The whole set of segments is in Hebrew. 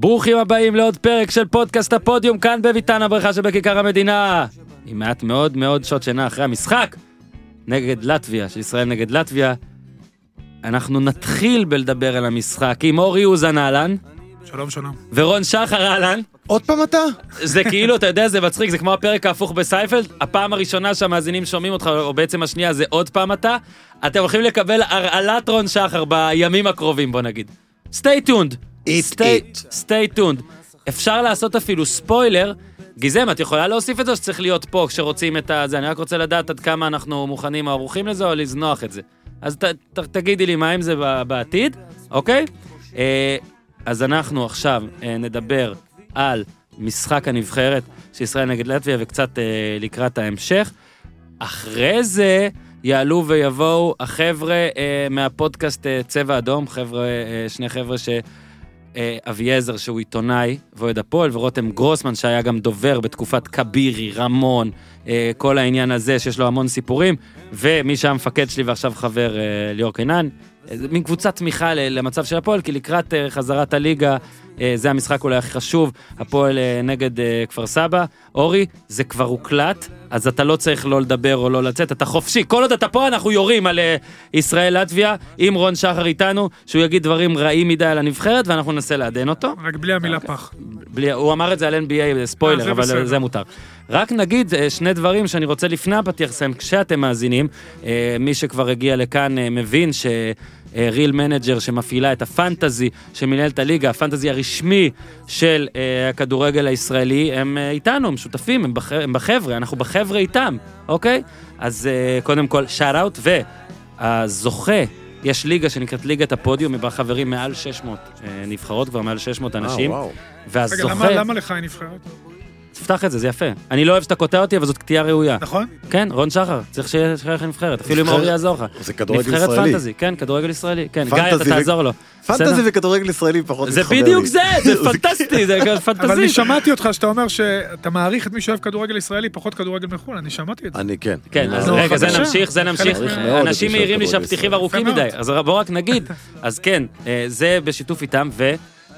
ברוכים הבאים לעוד פרק של פודקאסט הפודיום כאן בביתן הברכה שבכיכר המדינה. עם מעט מאוד מאוד שעות שינה אחרי המשחק נגד לטביה, של ישראל נגד לטביה. אנחנו נתחיל בלדבר על המשחק עם אורי אוזן אהלן שלום שלום. ורון שחר אהלן. עוד פעם אתה? זה כאילו, אתה יודע, זה מצחיק, זה כמו הפרק ההפוך בסייפלד, הפעם הראשונה שהמאזינים שומעים אותך, או בעצם השנייה, זה עוד פעם אתה. אתם הולכים לקבל הרעלת רון שחר בימים הקרובים, בוא נגיד. stay tuned. Eat stay, it. stay tuned. אפשר לעשות אפילו ספוילר. גיזם, את יכולה להוסיף את זה או שצריך להיות פה כשרוצים את זה? אני רק רוצה לדעת עד כמה אנחנו מוכנים או ערוכים לזה או לזנוח את זה. אז ת, ת, תגידי לי מה עם זה בעתיד, אוקיי? אה, אז אנחנו עכשיו אה, נדבר על משחק הנבחרת של ישראל נגד לטביה וקצת אה, לקראת ההמשך. אחרי זה יעלו ויבואו החבר'ה אה, מהפודקאסט אה, צבע אדום, חבר'ה, אה, שני חבר'ה ש... אה, אביעזר שהוא עיתונאי ואוהד הפועל, ורותם גרוסמן שהיה גם דובר בתקופת כבירי, רמון, אה, כל העניין הזה שיש לו המון סיפורים, ומי שהיה המפקד שלי ועכשיו חבר אה, ליאור קינן. אה, מין קבוצת תמיכה למצב של הפועל, כי לקראת אה, חזרת הליגה, אה, זה המשחק אולי הכי חשוב, הפועל נגד כפר סבא. אורי, זה כבר הוקלט, אז אתה לא צריך לא לדבר או לא לצאת, אתה חופשי. כל עוד אתה פה, אנחנו יורים על ישראל-לטביה, עם רון שחר איתנו, שהוא יגיד דברים רעים מדי על הנבחרת, ואנחנו ננסה לעדן אותו. רק בלי המילה פח. בלי, הוא אמר את זה על NBA, ספוילר, זה אבל בסדר. זה מותר. רק נגיד שני דברים שאני רוצה לפני הפתיח לסיים, כשאתם מאזינים, מי שכבר הגיע לכאן מבין ש... Real Manager שמפעילה את הפנטזי שמנהל את הליגה, הפנטזי הרשמי של אה, הכדורגל הישראלי, הם אה, איתנו, הם שותפים, הם, בח, הם בחבר'ה, אנחנו בחבר'ה איתם, אוקיי? אז אה, קודם כל, שאט אאוט, והזוכה, יש ליגה שנקראת ליגת הפודיום, בה חברים מעל 600 אה, נבחרות, כבר מעל 600 אנשים, אה, וואו. רגע, והזוכה... למה- למה לך היא נבחרת? תפתח את זה, זה יפה. אני לא אוהב שאתה קוטע אותי, אבל זאת קטיעה ראויה. נכון? כן, רון שחר, צריך שיהיה לך נבחרת, אפילו אם נבחרת- אורי יעזור לך. זה כדורגל נבחרת ישראלי. פנטזי, כן, כדורגל ישראלי. כן, גיא, פנטזי אתה ו- תעזור לו. פנטזי? וכדורגל ישראלי פחות זה מתחבר לי. בדיוק זה, זה פנטסטי, זה אבל אני פנטזי. שמעתי אותך שאתה אומר שאתה מעריך את מי שאוהב כדורגל ישראלי פחות כדורגל מחו"ל, אני שמעתי את זה. אני כן. כן, אז רגע, זה. נמשיך, זה נמשיך. אנשים מעירים לי שהפתיחים. ארוכים מדי. אז בואו רק נגיד. אז כן, אה, זה בשיתוף איתם,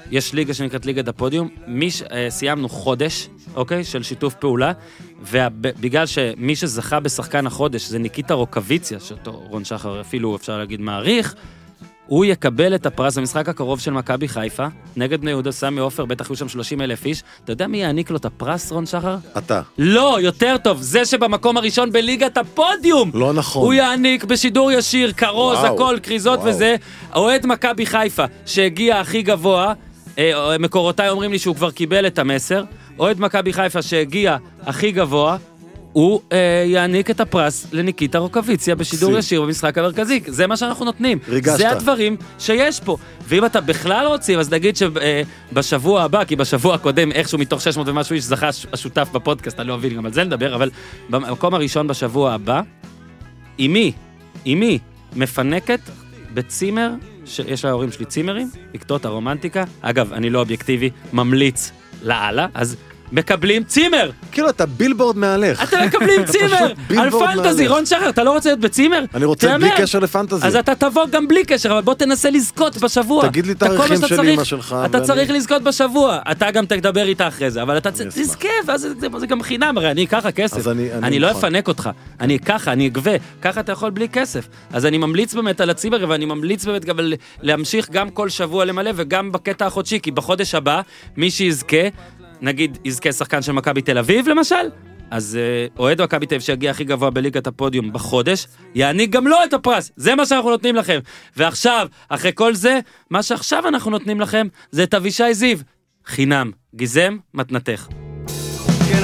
ויש ליגה שנקראת ליגת הפודיום. מי אה, סיימנו חודש, אוקיי, של שיתוף פעולה, ובגלל שמי שזכה בשחקן החודש זה ניקיטה רוקוויציה, שאותו רון שחר אפילו אפשר להגיד מעריך, הוא יקבל את הפרס במשחק הקרוב של מכבי חיפה, נגד בני יהודה, סמי עופר, בטח יהיו שם 30 אלף איש. אתה יודע מי יעניק לו את הפרס, רון שחר? אתה. לא, יותר טוב, זה שבמקום הראשון בליגת הפודיום. לא נכון. הוא יעניק בשידור ישיר, כרוז, הכל, כריזות. וזה. אוהד מכבי חיפה, שהגיע הכי גבוה, אה, מקורותיי אומרים לי שהוא כבר קיבל את המסר, אוהד מכבי חיפה שהגיע הכי גבוה, הוא אה, יעניק את הפרס לניקיטה רוקוויציה בשידור. ישיר במשחק המרכזי, זה מה שאנחנו נותנים. ריגשת. זה הדברים שיש פה. ואם אתה בכלל רוצים, אז נגיד שבשבוע הבא, כי בשבוע הקודם איכשהו מתוך 600 ומשהו איש זכה הש- השותף בפודקאסט, אני לא מבין, גם על זה נדבר, אבל במקום הראשון בשבוע הבא, אמי, אמי, מפנקת בצימר, שיש להורים שלי צימרים, לקטוע את הרומנטיקה. אגב, אני לא אובייקטיבי, ממליץ לאללה, אז מקבלים צימר! כאילו אתה בילבורד מהלך. אתם מקבלים צימר! על פנטזי. רון שחר, אתה לא רוצה להיות בצימר? אני רוצה בלי. קשר לפנטזי. אז אתה תבוא גם בלי קשר, אבל בוא תנסה לזכות בשבוע. תגיד לי תאריכים שאתה של אמא שלך, אתה צריך לזכות בשבוע. אתה גם תדבר איתה אחרי זה, אבל אתה. תזכה, ואז זה- גם חינם, הרי אני אקח לך כסף. אני- לא. אפנק אותך, אני ככה, אני אגבה, ככה אתה יכול בלי כסף. אז אני ממליץ באמת על הצימר, ואני ממליץ באמת גם להמשיך גם כל שבוע למלא, וגם בקטע החודשי, כי בחודש הבא, מי שיזכה, נגיד יזכה שחקן של מכבי תל אביב למשל, אז אה, אוהד מכבי תל אביב שיגיע הכי גבוה בליגת הפודיום בחודש, יעניק גם לו את הפרס. זה מה שאנחנו נותנים לכם. ועכשיו, אחרי כל זה, מה שעכשיו אנחנו נותנים לכם, זה את אבישי זיו. חינם. גיזם, מתנתך. כן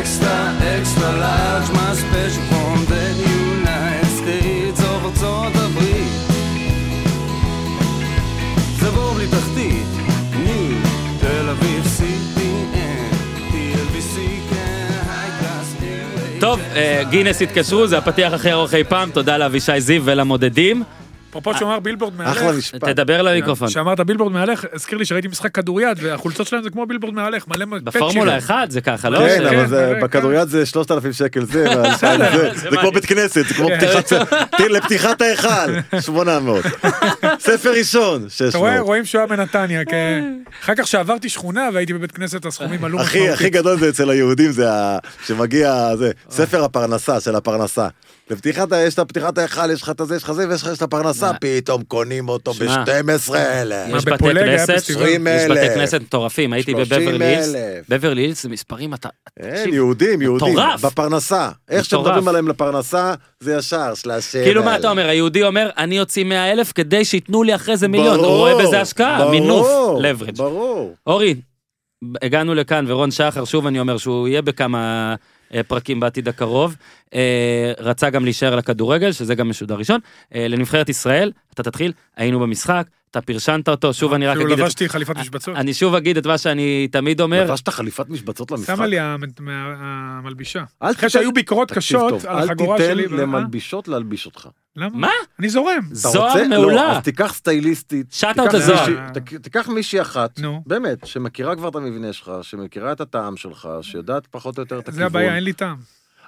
extra extra large, my גינס התקשרו, זה הפתיח הכי ארוך אי פעם, תודה לאבישי זיו ולמודדים. אפרופו שאמר בילבורד מהלך, אחלה משפט. תדבר למיקרופון. שאמרת בילבורד מהלך, הזכיר לי שראיתי משחק כדוריד, והחולצות שלהם זה כמו בילבורד מהלך, מלא פאצ'ים. בפורמולה 1 זה ככה, לא? כן, ש- אבל כן, זה- כן, בכדוריד זה 3,000 שקל זה, זה, כמו. בית כנסת, זה כמו כן. לפתיחת ההיכל, 800. ספר ראשון, אתה רואה, 600. רואים שהוא היה בנתניה, אחר כך שעברתי שכונה והייתי בבית כנסת, הסכומים עלו הכי הכי גדול זה אצל היהודים זה שמגיע זה ספר הפרנסה של הפרנסה. לפתיחת ה- יש את פתיחת ההיכל יש לך את הזה יש לך זה ויש לך יש את הפרנסה? פתאום קונים אותו שמע, ב-12 אלף. יש בתי כנסת. יש 20,000. בתי כנסת מטורפים, הייתי 30,000. בבברלי הילס, בברלי הילס זה מספרים, אתה... אין יהודים יהודים. בפרנסה איך. שמדברים עליהם לפרנסה זה ישר שלאשר. כאילו מה אתה אומר, היהודי אומר, אני אוציא 100 אלף כדי שייתנו לי אחרי זה מיליון, הוא רואה בזה השקעה, מינוף, leverage. ברור. אורי, הגענו לכאן, ורון שחר, שוב אני אומר שהוא יהיה בכמה פרקים בעתיד הקרוב, אה, רצה גם להישאר לכדורגל, שזה גם משודר ראשון, אה, לנבחרת ישראל, אתה תתחיל, היינו במשחק, אתה פרשנת אותו, שוב אני רק אגיד, לבשתי חליפת משבצות. אני שוב אגיד את מה שאני תמיד אומר, לבשת חליפת משבצות למשחק. שמה לי המלבישה. אל אחרי תיתן- שהיו ביקורות קשות על החגורה אל שלי. תיתן ו- אה? למלבישות להלביש אותך. למה? מה? אני זורם. זוהר? לא, מעולה, אז תיקח סטייליסטית. לזוהר. מישהי- תק- תיקח מישהי אחת. באמת, שמכירה כבר את המבנה שלך, שמכירה את הטעם שלך, שיודעת פחות או יותר את הכיוון. זה הבעיה, אין לי טעם.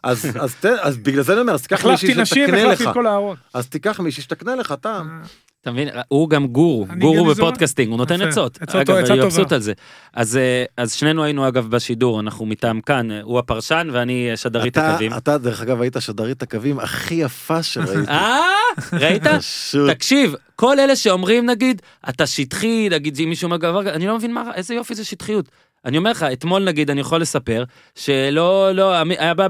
אז, אז, ת, אז בגלל זה אני אומר, אז תיקח מישהי שתקנה חליפות לך. את כל הארון. אז תיקח מישהי שתקנה לך טעם. אתה מבין? הוא גם גורו, גורו. בפודקאסטינג, הוא נותן. עצות. אגב, אני. מבסוט על זה. אז אה, אז שנינו היינו אגב בשידור, אנחנו מטעם כאן, אה, הוא הפרשן ואני אה, שדרית אתה, הקווים. אתה, דרך אגב, היית שדרית הקווים הכי יפה שראיתי. אה, ראית? תקשיב, כל אלה שאומרים נגיד, אתה שטחי, נגיד אם מישהו אומר אני לא מבין מה, איזה יופי זה שטחיות. אני אומר לך, אתמול נגיד, אני יכול לספר, שלא, לא, היה בעיה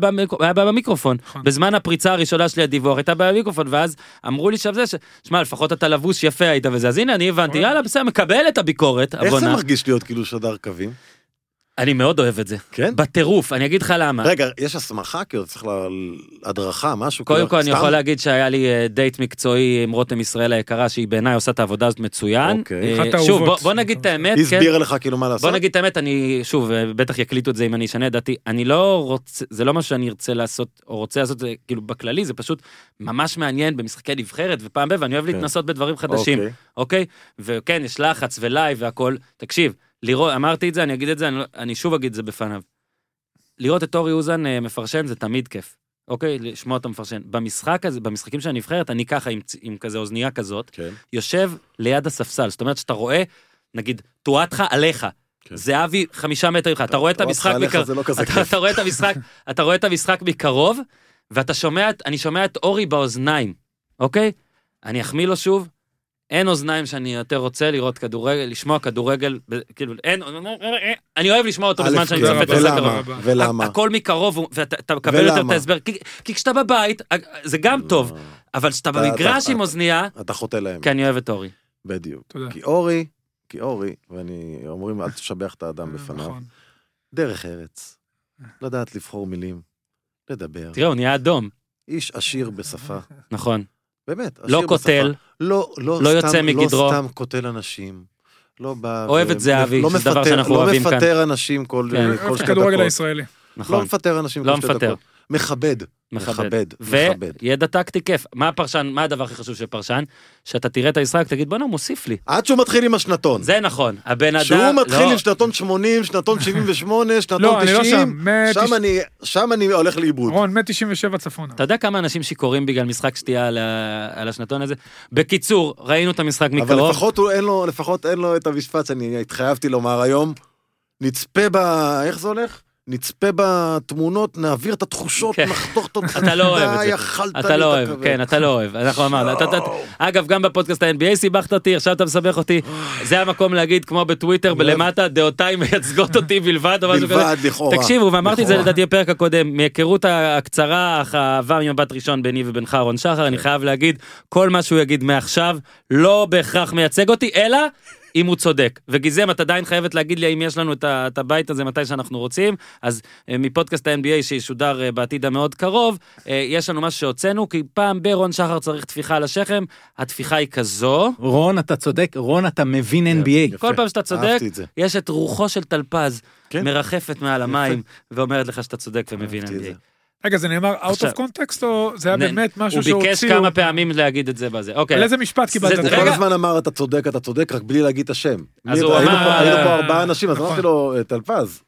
במיקרופון. נכון. בזמן הפריצה הראשונה שלי הדיווח, הייתה בעיה במיקרופון, ואז אמרו לי שם זה, שמע, לפחות אתה לבוש יפה היית וזה, אז הנה, אני הבנתי, יאללה, בסדר, מקבל את הביקורת, איך זה. מרגיש להיות כאילו שדר קווים? אני מאוד אוהב את זה. כן? בטירוף, אני אגיד לך למה. רגע, יש הסמכה? כאילו צריך ל- הדרכה, משהו? קודם כל אני? יכול להגיד שהיה לי אה, דייט מקצועי עם רותם ישראל היקרה שהיא בעיניי עושה את העבודה הזאת מצוין. אוקיי. אה, אחת שוב בוא נגיד את האמת, היא כן. הסבירה לך כאילו מה לעשות? בוא נגיד את האמת אני שוב אה, בטח יקליטו את זה אם אני אשנה את דעתי אני לא רוצה זה לא מה שאני ארצה לעשות או רוצה לעשות זה כאילו בכללי זה פשוט ממש מעניין במשחקי נבחרת ופעם ב... ואני אוהב כן. להתנסות בדברים חדשים אוקיי. אוקיי וכן יש לחץ ו live והכל תקשיב לראות אמרתי את זה אני אגיד את זה אני, לא- אני שוב אגיד את זה בפניו. לראות את אורי אוזן אה, מפרשן זה תמיד כיף. אוקיי, לשמוע אותו מפרשן. במשחק הזה, במשחקים של הנבחרת, אני ככה עם, עם כזה אוזנייה כזאת, כן. יושב ליד הספסל. זאת אומרת שאתה רואה, נגיד, טוואטחה עליך. כן. זהבי חמישה מטר ממך, אתה רואה את המשחק מקרוב, זה לא אתה, רואה את המשחק, אתה רואה את המשחק מקרוב, ואתה שומע, אני שומע את אורי באוזניים, אוקיי? אני אחמיא לו שוב, אין אוזניים שאני יותר רוצה לראות כדורגל, לשמוע כדורגל, כאילו, אין, אני אוהב לשמוע אותו בזמן שאני כן, צופה את המשחק ולמה? הכל מקרוב, ואתה אתה מקבל יותר את? ההסבר, כי- כשאתה בבית, זה גם טוב, אבל כשאתה אתה- במגרש עם אוזנייה, אתה חוטא להם. כי אני אוהב את אורי. בדיוק. כי אורי, כי אורי, ואני, אומרים אל תשבח את האדם בפניו, נכון. דרך ארץ, לדעת לבחור מילים, לדבר, תראה, הוא נהיה אדום, איש עשיר בשפה, נכון. באמת, לא. קוטל, לא, לא, לא סתם, יוצא מגדרו. לא סתם קוטל אנשים. לא בא... אוהב את זהבי, לא שזה דבר שאנחנו אוהבים לא כאן. מפטר אנשים כל כן. כל אוהב את שתי הכדורגל דקות. הישראלי. לא נכון. מפטר אנשים לא כל שתי מפטר. דקות. מכבד. מכבד. מכבד. וידע טקטי כיף. מה הפרשן, מה הדבר הכי חשוב של פרשן? שאתה תראה את המשחק, תגיד בואנה, מוסיף לי. עד שהוא מתחיל עם השנתון. זה נכון, הבן אדם... שהוא מתחיל לא, עם שנתון 80, שנתון 78, שנתון לא, אני לא 90, שם. אני- שם אני הולך לאיבוד. רון, מ-97 צפונה. אתה יודע כמה אנשים שיכורים בגלל משחק שתייה על השנתון הזה? בקיצור, ראינו את המשחק אבל מקרוב. לו, לפחות אין לו את המשפט שאני התחייבתי לומר היום. נצפה ב... איך זה הולך? נצפה בתמונות, נעביר את התחושות, כן. נחתוך את... אתה לא אוהב את זה. את אתה לא אוהב. כן, אתה לא אוהב, אנחנו אמרנו. אתה- אתה- אגב, גם בפודקאסט ה-NBA סיבכת אותי, עכשיו אתה מסבך אותי. זה המקום להגיד, כמו בטוויטר, בלמטה, דעותיי מייצגות אותי בלבד, או משהו כזה. בלבד, לכאורה. תקשיבו, ואמרתי את זה. לדעתי בפרק הקודם, מהיכרות הקצרה, אך האהבה ממבט ראשון ביני ובינך, רון שחר, כן. אני חייב להגיד, כל מה שהוא יגיד מעכשיו, לא בהכרח מייצג אותי, אלא... אם הוא צודק. וגיזם, את עדיין חייבת להגיד לי האם יש לנו את ה- את הבית הזה מתי שאנחנו רוצים. אז אה, מפודקאסט ה-NBA שישודר אה, בעתיד המאוד קרוב, אה, יש לנו משהו שהוצאנו, כי פעם ברון שחר צריך טפיחה על השכם, הטפיחה היא כזו. רון, אתה צודק, רון, אתה מבין NBA. יפה. כל פעם שאתה צודק. יש את רוחו של טלפז כן. מרחפת מעל המים ואומרת לך שאתה צודק ומבין את זה. NBA. רגע, זה נאמר out of context, או זה היה באמת משהו הוא שהוציאו? ביקש כמה פעמים להגיד את זה בזה. אוקיי. על איזה משפט קיבלת? הוא? כל. הזמן אמר אתה צודק, אתה צודק, רק בלי להגיד את השם. אז הוא אמר- היינו פה אה, ארבעה אנשים, אז נכון. אמרתי לו, טלפז.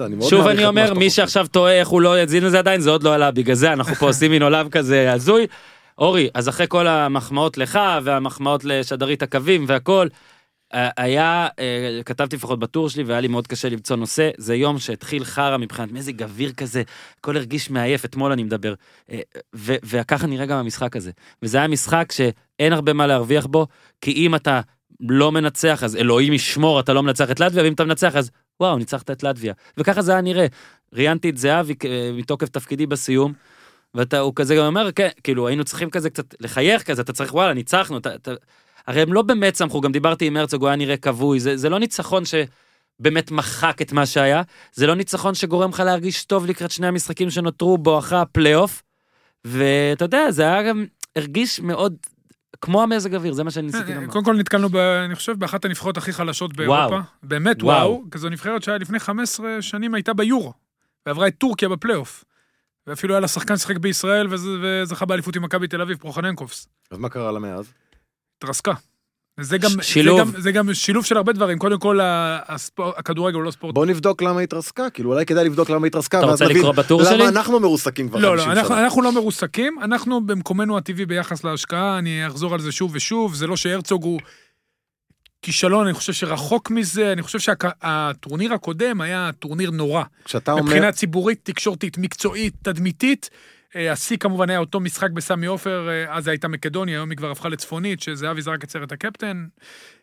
אני מאוד שוב אני אומר, מי. שעכשיו תוהה איך הוא לא האזין לזה עדיין, זה עוד לא עלה, בגלל זה אנחנו פה עושים מין עולם כזה הזוי. אורי, אז אחרי כל המחמאות לך והמחמאות לשדרית הקווים והכל, אה, היה, אה, כתבתי לפחות בטור שלי והיה לי מאוד קשה למצוא נושא, זה יום שהתחיל חרא מבחינת מזג אוויר כזה, הכל הרגיש מעייף, אתמול אני מדבר. אה, וככה נראה גם המשחק הזה. וזה היה משחק שאין הרבה מה להרוויח בו, כי אם אתה לא מנצח, אז אלוהים ישמור, אתה לא מנצח את לטביה, ואם אתה מנצח, אז וואו, ניצחת את לטביה. וככה זה היה נראה. ראיינתי את זהבי אה, מתוקף תפקידי בסיום, ואתה, הוא כזה גם אומר, כן, כאילו, היינו צריכים כזה קצת לחייך כזה, אתה צריך, וואלה, ניצחנו, אתה, אתה... הרי הם לא באמת צמחו, גם דיברתי עם הרצוג, הוא היה נראה כבוי, זה, זה לא ניצחון שבאמת מחק את מה שהיה, זה לא ניצחון שגורם לך להרגיש טוב לקראת שני המשחקים שנותרו בואכה הפלייאוף, ואתה יודע, זה היה גם, הרגיש מאוד כמו המזג אוויר, זה מה שאני ניסיתי לומר. קודם כל נתקלנו, ב- אני חושב, באחת הנבחרות הכי חלשות באירופה. וואו. באמת וואו. וואו. כזו נבחרת שהיה לפני 15 שנים הייתה ביורו, ועברה את טורקיה בפלייאוף. ואפילו היה לה שחקן שחק בישראל וזה- וזכה באליפות עם מכבי תל אביב, פרוחננקובס. אז מה קרה לה מאז? התרסקה. זה גם, ש- שילוב. זה גם, זה גם שילוב של הרבה דברים. קודם כל, הספור, הכדורגל הוא לא ספורט. בוא נבדוק למה היא התרסקה, כאילו אולי כדאי לבדוק למה היא התרסקה, אתה ואז רוצה נבין לקרוא בטור שלי? למה אנחנו מרוסקים כבר לא, 50 לא, אנחנו, שנה. אנחנו לא מרוסקים, אנחנו במקומנו הטבעי ביחס להשקעה, אני אחזור על זה שוב ושוב, זה לא שהרצוג הוא כישלון, אני חושב שרחוק מזה, אני חושב שהטורניר הקודם היה טורניר נורא. כשאתה אומר, מבחינה ציבורית, תקשורתית, מקצועית, תדמיתית. אה, השיא כמובן היה אותו משחק בסמי עופר, אה, אז הייתה מקדוניה, היום היא כבר הפכה לצפונית, שזהבי זרק את סרט הקפטן.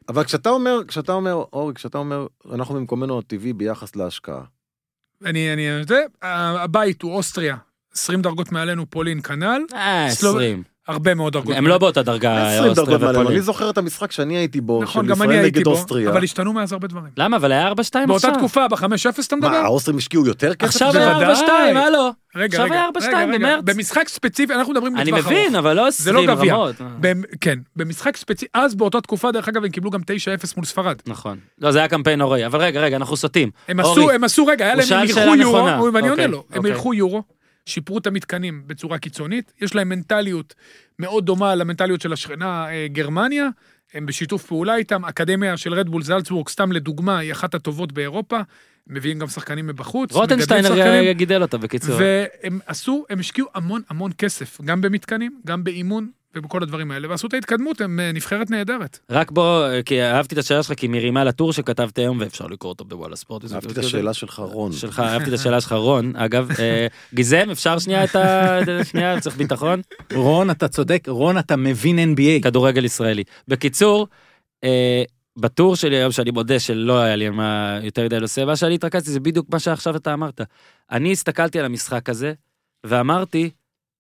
אבל כשאתה אומר, כשאתה אומר, אורי, כשאתה אומר, אנחנו במקומנו הטבעי ביחס להשקעה. אני, אני, זה, הבית הוא אוסטריה, 20 דרגות מעלינו, פולין כנ"ל, אה, סלוב- 20. הרבה מאוד דרגות. הם לא באותה דרגה, 20 אוסטריה דרגות. אני זוכר את המשחק שאני הייתי בו, נכון, גם אני הייתי בו. אבל השתנו מאז הרבה דברים. למה? אבל היה 4-2 באותה עכשיו. תקופה, ב-5-0 אתה מדבר? מה, האוסטרים השקיעו יותר כסף? עכשיו היה בוודאי. 4-2, הלו. רגע, עכשיו רגע, היה 4-2 רגע, רגע. במרץ. במשחק ספציפי, אנחנו מדברים אני בטווח מבין, ארוך. אבל לא זה לא 20 גביע. רמות. כן, במשחק ספציפי, אז באותה תקופה, דרך אגב, הם קיבלו גם 9-0 מול ספרד. נכון. לא, זה היה קמפיין נוראי. אבל רגע, רגע, אנחנו סוטים. הם עשו, הם עשו, רגע, היה להם, הם אירחו יורו. ואני עונה אוקיי, לו, הם אוקיי. אירחו יורו, שיפרו את המתקנים בצורה קיצונית, יש להם מנטליות מאוד דומה למנטליות של השכנה אה, גרמניה, הם בשיתוף פעולה איתם, אקדמיה של רדבול זלצבורג, סתם לדוגמה, היא אחת הטובות באירופה, מביאים גם שחקנים מבחוץ, רוטנשטיינר גידל אותה, בקיצור. והם עשו, הם השקיעו המון המון כסף, גם במתקנים, גם באימון ובכל הדברים האלה, ועשו את ההתקדמות, הם אה, נבחרת נהדרת. רק בוא, כי אהבתי את השאלה שלך, כי מרימה לטור שכתבתי היום, ואפשר לקרוא אותו בוואלה ספורט. אהבתי את השאלה שלך, רון. שלך, אהבתי את השאלה שלך, רון. אגב, אה, גיזם, אפשר שנייה את ה... שנייה, צריך ביטחון? רון, אתה צודק, רון, אתה מבין NBA. כדורגל ישראלי. בקיצור, אה, בטור שלי היום, שאני מודה שלא היה לי מה יותר מדי לנושא, מה שאני התרכזתי זה בדיוק מה שעכשיו אתה אמרת. אני הסתכלתי על המשחק הזה, ואמרתי,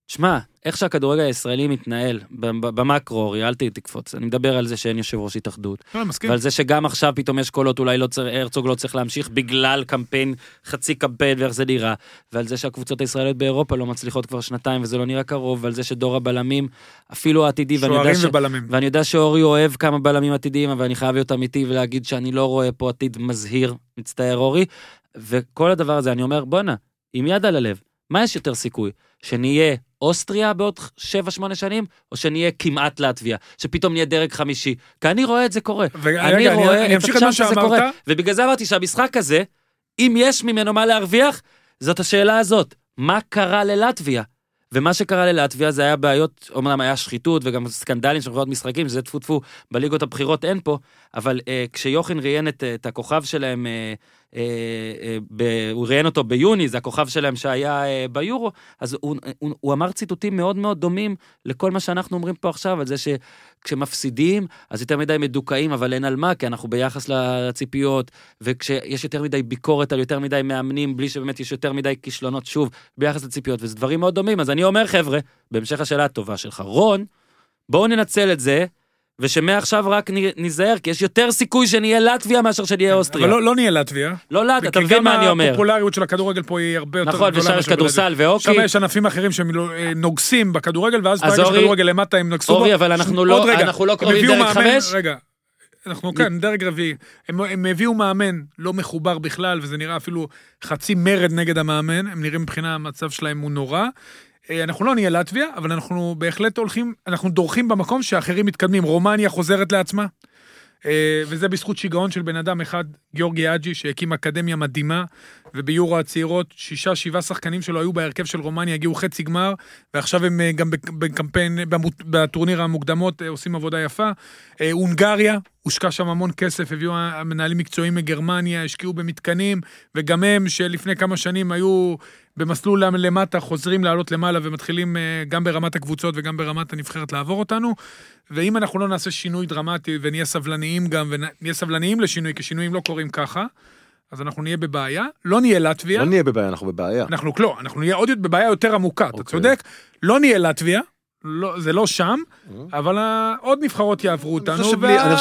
שמע, איך שהכדורגל הישראלי מתנהל, במקרו, אורי, אל תקפוץ. אני מדבר על זה שאין יושב ראש התאחדות, לא, מסכים. ועל זה שגם עכשיו פתאום יש קולות, אולי לא צריך, הרצוג לא צריך להמשיך בגלל קמפיין, חצי קמפיין ואיך זה נראה, ועל זה שהקבוצות הישראליות באירופה לא מצליחות כבר שנתיים וזה לא נראה קרוב, ועל זה שדור הבלמים, אפילו העתידי, ואני יודע ש... ובלמים. ואני יודע שאורי אוהב כמה בלמים עתידיים, אבל אני חייב להיות אמיתי ולהגיד שאני לא רואה פה עתיד מזהיר, מצטער אורי. וכל הדבר הזה, אני אומר, בואנה, עם יד על הלב, מה יש יותר סיכוי? שנהיה אוסטריה בעוד 7-8 שנים, או שנהיה כמעט לטביה, שפתאום נהיה דרג חמישי? כי אני רואה את זה קורה. ורגע, אני אני, רואה אני את מה שזה. קורה. ובגלל זה אמרתי שהמשחק הזה, אם יש ממנו מה להרוויח, זאת השאלה הזאת. מה קרה ללטביה? ומה שקרה ללטביה זה היה בעיות, אומנם היה שחיתות וגם סקנדלים של חברות משחקים, שזה טפו טפו, בליגות הבכירות אין פה, אבל אה, כשיוחין ראיין את, את הכוכב שלהם, אה, אה, אה, ב, הוא ראיין אותו ביוני, זה הכוכב שלהם שהיה אה, ביורו, אז הוא, הוא, הוא אמר ציטוטים מאוד מאוד דומים לכל מה שאנחנו אומרים פה עכשיו, על זה שכשמפסידים, אז יותר מדי מדוכאים, אבל אין על מה, כי אנחנו ביחס לציפיות, וכשיש יותר מדי ביקורת על יותר מדי מאמנים, בלי שבאמת יש יותר מדי כישלונות, שוב, ביחס לציפיות, וזה דברים מאוד דומים. אז אני אומר, חבר'ה, בהמשך השאלה הטובה שלך, רון, בואו ננצל את זה, ושמעכשיו רק ניזהר, כי יש יותר סיכוי שנהיה לטביה מאשר שנהיה אוסטריה. אבל לא, לא נהיה לטביה. לא לטביה, אתה כי מבין גם מה אני אומר. הפופולריות של הכדורגל פה היא הרבה יותר נכון, גדולה. ושם יש כדורסל. והוקי. שם יש ענפים אחרים שנוגסים בכדורגל, ואז אז ברגע שהכדורגל למטה הם נגסו בו. אורי, אבל אנחנו לא- רגע, אנחנו לא קרובים דרג חמש? רגע. אנחנו כן, דרג רביעי. הם, הם הביאו מאמן לא מחובר בכלל, וזה נראה אפילו חצי מרד נגד המאמן, הם נראים מבחינה, המצב שלהם הוא נורא. אה, אנחנו לא נהיה לטביה, אבל אנחנו בהחלט הולכים, אנחנו דורכים במקום שאחרים מתקדמים. רומניה חוזרת לעצמה, אה, וזה בזכות שיגעון של בן אדם אחד, גיאורגי אג'י, שהקים אקדמיה מדהימה, וביורו הצעירות, שישה, שבעה שחקנים שלו היו בהרכב של רומניה, הגיעו חצי גמר, ועכשיו הם אה, גם בק- בקמפיין, בטורניר המוקדמות, עושים עבודה יפה. הונגריה, הושקע שם המון כסף, הביאו המנהלים מקצועיים מגרמניה, השקיעו במתקנים, וגם הם, שלפני כמה שנים היו במסלול למטה, חוזרים לעלות למעלה ומתחילים אה, גם ברמת הקבוצות וגם ברמת הנבחרת לעבור אותנו. ואם אנחנו לא נעשה שינוי דרמטי ונהיה סבלניים גם, ונהיה סבלניים לשינוי, כי שינויים לא קורים ככה, אז אנחנו נהיה בבעיה. לא נהיה לטביה. לא נהיה בבעיה, אנחנו בבעיה. אנחנו לא, אנחנו נהיה עוד בבעיה יותר עמוקה, אתה אוקיי. צודק. לא נהיה לטביה, לא, זה לא שם, אבל אה, עוד נבחרות יעברו אותנו. אני חושב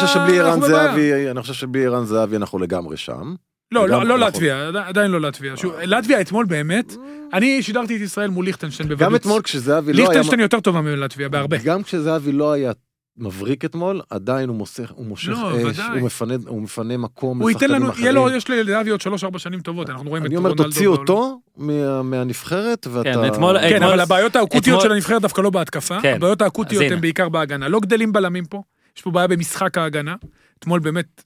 שבלי ערן ואנחנו בבעיה. זהבי, אני חושב שבלי ערן זהבי אנחנו לגמרי שם. לא, לא, לא אנחנו- לטביה, עדי- עדיין לא לטביה. שוב, לטביה אתמול באמת, אני שידרתי את ישראל מול ליכטנשטיין בוודאות. גם אתמול כשזהבי לא היה... ליכטנשטיין יותר טובה מלטביה, בהרבה. גם כשזהבי לא היה מבריק אתמול, עדיין הוא מושך, הוא מושך לא, אש, ודאי. הוא מפנה, הוא מפנה מקום הוא ייתן לשחקנים לנו, אחרים. יהיה לו, יש לזהבי עוד שלוש-ארבע שנים טובות, אנחנו רואים את אני אומר, רונלדו. תוציא. אותו מה- מהנבחרת, ואתה... כן, אתמול- כן, אתמול- אבל הבעיות האקוטיות של הנבחרת דווקא לא בהתקפה, כן. הבעיות האקוטיות. הן בעיקר בהגנה. לא גדלים בלמים פה, יש פה בעיה במשחק ההגנה. אתמול באמת,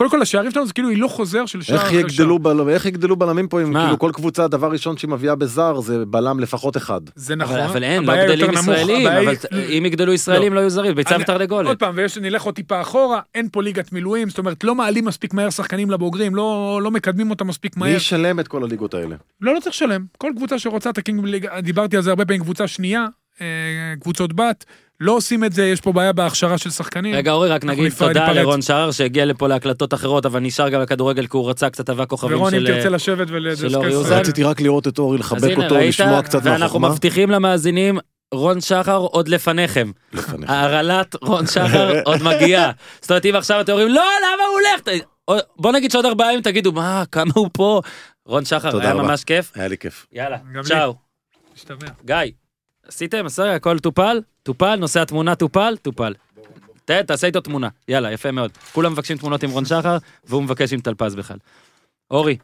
קודם כל השערים שלנו זה כאילו הילוך חוזר של שער איך אחרי שער. יגדלו, בל... איך יגדלו בלמים פה אם? כאילו כל קבוצה דבר ראשון שהיא מביאה בזר זה בלם לפחות אחד. זה נכון. אבל, אבל אין, לא גדלים ישראלים, הבעיה אבל היא- אם יגדלו ישראלים לא יהיו זרים, ביצה ותרנגולת. עוד פעם, ויש, נלך עוד טיפה אחורה, אין פה ליגת מילואים, זאת אומרת, לא מעלים מספיק מהר שחקנים לבוגרים, לא, לא מקדמים אותם מספיק מי מהר. ישלם את כל הליגות האלה? לא, לא צריך לשלם. כל קבוצה שרוצה דיברתי על זה הרבה פעמים, קבוצה שנייה, אה, קבוצות בת, לא עושים את זה, יש פה בעיה בהכשרה של שחקנים. רגע, אורי, רק נגיד תודה. לרון שער שהגיע לפה להקלטות אחרות, אבל נשאר גם לכדורגל כי הוא רצה כתבה כוכבים ורון, אם של... תרצה לשבת של ולדסקס... אוזן. רציתי רק לראות את אורי, לחבק אותו, ראית? לשמוע קצת ואנחנו מהחוכמה. מבטיחים למאזינים, רון שחר עוד לפניכם. הרעלת רון שחר עוד מגיעה. זאת אומרת, אם עכשיו אתם אומרים, לא, למה הוא הולך? בוא נגיד שעוד ארבעה ימים תגידו, מה, כמה הוא פה? רון שחר, תודה היה רבה. ממש כיף. היה לי כיף. יאללה. צ'או. גיא, עשיתם? בסדר, הכל טופל? טופל? נושא התמונה טופל? טופל. תעשה איתו תמונה. יאללה, יפה מאוד. כולם מבקשים תמונות עם רון שחר, והוא מבקש עם טל פז בכלל. אורי,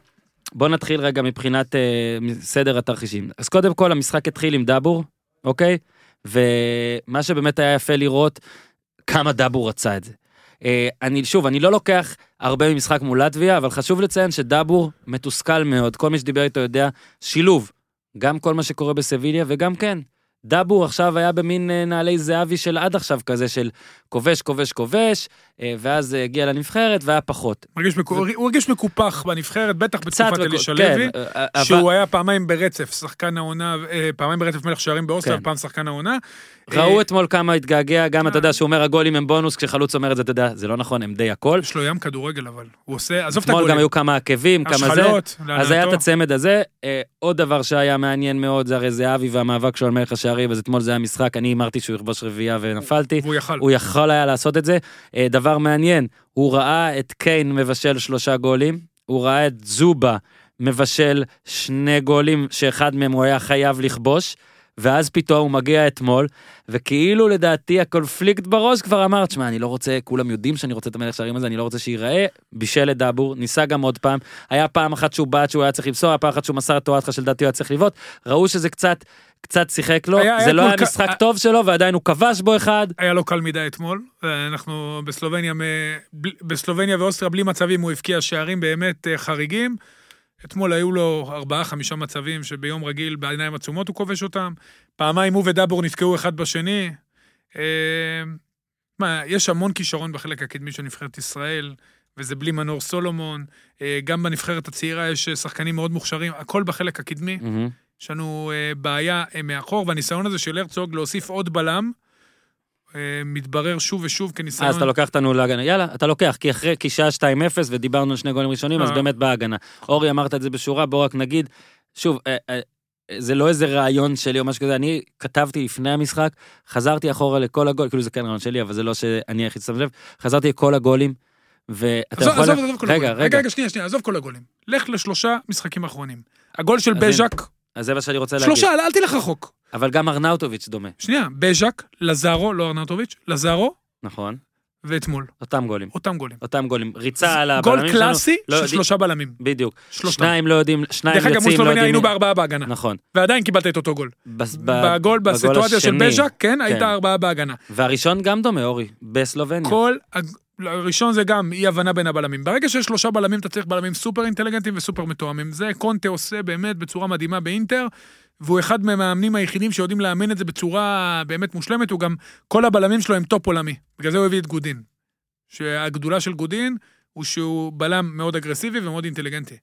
בוא נתחיל רגע מבחינת אה, סדר התרחישים. אז קודם כל, המשחק התחיל עם דאבור, אוקיי? ומה שבאמת היה יפה לראות, כמה דאבור רצה את זה. אה, אני, שוב, אני לא לוקח הרבה ממשחק מול לטביה, אבל חשוב לציין שדאבור מתוסכל מאוד. כל מי שדיבר איתו יודע, שילוב. גם כל מה שקורה בסביליה, וגם כן, דאבור עכשיו היה במין אה, נעלי זהבי של עד עכשיו כזה, של כובש, כובש, כובש, אה, ואז אה, הגיע לנבחרת והיה פחות. מרגיש מקו- הוא הרגיש מקופח בנבחרת, בטח בתקופת אלישע כן, לוי, אה, אבל- שהוא היה פעמיים ברצף, שחקן העונה, פעמיים ברצף מלך שערים באוסטר, כן. פעם שחקן העונה. ראו אתמול כמה התגעגע, גם אתה יודע שהוא אומר הגולים הם בונוס, כשחלוץ אומר את זה, אתה יודע, זה לא נכון, הם די הכל. יש לו ים כדורגל אבל, הוא עושה, עזוב את אתמול הגולים. גם היו כמה עקבים, כמה זה. אז היה את. הצמד הזה. עוד דבר שהיה מעניין מאוד, זה הרי זהבי והמאבק שלו על מלך השערים, אז אתמול זה היה משחק, אני הימרתי שהוא יכבוש רביעייה ונפלתי. והוא יכל. יכול היה לעשות את זה. אה, דבר מעניין, הוא ראה את קיין מבשל שלושה גולים, הוא ראה את זובה מבשל שני גולים, שאחד מהם הוא היה חייב לכבוש, ואז פתאום הוא מגיע אתמול, וכאילו לדעתי הקונפליקט בראש כבר אמר, תשמע, אני לא רוצה, כולם יודעים שאני רוצה את המלך שערים הזה, אני לא רוצה שייראה, בישל את דאבור, ניסה גם עוד פעם, היה פעם אחת שהוא בעט שהוא היה צריך למסור, היה פעם אחת שהוא מסר את טורטחה שלדעתי הוא היה צריך לבעוט, ראו שזה קצת, קצת שיחק לו, היה- זה היה לא היה משחק אה, טוב שלו, ועדיין הוא כבש בו אחד, היה לו קל מדי אתמול, אנחנו בסלובניה, בסלובניה ואוסטריה בלי מצבים, הוא הבקיע שערים באמת אה, חריגים. אתמול היו לו ארבעה, חמישה מצבים שביום רגיל בעיניים עצומות הוא כובש אותם. פעמיים הוא ודאבור נתקעו אחד בשני. אה, מה, יש המון כישרון בחלק הקדמי של נבחרת ישראל, וזה בלי מנור סולומון. אה, גם בנבחרת הצעירה יש שחקנים מאוד מוכשרים, הכל בחלק הקדמי. מהמם. יש לנו אה, בעיה אה, מאחור, והניסיון הזה של הרצוג להוסיף עוד בלם, אה, מתברר שוב ושוב כניסיון... אז אתה לוקח אותנו להגנה, יאללה, אתה לוקח, כי אחרי, כי שעה 2-0 ודיברנו על שני גולים ראשונים, אז. באמת באה הגנה. אורי, אמרת את זה בשורה, בוא רק נגיד, שוב, זה לא איזה רעיון שלי או משהו כזה, אני כתבתי לפני המשחק, חזרתי אחורה לכל הגולים, כאילו זה כן רעיון שלי, אבל זה לא שאני היחיד ששם לב, חזרתי לכל הגולים, ואתה עזוב, יכול... עזוב, עזוב כל רגע, הגולים. רגע, רגע, שנייה, שנייה, עזוב כל הגולים. לך לשלושה משחקים אחרונים. הגול של בז'ק, אז זה מה שאני רוצה להגיד. שלושה, אל תלך רחוק. אבל גם ארנאוטוביץ' דומה, שנייה, בז'ק, לזארו, לא ארנטוביץ', לזארו, נכון? ואתמול. אותם גולים. אותם גולים. אותם גולים. ריצה על גול הבלמים שלנו. קלאסי לא של שלושה בלמים. בדיוק. שלושתם. שניים לא יודעים, שניים דרך אגב, מול יוצאים, לא סלובניה יודעים... היינו מי- בארבעה בהגנה. נכון. ועדיין קיבלת את אותו גול. בגול, בסיטואציה של. בז'ק, כן, היית כן. ארבעה בהגנה. והראשון גם דומה, אורי, בסלובניה. כל... הראשון זה גם אי הבנה בין הבלמים. ברגע שיש שלושה בלמים, אתה צריך בלמים סופר אינטליגנטים וסופר מתואמים. זה קונטה עושה באמת בצורה מדהימה באינטר, והוא אחד מהמאמנים היחידים שיודעים לאמן את זה בצורה באמת מושלמת, הוא גם, כל הבלמים שלו הם טופ עולמי. בגלל זה הוא הביא את גודין. שהגדולה של גודין הוא שהוא בלם מאוד אגרסיבי ומאוד אינטליגנטי.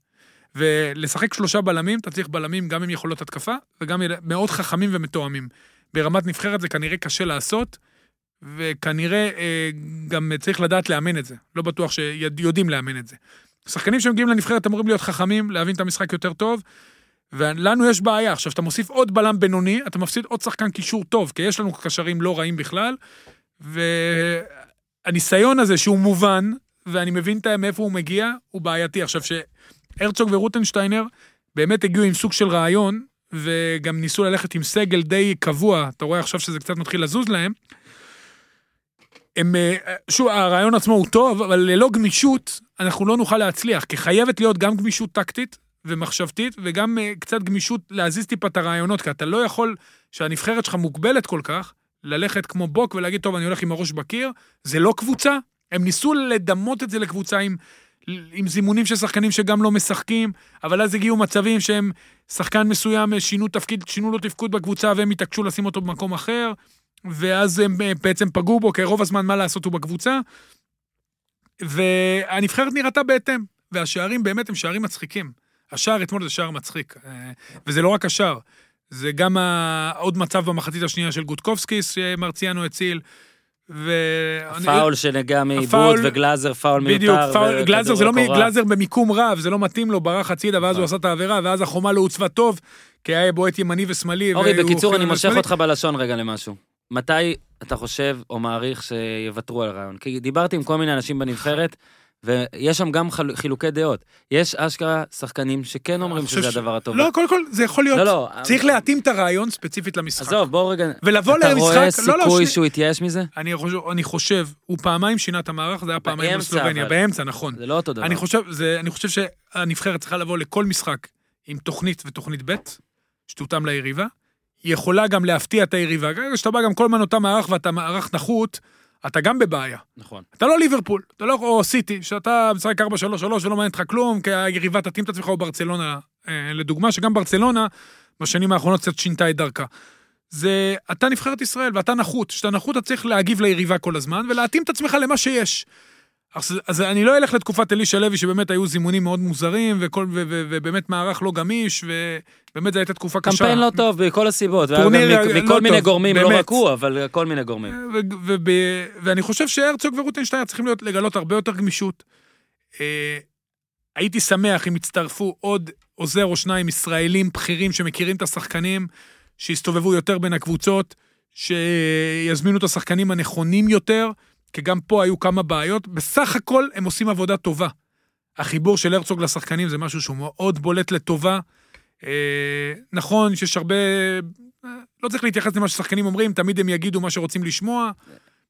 ולשחק שלושה בלמים, אתה צריך בלמים גם עם יכולות התקפה, וגם מאוד חכמים ומתואמים. ברמת נבחרת זה כנראה קשה לעשות, וכנראה אה, גם צריך לדעת לאמן את זה. לא בטוח שיודעים לאמן את זה. שחקנים שמגיעים לנבחרת אמורים להיות חכמים, להבין את המשחק יותר טוב, ולנו יש בעיה. עכשיו, כשאתה מוסיף עוד בלם בינוני, אתה מפסיד עוד שחקן קישור טוב, כי יש לנו קשרים לא רעים בכלל, והניסיון הזה שהוא מובן, ואני מבין מאיפה הוא מגיע, הוא בעייתי. עכשיו, שהרצוג ורוטנשטיינר באמת הגיעו עם סוג של רעיון, וגם ניסו ללכת עם סגל די קבוע, אתה רואה עכשיו שזה קצת מתחיל לזוז להם, הם, אה, שוב, הרעיון עצמו הוא טוב, אבל ללא גמישות, אנחנו לא נוכל להצליח, כי חייבת להיות גם גמישות טקטית ומחשבתית, וגם אה, קצת גמישות להזיז טיפה את הרעיונות, כי אתה לא יכול, שהנבחרת שלך מוגבלת כל כך, ללכת כמו בוק ולהגיד, טוב, אני הולך עם הראש בקיר, זה לא קבוצה, הם ניסו לדמות את זה לקבוצה עם, עם זימונים של שחקנים שגם לא משחקים, אבל אז הגיעו מצבים שהם, שחקן מסוים אה, שינו תפקיד, שינו לו תפקוד בקבוצה והם התעקשו לשים אותו במקום אחר, ואז הם אה, בעצם פגעו בו, כי רוב הזמן מה לעשות הוא בקבוצה. והנבחרת נראתה בהתאם, והשערים באמת הם שערים מצחיקים. השער אתמול זה שער מצחיק, אה, וזה לא רק השער, זה גם עוד מצב במחצית השנייה של גוטקובסקיס שמרציאנו הציל. ו... פאול שנגע מעיבוד, הפאול- וגלאזר פאול מיותר. בדיוק, פאול, גלאזר זה לא. גלאזר במיקום רב, זה לא מתאים לו, ברח הצידה, ואז נכון. הוא עשה את העבירה, ואז החומה לא הוצבה טוב, כי היה בועט ימני ושמאלי. אורי, בקיצור, אני מושך. אותך בלשון רגע למשהו. מתי אתה חושב או מעריך שיוותרו על הרעיון? כי דיברתי עם כל מיני אנשים בנבחרת, ויש שם גם חל- חילוקי דעות. יש אשכרה שחקנים שכן אומרים שזה ש- הדבר הטוב. לא, קודם כל, זה יכול להיות. לא, לא. צריך להתאים את הרעיון ספציפית למשחק. עזוב, בוא רגע. ולבוא אתה למשחק, רואה לא, לא, סיכוי שני- שהוא יתייאש מזה? אני חושב, אני חושב, הוא פעמיים שינה את המערך, זה היה פעמיים בסלובניה. באמצע, נכון. זה לא אותו דבר. אני חושב, זה, אני חושב שהנבחרת צריכה לבוא לכל משחק עם תוכנית ותוכנית ב', שתותאם ליריבה. יכולה גם להפתיע את היריבה. כשאתה בא גם כל הזמן אותה מערך ואתה מערך נחות, אתה גם בבעיה. נכון. אתה לא ליברפול, אתה לא או סיטי, שאתה משחק 4-3-3 ולא מעניין אותך כלום, כי היריבה תתאים את עצמך, או ברצלונה, אה, לדוגמה, שגם ברצלונה בשנים האחרונות קצת שינתה את דרכה. זה, אתה נבחרת ישראל ואתה נחות, כשאתה נחות אתה צריך להגיב ליריבה כל הזמן ולהתאים את עצמך למה שיש. אז, אז אני לא אלך לתקופת אלישע לוי, שבאמת היו זימונים מאוד מוזרים, וכל, ו, ו, ובאמת מערך לא גמיש, ובאמת זו הייתה תקופה קשה. קמפיין לא טוב מכל הסיבות, טורניר גם מ- לא מכל מיני טוב, גורמים, לא באמת. רק הוא, אבל כל מיני גורמים. ו- ו- וב- ואני חושב שהרצוג ורוטנשטיין צריכים להיות, לגלות הרבה יותר גמישות. אה, הייתי שמח אם יצטרפו עוד עוזר או שניים ישראלים בכירים שמכירים את השחקנים, שיסתובבו יותר בין הקבוצות, שיזמינו את השחקנים הנכונים יותר, כי גם פה היו כמה בעיות. בסך הכל הם עושים עבודה טובה. החיבור של הרצוג לשחקנים זה משהו שהוא מאוד בולט לטובה. אה, נכון שיש הרבה... אה, לא צריך להתייחס למה ששחקנים אומרים, תמיד הם יגידו מה שרוצים לשמוע.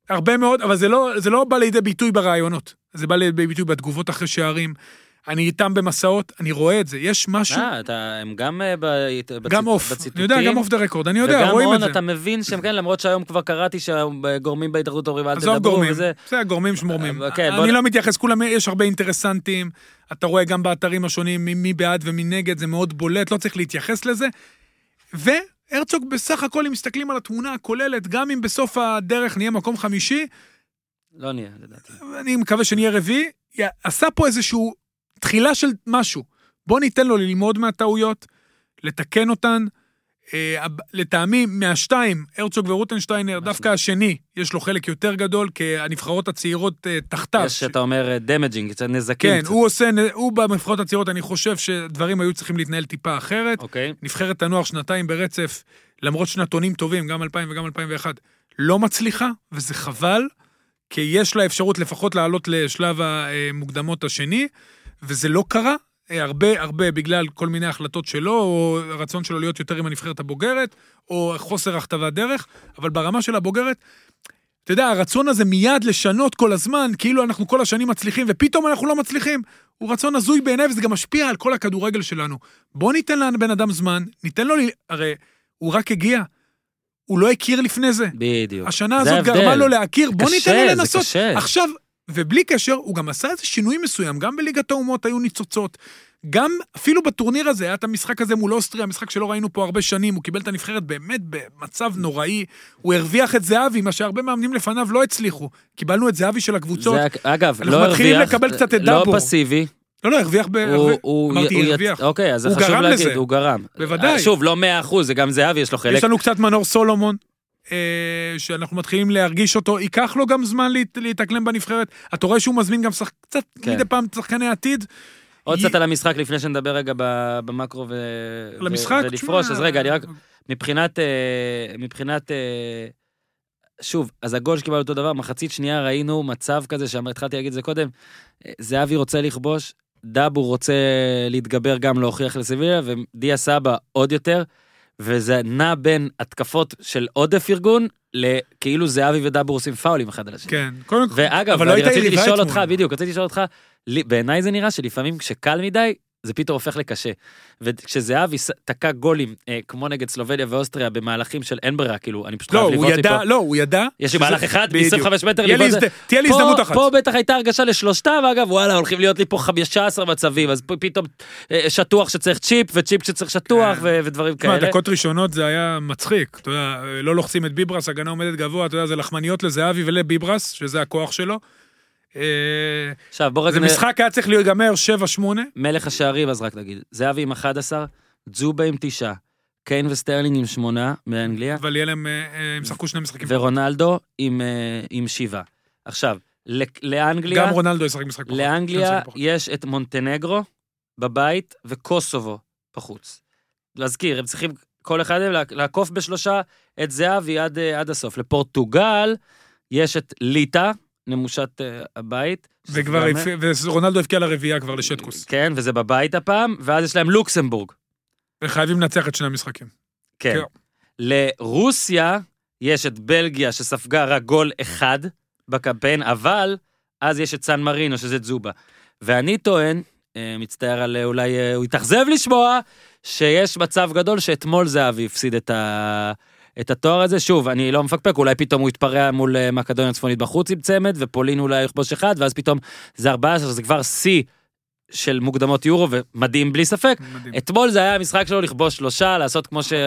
הרבה מאוד, אבל זה לא, זה לא בא לידי ביטוי ברעיונות. זה בא לידי ביטוי בתגובות אחרי שערים. אני איתם במסעות, אני רואה את זה. יש משהו, אה, אתה- הם גם אה, ב- בציט- גם אוף. אני בציטוטים. יודע, גם off the record, אני יודע, וגם רואים את זה. אתה מבין שהם כן, למרות שהיום כבר קראתי שהגורמים בהתאחדות אומרים אל תדברו גורמים, וזה. זה הגורמים שמורמים. אה, כן, אני לא מתייחס, כולם, יש הרבה אינטרסנטים, אתה רואה גם באתרים השונים מי- בעד ומי נגד, זה מאוד בולט, לא צריך להתייחס לזה. והרצוג בסך הכל, אם מסתכלים על התמונה הכוללת, גם אם בסוף הדרך נהיה מקום חמישי, לא נהיה, לדעתי. אני מקווה שנהיה רביעי, עשה פה איזשהו תחילה של משהו. בוא ניתן לו ללמוד מהטעויות, לתקן אותן. אה, לטעמי, מהשתיים, הרצוג ורוטנשטיינר, דווקא השני, יש לו חלק יותר גדול, כי הנבחרות הצעירות אה, תחתיו. יש, שאתה אומר, damaging, קצת נזקים. כן, קצת. הוא עושה, הוא בנבחרות הצעירות, אני חושב שדברים היו צריכים להתנהל טיפה אחרת. אוקיי. נבחרת הנוער שנתיים ברצף, למרות שנתונים טובים, גם 2000 וגם 2001, לא מצליחה, וזה חבל, כי יש לה אפשרות לפחות לעלות לשלב המוקדמות השני, וזה לא קרה. אה, הרבה הרבה בגלל כל מיני החלטות שלו, או הרצון שלו להיות יותר עם הנבחרת הבוגרת, או חוסר הכתבת דרך, אבל ברמה של הבוגרת, אתה יודע, הרצון הזה מיד לשנות כל הזמן, כאילו אנחנו כל השנים מצליחים, ופתאום אנחנו לא מצליחים. הוא רצון הזוי בעיניי, וזה גם משפיע על כל הכדורגל שלנו. בוא ניתן לבן אדם זמן, ניתן לו, הרי הוא רק הגיע, הוא לא הכיר לפני זה. בדיוק. השנה זה הזאת. גרמה לו להכיר, בוא קשה, ניתן לו זה לנסות. קשה. עכשיו, ובלי קשר, הוא גם עשה איזה שינוי מסוים, גם בליגת האומות היו ניצוצות. גם, אפילו בטורניר הזה, היה את המשחק הזה מול אוסטריה, משחק שלא ראינו פה הרבה שנים, הוא קיבל את הנבחרת באמת במצב נוראי. הוא הרוויח את זהבי, מה שהרבה מאמנים לפניו לא הצליחו. קיבלנו את זהבי של הקבוצות. זה, אגב, אנחנו לא מתחילים הרוויח, לקבל קצת את לא דאבור. פסיבי, לא, לא, הרוויח ב... הוא, הוא, אמרתי, הרוויח. אוקיי, אז חשוב גרם להגיד, לזה. הוא גרם. בוודאי. אה, שוב, לא 100 זה גם זהבי, יש לו חלק. יש לנו קצת מנור סולומון, שאנחנו מתחילים להרגיש אותו, ייקח לו גם זמן להת, להתאקלם בנבחרת. אתה רואה שהוא מזמין גם שח... קצת כן. מדי פעם שחקני עתיד. עוד י- קצת על המשחק לפני שנדבר רגע במקרו ו... ו- ולפרוש, תשמע, אז רגע, אני רק... מבחינת... אה, מבחינת... אה, שוב, אז הגול שקיבלנו אותו דבר, מחצית שנייה ראינו מצב כזה, שהתחלתי להגיד את זה קודם, אה, זהבי רוצה לכבוש, דאבור רוצה להתגבר גם להוכיח לסביליה, ודיה סבא עוד יותר, וזה נע בין התקפות של עודף ארגון, לכאילו זהבי ודאבור עושים פאולים אחד על השני. כן, קודם כל. ואגב, אבל לא הייתה רציתי יריבה לשאול אתמול. אותך, בדיוק, רציתי לשאול אותך, בעיניי זה נראה שלפעמים כשקל מדי, זה פתאום הופך לקשה. וכשזהבי תקע גולים, אה, כמו נגד סלובניה ואוסטריה, במהלכים של אין ברירה, כאילו, אני פשוט לא, חייב לבעוט ידע, מפה. לא, הוא ידע. יש לי מהלך אחד, בדיוק. מ-25 מטר, לבעוט. הזד- תהיה לי פה- הזדמנות אחת. פה בטח הייתה הרגשה לשלושתם, ואגב, וואלה, הולכים להיות לי פה 15 מצבים, אז פתאום אה, שטוח שצריך צ'יפ, וצ'יפ שצריך שטוח, כן. ו- ודברים תשמע, כאלה. דקות ראשונות זה היה מצחיק. אתה יודע, לא לוחצים את ביבראס, הגנה עומדת גבוה, אתה יודע, זה לחמניות לזהבי ולביבראס, שזה הכוח שלו. אה, עכשיו, בוא רגע... זה נ- משחק היה צריך להיגמר 7-8. מלך השערים, אז רק נגיד, זהבי עם 11, ג'ובה עם 9, קיין וסטרלינג עם 8 מאנגליה, אבל יהיה להם, אה, אה, הם שחקו שני משחקים. ורונלדו עם, אה, עם 7. עכשיו, לאנגליה, גם רונלדו ישחק משחק פחות. לאנגליה. יש את מונטנגרו בבית וקוסובו בחוץ. להזכיר, הם צריכים כל אחד מהם לעקוף בשלושה את זהבי עד, עד הסוף. לפורטוגל יש את ליטא, נמושת אה, הבית. וכבר, ורונלדו הבקיע לרביעייה כבר לשטקוס. כן, וזה בבית הפעם, ואז יש להם לוקסמבורג. וחייבים לנצח את שני המשחקים. כן. כן. לרוסיה יש את בלגיה שספגה רק גול אחד בקמפיין, אבל אז יש את סן מרינו שזה זובה. ואני טוען, אה, מצטער על אה, אולי הוא התאכזב לשמוע, שיש מצב גדול שאתמול זהבי הפסיד את ה... את התואר הזה, שוב, אני לא מפקפק, אולי פתאום הוא יתפרע מול אה, מקדוניה הצפונית בחוץ עם צמד, ופולין אולי יכבוש אחד, ואז פתאום זה 14, זה כבר שיא של מוקדמות יורו, ומדהים בלי ספק. מדהים. אתמול זה היה המשחק שלו לכבוש שלושה, לעשות כמו שהוא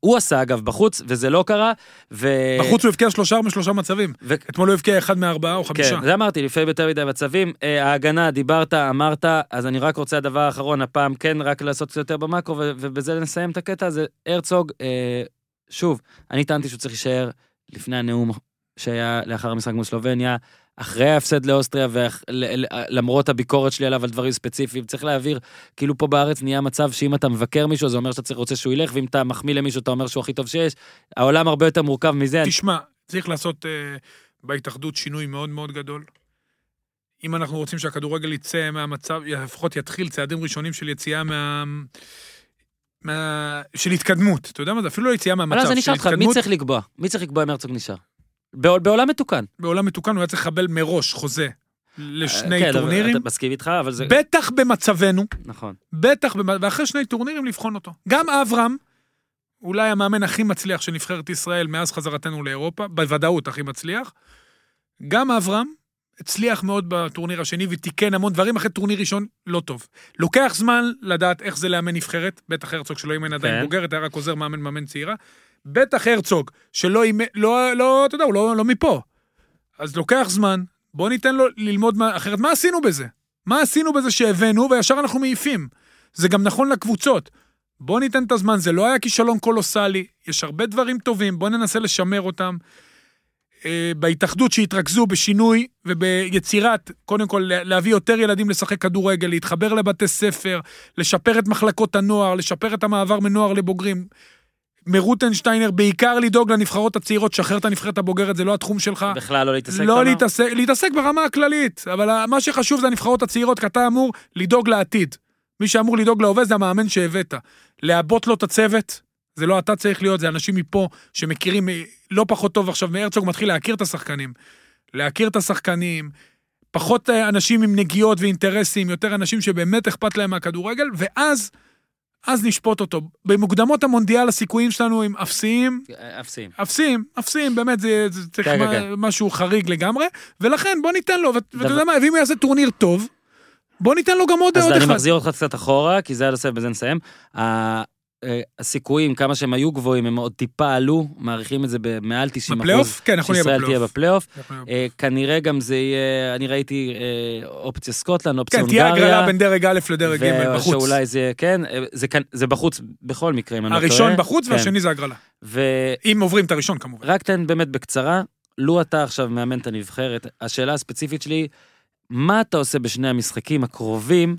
הוא עשה אגב בחוץ, וזה לא קרה. ו... בחוץ הוא הבקיע שלושה משלושה מצבים. ו... אתמול הוא הבקיע אחד מארבעה או חמישה. כן, זה אמרתי, לפעמים יותר מדי מצבים. אה, ההגנה, דיברת, אמרת, אז אני רק רוצה הדבר האחרון, הפעם כן, רק לעשות קצת יותר במאקרו, ובזה נסיים את הקטע הזה. הרצוג, אה, שוב, אני טענתי שהוא צריך להישאר לפני הנאום שהיה לאחר המשחק מול סלובניה, אחרי ההפסד לאוסטריה, ולמרות הביקורת שלי עליו על דברים ספציפיים, צריך להעביר, כאילו פה בארץ נהיה מצב שאם אתה מבקר מישהו, זה אומר שאתה רוצה שהוא ילך, ואם אתה מחמיא למישהו, אתה אומר שהוא הכי טוב שיש. העולם הרבה יותר מורכב מזה. תשמע, צריך לעשות אה, בהתאחדות שינוי מאוד מאוד גדול. אם אנחנו רוצים שהכדורגל יצא מהמצב, לפחות יתחיל צעדים ראשונים של יציאה מה... של התקדמות. אתה יודע מה זה? אפילו לא יציאה מהמצב. אז אני של אשאל אותך, מי. צריך לקבוע? מי צריך לקבוע אם הרצוג נשאר? בעול- בעולם מתוקן. בעולם מתוקן הוא היה צריך לקבל מראש חוזה לשני כן, אבל טורנירים. אתה מסכים איתך, אבל זה... בטח במצבנו, נכון. בטח, ואחרי שני טורנירים לבחון אותו. גם אברהם, אולי המאמן הכי מצליח של נבחרת ישראל מאז חזרתנו לאירופה, בוודאות הכי מצליח. גם אברהם הצליח מאוד בטורניר השני ותיקן המון דברים אחרי טורניר ראשון לא טוב. לוקח זמן לדעת איך זה לאמן נבחרת, בטח הרצוג שלא אימן עדיין כן. בוגרת, היה רק עוזר מאמן מאמן צעירה. בטח הרצוג, שלא אימן, לא, לא, אתה יודע, הוא לא, לא מפה. אז לוקח זמן, בוא ניתן לו ללמוד מה, אחרת מה עשינו בזה? מה עשינו בזה שהבאנו וישר אנחנו מעיפים? זה גם נכון לקבוצות. בוא ניתן את הזמן, זה לא היה כישלון קולוסלי, יש הרבה דברים טובים, בוא ננסה לשמר אותם. אה, בהתאחדות שהתרכזו בשינוי וביצירת, קודם כל לה- להביא יותר ילדים לשחק כדורגל, להתחבר לבתי ספר, לשפר את מחלקות הנוער, לשפר את המעבר מנוער לבוגרים. מרוטנשטיינר, בעיקר לדאוג לנבחרות הצעירות, שחרר את הנבחרת הבוגרת, זה לא התחום שלך. בכלל לא להתעסק לא? להתעסק, להתעסק ברמה הכללית, אבל מה שחשוב זה הנבחרות הצעירות, כי אתה אמור לדאוג לעתיד. מי שאמור לדאוג להווה זה המאמן שהבאת. לעבות לו את הצוות, זה לא אתה צריך להיות, זה אנשים מפה שמכירים, אה, לא פחות טוב עכשיו מהרצוג, מתחיל להכיר את השחקנים. להכיר את השחקנים, פחות אה, אנשים עם נגיעות ואינטרסים, יותר אנשים שבאמת אכפת להם מהכדורגל, ואז, אז נשפוט אותו. במוקדמות המונדיאל הסיכויים שלנו הם אפסיים, אפסים. אפסיים, אפסיים, באמת, זה, זה צריך כן, מה, כן, משהו חריג לגמרי, ולכן בוא ניתן לו, ואת- ואתה יודע מה, ואם הוא יעשה טורניר טוב, בוא ניתן לו גם עוד אז עוד אני אחד. מחזיר אותך קצת אחורה, כי זה עד הסוף, בזה נסיים. אה, הסיכויים, כמה שהם היו גבוהים, הם עוד טיפה עלו, מעריכים את זה במעל 90 אחוז. בפלייאוף? כן, אנחנו נהיה שישראל תהיה בפלייאוף. בפלייאוף. אה, כנראה גם זה יהיה, אני ראיתי אה, אופציה סקוטלנד, אופציה כן, תהיה הונגריה. הגרלה בין דרג א' לדרג ג' בחוץ. שאולי זה, כן, אה, זה, בחוץ בכל מקרה, אם אני לא טועה. הראשון בחוץ כן. והשני זה הגרלה. אם עוברים את הראשון כמובן. תן באמת בקצרה, לו אתה עכשיו מאמן את הנבחרת, השאלה הספציפית שלי, מה אתה עושה בשני המשחקים הקרובים,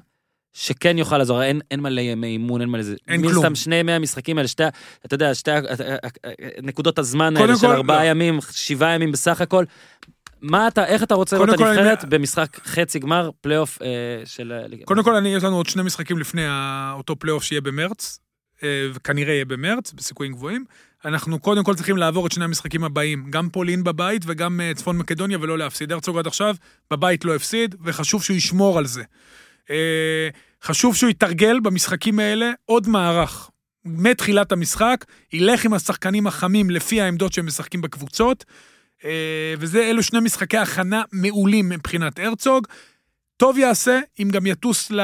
שכן יוכל לעזור, אין, אין מלא ימי אימון, אין מלא זה. אין מן כלום. סתם שני ימי המשחקים האלה, שתי, אתה יודע, שתי ה- ה- ה- נקודות הזמן האלה של ארבעה לא. ימים, שבעה ימים בסך הכל. מה אתה, איך אתה רוצה לראות את כל, אני- הנבחרת במשחק חצי גמר פלייאוף אה, של? קודם כל, אני, יש לנו עוד שני משחקים לפני אותו פלייאוף שיהיה במרץ, אה, וכנראה יהיה במרץ, בסיכויים גבוהים. אנחנו קודם כל צריכים לעבור את שני המשחקים הבאים, גם פולין בבית וגם אה, צפון מקדוניה, ולא להפסיד. הרצוג עד עכשיו, בבית לא הפסיד, וחשוב שהוא ישמור על זה. אה, חשוב שהוא יתרגל במשחקים האלה עוד מערך. מתחילת המשחק, ילך עם השחקנים החמים לפי העמדות שהם משחקים בקבוצות, אה, וזה, אלו שני משחקי הכנה מעולים מבחינת הרצוג. טוב יעשה אם גם יטוס ל...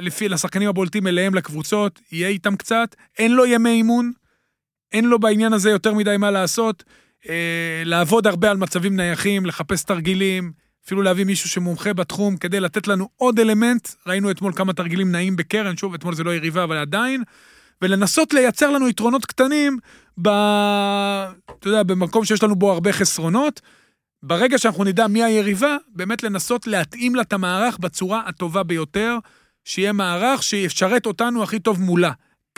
לפי, לשחקנים הבולטים אליהם לקבוצות, יהיה איתם קצת, אין לו ימי אימון, אין לו בעניין הזה יותר מדי מה לעשות, אה, לעבוד הרבה על מצבים נייחים, לחפש תרגילים, אפילו להביא מישהו שמומחה בתחום כדי לתת לנו עוד אלמנט, ראינו אתמול כמה תרגילים נעים בקרן, שוב, אתמול זה לא יריבה, אבל עדיין, ולנסות לייצר לנו יתרונות קטנים ב... אתה יודע, במקום שיש לנו בו הרבה חסרונות. ברגע שאנחנו נדע מי היריבה, באמת לנסות להתאים לה את המערך בצורה הטובה ביותר, שיהיה מערך שישרת אותנו הכי טוב מולה.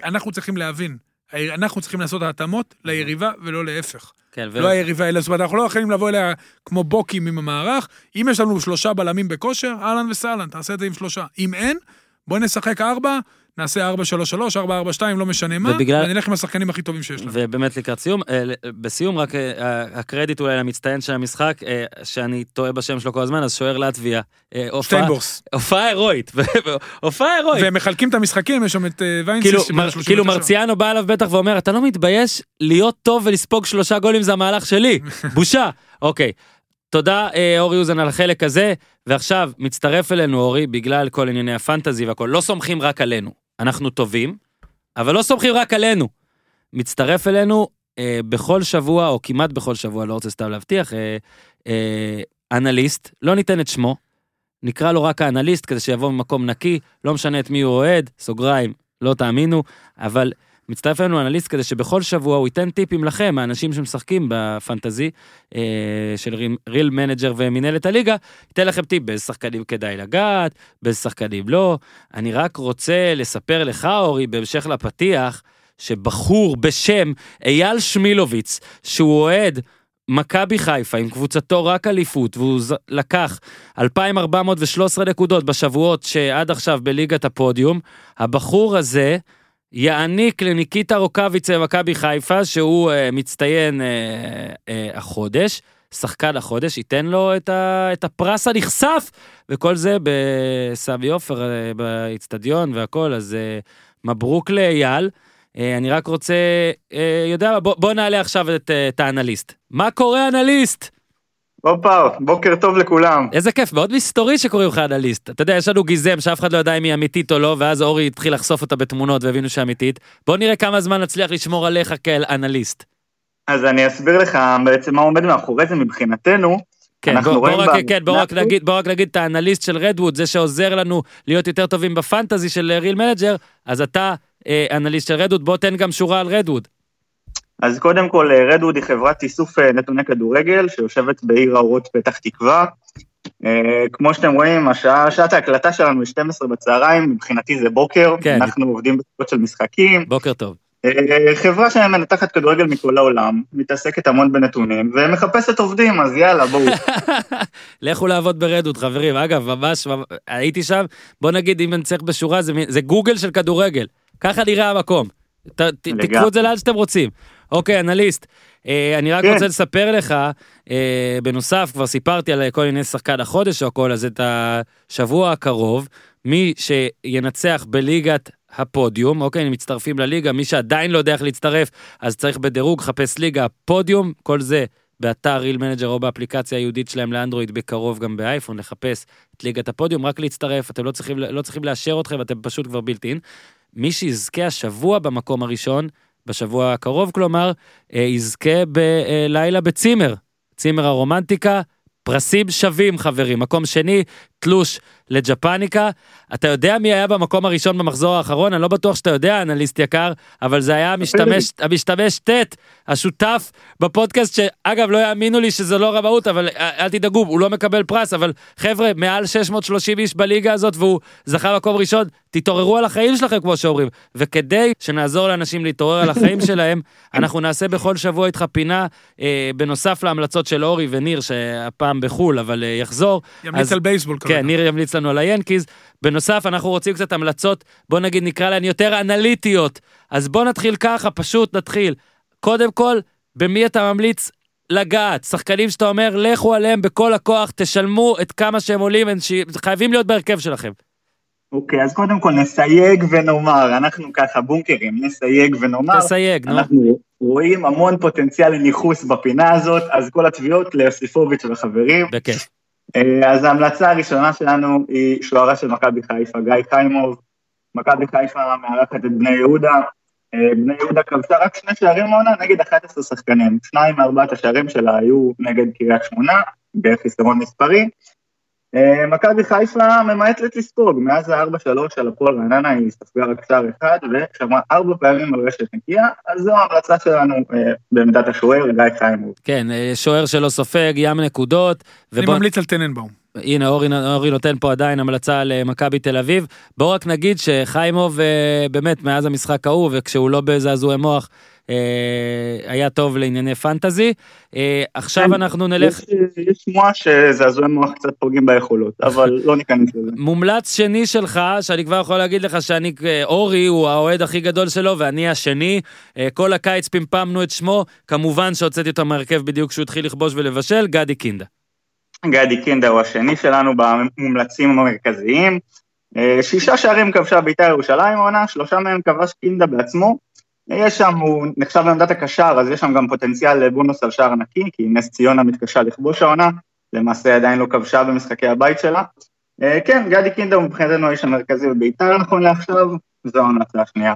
אנחנו צריכים להבין, אנחנו צריכים לעשות התאמות ליריבה ולא להפך. כן, ו... לא היריבה אלא, זאת אומרת, אנחנו לא יכולים לבוא אליה כמו בוקים עם המערך. אם יש לנו שלושה בלמים בכושר, אהלן וסהלן, תעשה את זה עם שלושה. אם אין, בוא נשחק ארבע, נעשה ארבע, שלוש, שלוש, ארבע, ארבע, שתיים, לא משנה מה, ובגלל- ונלך עם השחקנים הכי טובים שיש לנו. ובאמת לקראת סיום, אה, בסיום רק אה, הקרדיט אולי למצטיין של המשחק, אה, שאני טועה בשם שלו כל הזמן, אז שוער לטביה. שטיינבורס. הופעה הירואית, הופעה הירואית. והם מחלקים את המשחקים, יש שם את ויינסיס. כאילו, שבן מר, 39. כאילו מרציאנו בא אליו בטח ואומר, אתה לא מתבייש להיות טוב ולספוג שלושה גולים זה המהלך שלי, בושה. אוקיי, תודה אורי אוזן על החלק הזה, ועכשיו מצטרף אלינו אורי בגלל כל ענייני הפנטזי והכל, לא סומכים רק עלינו, אנחנו טובים, אבל לא סומכים רק עלינו. מצטרף אלינו אה, בכל שבוע, או כמעט בכל שבוע, לא רוצה סתם להבטיח, אה, אה, אנליסט, לא ניתן את שמו, נקרא לו רק האנליסט כדי שיבוא ממקום נקי, לא משנה את מי הוא אוהד, סוגריים, לא תאמינו, אבל מצטרף אלינו אנליסט כדי שבכל שבוע הוא ייתן טיפים לכם, האנשים שמשחקים בפנטזי אה, של Real Manager ומנהלת הליגה, ייתן לכם טיפ באיזה שחקנים כדאי לגעת, באיזה שחקנים לא. אני רק רוצה לספר לך, אורי, בהמשך לפתיח, שבחור בשם אייל שמילוביץ, שהוא אוהד מכבי חיפה עם קבוצתו רק אליפות, והוא ז- לקח 2,413 נקודות בשבועות שעד עכשיו בליגת הפודיום, הבחור הזה יעניק לניקיטה רוקאביצה במכבי חיפה, שהוא אה, מצטיין אה, אה, החודש, שחקן החודש, ייתן לו את, ה, את הפרס הנכסף, וכל זה בסמי עופר אה, באיצטדיון והכל, אז אה, מברוק לאייל. אה, אני רק רוצה, אה, יודע מה, בוא, בוא נעלה עכשיו את, אה, את האנליסט. מה קורה אנליסט? הופה, בוקר טוב לכולם. איזה כיף, מאוד מסתורי שקוראים לך אנליסט. אתה יודע, יש לנו גיזם שאף אחד לא יודע אם היא אמיתית או לא, ואז אורי התחיל לחשוף אותה בתמונות והבינו שאמיתית. בוא נראה כמה זמן נצליח לשמור עליך כאל אנליסט. אז אני אסביר לך בעצם מה עומד מאחורי זה מבחינתנו. כן, בוא, בוא, רק, ב- כן בוא, רק נגיד, בוא רק נגיד את האנליסט של Redwood, זה שעוזר לנו להיות יותר טובים ב fantasy של Real Manager, אז אתה אה, אנליסט של Redwood, בוא תן גם שורה על Redwood. אז קודם כל, Redwood היא חברת איסוף אה, נתוני כדורגל שיושבת בעיר האורות פתח תקווה. אה, כמו שאתם רואים, השעה, שעת ההקלטה שלנו היא 12 בצהריים, מבחינתי זה בוקר, כן. אנחנו עובדים בשעות של משחקים. בוקר טוב. אה, חברה שמנתחת כדורגל מכל העולם, מתעסקת המון בנתונים, ומחפשת עובדים, אז יאללה, בואו. לכו לעבוד ברדווד, חברים. אגב, ממש, הייתי שם, בוא נגיד, אם אני צריך בשורה, זה, זה גוגל של כדורגל. ככה נראה המקום. ת, ת. תיקחו את זה לאן שאתם רוצים. אוקיי, אנליסט. אה, אני רק כן. רוצה לספר לך, אה, בנוסף, כבר סיפרתי על כל מיני שחקן החודש או הכל, אז את השבוע הקרוב, מי שינצח בליגת הפודיום, אוקיי, מצטרפים לליגה, מי שעדיין לא יודע איך להצטרף, אז צריך בדירוג, חפש ליגה, פודיום, כל זה באתר Real Manager או באפליקציה הייעודית שלהם לאנדרואיד, בקרוב גם באייפון, לחפש את ליגת הפודיום, רק להצטרף, אתם לא צריכים, לא צריכים לאשר אתכם, אתם פשוט כבר בלתי in. מי שיזכה השבוע במקום הראשון, בשבוע הקרוב כלומר, אה, יזכה בלילה בצימר, צימר הרומנטיקה, פרסים שווים חברים, מקום שני, תלוש לג'פניקה. אתה יודע מי היה במקום הראשון במחזור האחרון? אני לא בטוח שאתה יודע, אנליסט יקר, אבל זה היה המשתמש, המשתמש ט', השותף בפודקאסט, שאגב, לא יאמינו לי שזה לא רמאות, אבל אל תדאגו, הוא לא מקבל פרס, אבל חבר'ה, מעל 630 איש בליגה הזאת, והוא זכה מקום ראשון, תתעוררו על החיים שלכם, כמו שאומרים. וכדי שנעזור לאנשים להתעורר על החיים שלהם, אנחנו נעשה בכל שבוע איתך פינה, אה, בנוסף להמלצות של אורי וניר, שהפעם בחו"ל, אבל אה, יחזור. ימליץ אז- על בייסבול כרגע. כן, ניר ימליץ לנו על היאנקיז. בנוסף, אנחנו רוצים קצת המלצות, בוא נגיד נקרא להן יותר אנליטיות. אז בוא נתחיל ככה, פשוט נתחיל. קודם כל, במי אתה ממליץ לגעת? שחקנים שאתה אומר, לכו עליהם בכל הכוח, תשלמו את כמה שהם עולים, הם ש... חייבים להיות בהרכב שלכם. אוקיי, אז קודם כל נסייג ונאמר, אנחנו ככה בונקרים, נסייג ונאמר, תסייג, נו. אנחנו רואים המון פוטנציאל לניכוס בפינה הזאת, אז כל התביעות ליוסיפוביץ' וחברים. בכיף. אה, אז ההמלצה הראשונה שלנו היא שוערה של מכבי חיפה, גיא חיימוב. מכבי חיפה מארחת את בני יהודה. אה, בני יהודה כבשה רק שני שערים מעונה נגד 11 שחקנים. שניים מארבעת השערים שלה היו נגד קריית שמונה, בחיסרון מספרי. אה, מכבי חיפה ממעטת לספוג, מאז ה-4-3 על הפועל רעננה היא ספגה רק שער אחד ושמרה ארבע פעמים על רשת נקייה, אז זו ההמלצה שלנו אה, בעמדת השוער, גיא חיימוב. כן, אה, שוער שלא סופג, ים נקודות. אני ממליץ על טננבאום. הנה אורי, אורי נותן פה עדיין המלצה למכבי תל אביב. בואו רק נגיד שחיימוב אה, באמת מאז המשחק ההוא וכשהוא לא בזעזועי מוח אה, היה טוב לענייני פנטזי. אה, עכשיו כן, אנחנו נלך, יש, שמועה שזעזועי מוח קצת פוגעים ביכולות, אבל לא ניכנס לזה. מומלץ שני שלך, שאני כבר יכול להגיד לך שאני, אורי הוא האוהד הכי גדול שלו ואני השני. כל הקיץ פמפמנו את שמו, כמובן שהוצאתי אותו מהרכב בדיוק כשהוא התחיל לכבוש ולבשל, גדי קינדה. גדי קינדה הוא השני שלנו במומלצים המרכזיים. אה, שישה שערים כבשה בית"ר ירושלים העונה, שלושה מהם כבש קינדה בעצמו. יש שם, הוא נחשב לעמדת הקשר, אז יש שם גם פוטנציאל לבונוס על שער נקי, כי נס ציונה מתקשה לכבוש העונה, למעשה עדיין לא כבשה במשחקי הבית שלה. אה, כן, גדי קינדה הוא מבחינתנו האיש המרכזי בבית"ר נכון לעכשיו, זו ההמלצה השנייה.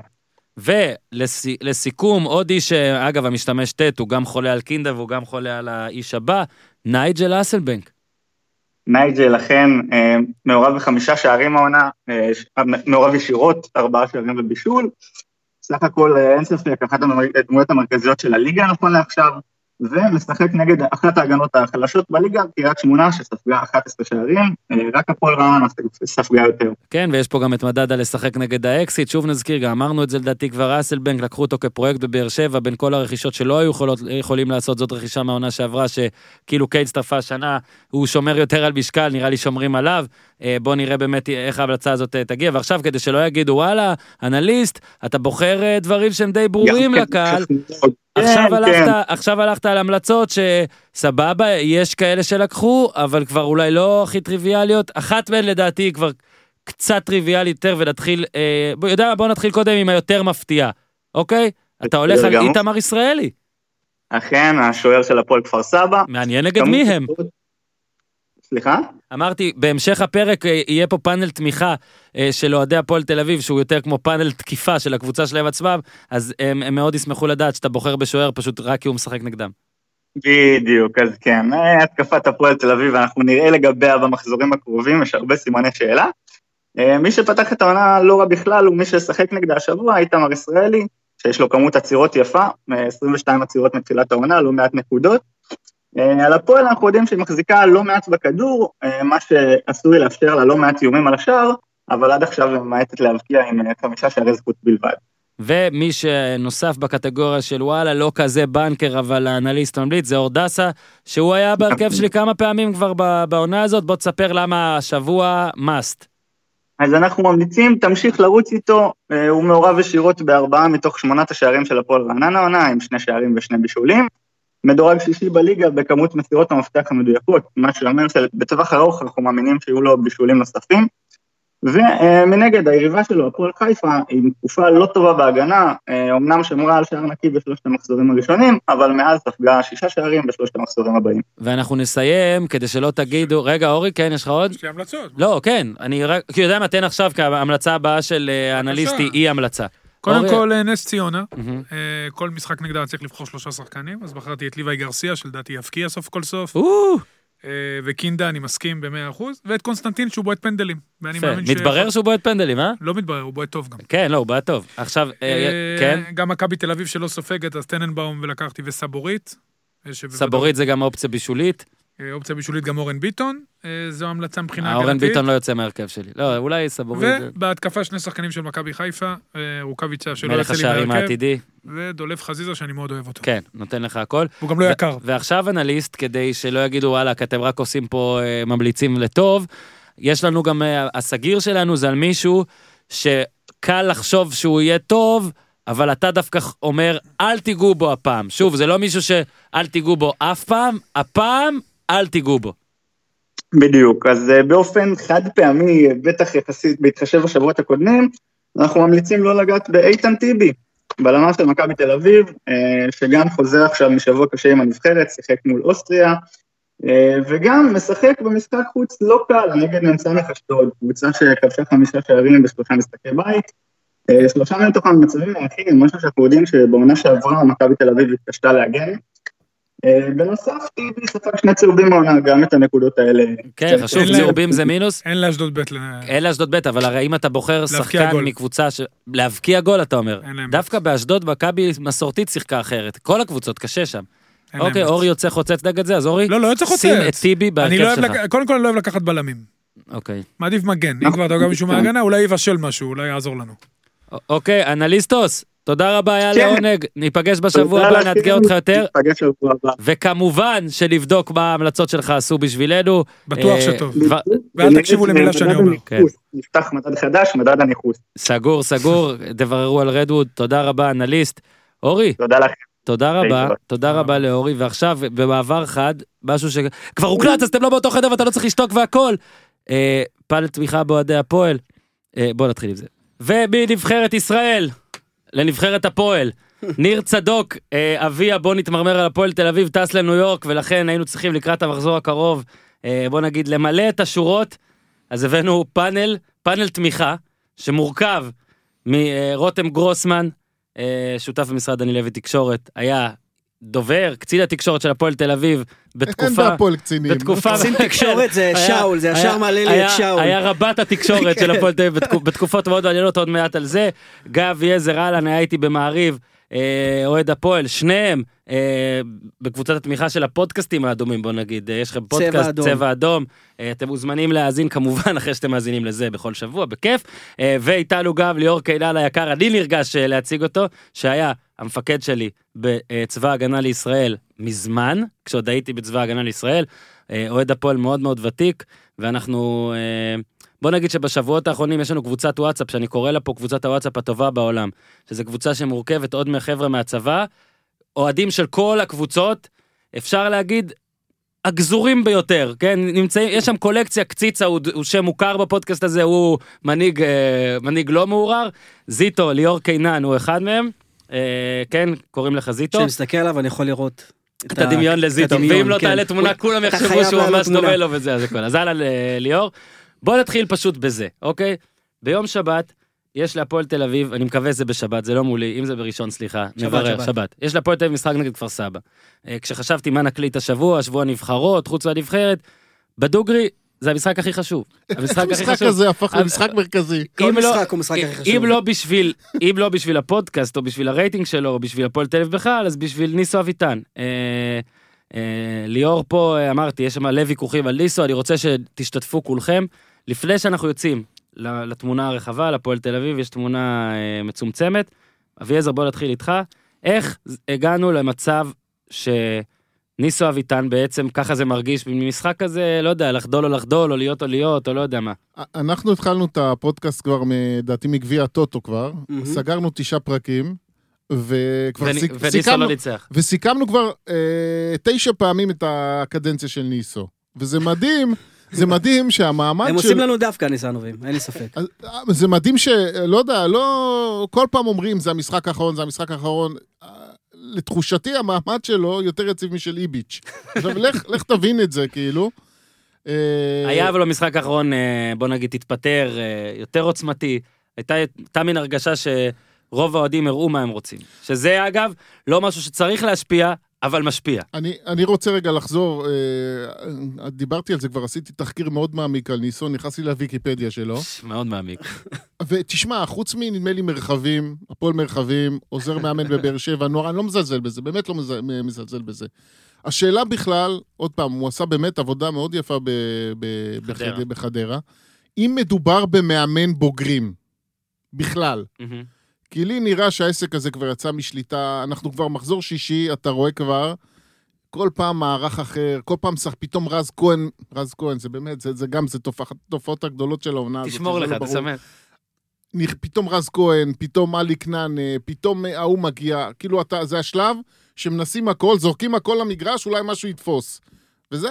ולסיכום, עוד איש, אה, אגב, המשתמש ט', הוא גם חולה על קינדה והוא גם חולה על האיש הבא, נייג'ל אסלבנק. נייג'ל אכן אה, מעורב בחמישה שערים העונה, אה, ש- מעורב ישירות, ארבעה שערים ובישול. סך הכל אה, אין ספק, אחת הדמויות המרכזיות של הליגה נכון לעכשיו, ומשחק נגד אחת ההגנות החלשות בליגה, קריית שמונה, שספגה 11 שערים, אה, רק הפועל רעננה ספגה יותר. כן, ויש פה גם את מדד הלשחק נגד האקסיט, שוב נזכיר, גם אמרנו את זה לדעתי כבר, אסלבנק לקחו אותו כפרויקט בבאר שבע, בין כל הרכישות שלא היו יכולות, יכולים לעשות, זאת רכישה מהעונה שעברה, שכאילו קיי הצטרפה השנה, הוא שומר יותר על משקל, נראה לי שומרים עליו, בוא נראה באמת איך ההמלצה הזאת אה, תגיע, ועכשיו כדי שלא יגידו, וואלה, אנליסט, אתה בוחר אה, דברים שהם די ברורים כן, לקהל, כן, עכשיו כן. הלכת, עכשיו הלכת על המלצות שסבבה, יש כאלה שלקחו, אבל כבר אולי לא הכי טריוויאליות. אחת מהן לדעתי היא כבר קצת טריוויאלית יותר, ונתחיל, אה, בוא, יודע מה, בוא נתחיל קודם עם היותר מפתיע, אוקיי? אתה הולך על. איתמר ישראלי. אכן, השוער של הפועל כפר סבא. מעניין נגד מי הם. סליחה? אמרתי, בהמשך הפרק אה, יהיה פה פאנל תמיכה אה, של אוהדי הפועל תל אביב, שהוא יותר כמו פאנל תקיפה של הקבוצה שלהם עצמם, אז הם, הם מאוד ישמחו לדעת שאתה בוחר בשוער פשוט רק כי הוא משחק נגדם. בדיוק, אז כן, אה, התקפת הפועל תל אביב, אנחנו נראה לגביה במחזורים הקרובים, יש הרבה סימני שאלה. אה, מי שפתח את העונה לא רע בכלל הוא מי ששחק נגדה השבוע, איתמר ישראלי, שיש לו כמות עצירות יפה, אה, 22 עצירות מתחילת העונה, לא מעט נקודות. אה, על הפועל אנחנו יודעים שהיא מחזיקה לא מעט בכדור, אה, מה שעשוי לאפשר לה לא מעט איומים על השער, אבל עד עכשיו היא ממעטת להבקיע עם אה, חמישה שערי זכות בלבד. ומי שנוסף בקטגוריה של וואלה לא כזה בנקר אבל האנליסט ממליץ זה אורדסה שהוא היה בהרכב שלי כמה פעמים כבר בעונה הזאת בוא תספר למה השבוע must. אז אנחנו ממליצים, תמשיך לרוץ איתו, הוא מעורב ישירות בארבעה מתוך שמונת השערים של הפועל רעננה העונה, עם שני שערים ושני בישולים. מדורג שישי בליגה בכמות מסירות המפתח המדויקות, מה שאומר שבטווח ארוך אנחנו מאמינים שיהיו לו בישולים נוספים. ומנגד היריבה שלו, הפועל חיפה, עם תקופה לא טובה בהגנה, אה, אמנם שמרה על שער נקי בשלושת המחזורים הראשונים, אבל מאז ספגה שישה שערים בשלושת המחזורים הבאים. ואנחנו נסיים, כדי שלא תגידו, רגע, אורי, כן, יש לך עוד? יש לי המלצות. לא, כן, אני רק, כי יודע מה, תן עכשיו, כי ההמלצה הבאה של אה, האנליסט היא המלצה. קודם אורי- כל, אה, נס ציונה. אה, כל משחק נגדה צריך לבחור שלושה שחקנים, אז בחרתי את ליוואי גרסיה, שלדעתי יבקיע סוף כל סוף, אה, וקינדה, אני מסכים ב-100%, ואת קונסטנטין, שהוא בועט פנדלים. ואני. מאמין ש... מתברר שהוא בועט פנדלים, אה? לא מתברר, הוא בועט טוב גם. כן, לא, הוא בועט טוב. עכשיו, כן, גם מכבי תל אביב שלא סופגת, אז טננבאום ולקחתי וסבורית. סבורית זה גם אופציה בישולית. אה, אופציה בישולית גם אורן ביטון, אה, זו המלצה מבחינה אה, אורן הגנתית. ביטון לא יוצא מהרכב שלי. לא, אולי סבורית. זה- ובהתקפה שני שחקנים של מכבי חיפה, רוקאביצה שלא מלך יוצא לי השערים מהרכב, העתידי. ודולב חזיזה שאני מאוד אוהב אותו. כן, נותן לך הכל. הוא גם לא יקר. ועכשיו אנליסט, כדי שלא יגידו וואלה, אתם רק עושים פה ממליצים לטוב, יש לנו גם, הסגיר שלנו זה על מישהו שקל לחשוב שהוא יהיה טוב, אבל אתה דווקא אומר, אל תיגעו בו הפעם. שוב, זה לא מישהו שאל תיגעו בו אף פעם, הפעם אל תיגעו בו. בדיוק, אז אה, באופן חד פעמי, בטח יחסית בהתחשב בשבועות הקודמים, אנחנו ממליצים לא לגעת באיתן טיבי, בלמה של מכבי תל אביב, אה, שגם חוזר עכשיו משבוע קשה עם הנבחרת, שיחק מול אוסטריה, אה, וגם משחק במשחק חוץ לא קל נגד מ"ס אשדוד, קבוצה שכבשה חמישה שערים בשלושה משחקי בית. שלושה מתוכם מצבים נייחים, משהו שאנחנו יודעים שבעונה שעברה מכבי תל אביב התקשתה להגן. אה, בנוסף, טיבי ספג שני צהובים בעונה, גם את הנקודות האלה. כן, קצת חשוב, אין צהובים זה מינוס. אין לאשדוד בית ל... אלה אשדוד ב', אבל הרי אם אתה בוחר שחקן. מקבוצה ש... להבקיע גול, אתה אומר. אין דווקא באשדוד מכבי מסורתית שיחקה אחרת. כל הקבוצות, קשה שם. אין אוקיי. אורי יוצא חוצץ נגד זה, אז אורי, לא, לא יוצא חוצץ. שים את טיבי אני לא בהרכב אוהב, שלך. קודם כל אני לא אוהב לקחת בלמים. אוקיי. מעדיף מגן. אם כבר אתה גם מישהו מההגנה, אולי יבשל משהו, אולי יעזור לנו. אוקיי, אנליסטוס, תודה רבה, היה כן. לעונג. ניפגש בשבוע הבא. נאתגר אותך יותר. ניפגש בשבוע הבא. וכמובן שנבדוק מה ההמלצות שלך עשו בשבילנו. בטוח אה, שטוב. ואל תקשיבו למילה שאני אומר. הניחוס, נפתח מדד חדש, מדד הניחוס. סגור, סגור, תבררו על רדווד, תודה רבה, אנליסט. אורי, תודה לכם. תודה רבה. תודה רבה לאורי, ועכשיו, במעבר חד, משהו שכבר הוקלט, אז אתם לא באותו חדר ואתה לא צריך לשתוק והכל. אה, פאנל תמיכה באוהדי הפועל. אה, בוא נתחיל עם זה. ומנבחרת ישראל לנבחרת הפועל. ניר צדוק, אה, אביה, בוא נתמרמר על הפועל תל אביב, טס לניו יורק, ולכן היינו צריכים לקראת המחזור הקרוב, אה, בוא נגיד, למלא את השורות. אז הבאנו פאנל, פאנל תמיכה, שמורכב מרותם גרוסמן, אה, שותף במשרד דני לוי תקשורת, היה דובר, קצין התקשורת של הפועל תל אביב, אין בתקופה... בהפועל קצינים. בתקופה... קצין תקשורת זה שאול, זה ישר מעלה לי היה- את שאול. היה רבת התקשורת של הפועל תל אביב בתקופ- בתקופות מאוד מעניינות עוד מעט על זה. גיא אביעזר אהלן היה איתי במעריב, אוהד הפועל, שניהם אה, בקבוצת התמיכה של הפודקאסטים האדומים בוא נגיד, אה, יש לכם פודקאסט אדום. צבע אדום, אה, אתם מוזמנים להאזין כמובן אחרי שאתם מאזינים לזה בכל שבוע, בכיף. אה, ואיתנו גם ליאור קינן היקר, אני נרגש אה, להציג אותו, שהיה המפקד שלי בצבא ההגנה לישראל מזמן, כשעוד הייתי בצבא ההגנה לישראל, אה, אוהד הפועל מאוד מאוד ותיק, ואנחנו, אה, בוא נגיד שבשבועות האחרונים יש לנו קבוצת וואטסאפ, שאני קורא לה פה קבוצת הוואטסאפ הטובה בעולם, שזו קבוצה שמורכבת עוד מחבר'ה מהצבא, אוהדים של כל הקבוצות, אפשר להגיד, הגזורים ביותר, כן? נמצאים, יש שם קולקציה, קציצה הוא, הוא שם מוכר בפודקאסט הזה, הוא מנהיג, אה, מנהיג לא מעורער, זיטו, ליאור קינן הוא אחד מהם, אה, כן, קוראים לך זיטו. כשאני מסתכל עליו אני יכול לראות את הדמיון לזיטו, ואם לא כן. תעלה תמונה כולם יחשבו שהוא ממש. דומה לו וזה, אז הכל. אז אהלן אה, ליאור. בוא נתחיל פשוט בזה, אוקיי? ביום שבת יש להפועל תל אביב, אני מקווה שזה בשבת, זה לא מולי, אם זה בראשון סליחה, שבת, נברר, שבת. שבת. יש להפועל תל אביב משחק נגד כפר סבא. אה, כשחשבתי מה נקליט השבוע, שבוע נבחרות, חוץ מהנבחרת, בדוגרי זה המשחק הכי חשוב. המשחק הכי המשחק חשוב. הזה הפך למשחק מרכזי. כל אם לא- משחק הוא משחק הכי חשוב. אם לא בשביל, אם לא בשביל הפודקאסט או בשביל הרייטינג שלו או בשביל הפועל תל אביב בכלל, אז בשביל ניסו אביטן. אה, אה, ליאור פה, אמרתי, יש שם מלא ויכוחים על ניסו, אני רוצה שתשתתפו כולכם. לפני שאנחנו יוצאים ל- לתמונה הרחבה, לפועל תל אביב, יש תמונה אה, מצומצמת. אביעזר, בוא נתחיל איתך. איך הגענו למצב שניסו אביטן בעצם, ככה זה מרגיש, ממשחק כזה, לא יודע, לחדול או לחדול, או להיות או להיות, או לא יודע מה. אנחנו התחלנו את הפודקאסט כבר, לדעתי, מגביע הטוטו כבר. מהמם. סגרנו תשעה פרקים. וכבר וני- סיק- וניסו סיכמנו, לא ניצח. וסיכמנו כבר אה, תשע פעמים את הקדנציה של ניסו. וזה מדהים, זה מדהים שהמעמד הם של... עושים לנו דווקא ניסנובים, אין לי ספק. אה, זה מדהים שלא יודע, לא... כל פעם אומרים, זה המשחק האחרון, זה המשחק האחרון. אה, לתחושתי, המעמד שלו יותר יציב משל איביץ'. עכשיו, לך, לך תבין את זה, כאילו. אה, היה אבל במשחק האחרון, בוא נגיד, התפטר, יותר עוצמתי. הייתה הייתה מין הרגשה שרוב האוהדים הראו מה הם רוצים. שזה, אגב, לא משהו שצריך להשפיע, אבל משפיע. אני, אני רוצה רגע לחזור, אה, דיברתי על זה, כבר עשיתי תחקיר מאוד מעמיק על ניסו, נכנסתי לוויקיפדיה שלו. מאוד מעמיק. ותשמע, חוץ מנדמה לי מרחבים, הפועל מרחבים, עוזר מאמן בבאר שבע, נוער, אני לא מזלזל בזה, באמת לא מז- מזלזל בזה. השאלה בכלל, עוד פעם, הוא עשה באמת עבודה מאוד יפה ב, ב, חדרה. בחד, בחדרה. אם מדובר במאמן בוגרים, בכלל, מהמם. כי לי נראה שהעסק הזה כבר יצא משליטה, אנחנו כבר מחזור שישי, אתה רואה כבר, כל פעם מערך אחר, כל פעם שח, פתאום רז כהן, רז כהן, זה באמת, זה, זה גם, זה תופעות הגדולות של העונה הזאת. תשמור לך, לא. תסמן. פתאום רז כהן, פתאום עלי כנען, אה, פתאום אה, ההוא מגיע, כאילו אתה, זה השלב שמנסים הכל, זורקים הכל למגרש, אולי משהו יתפוס. וזה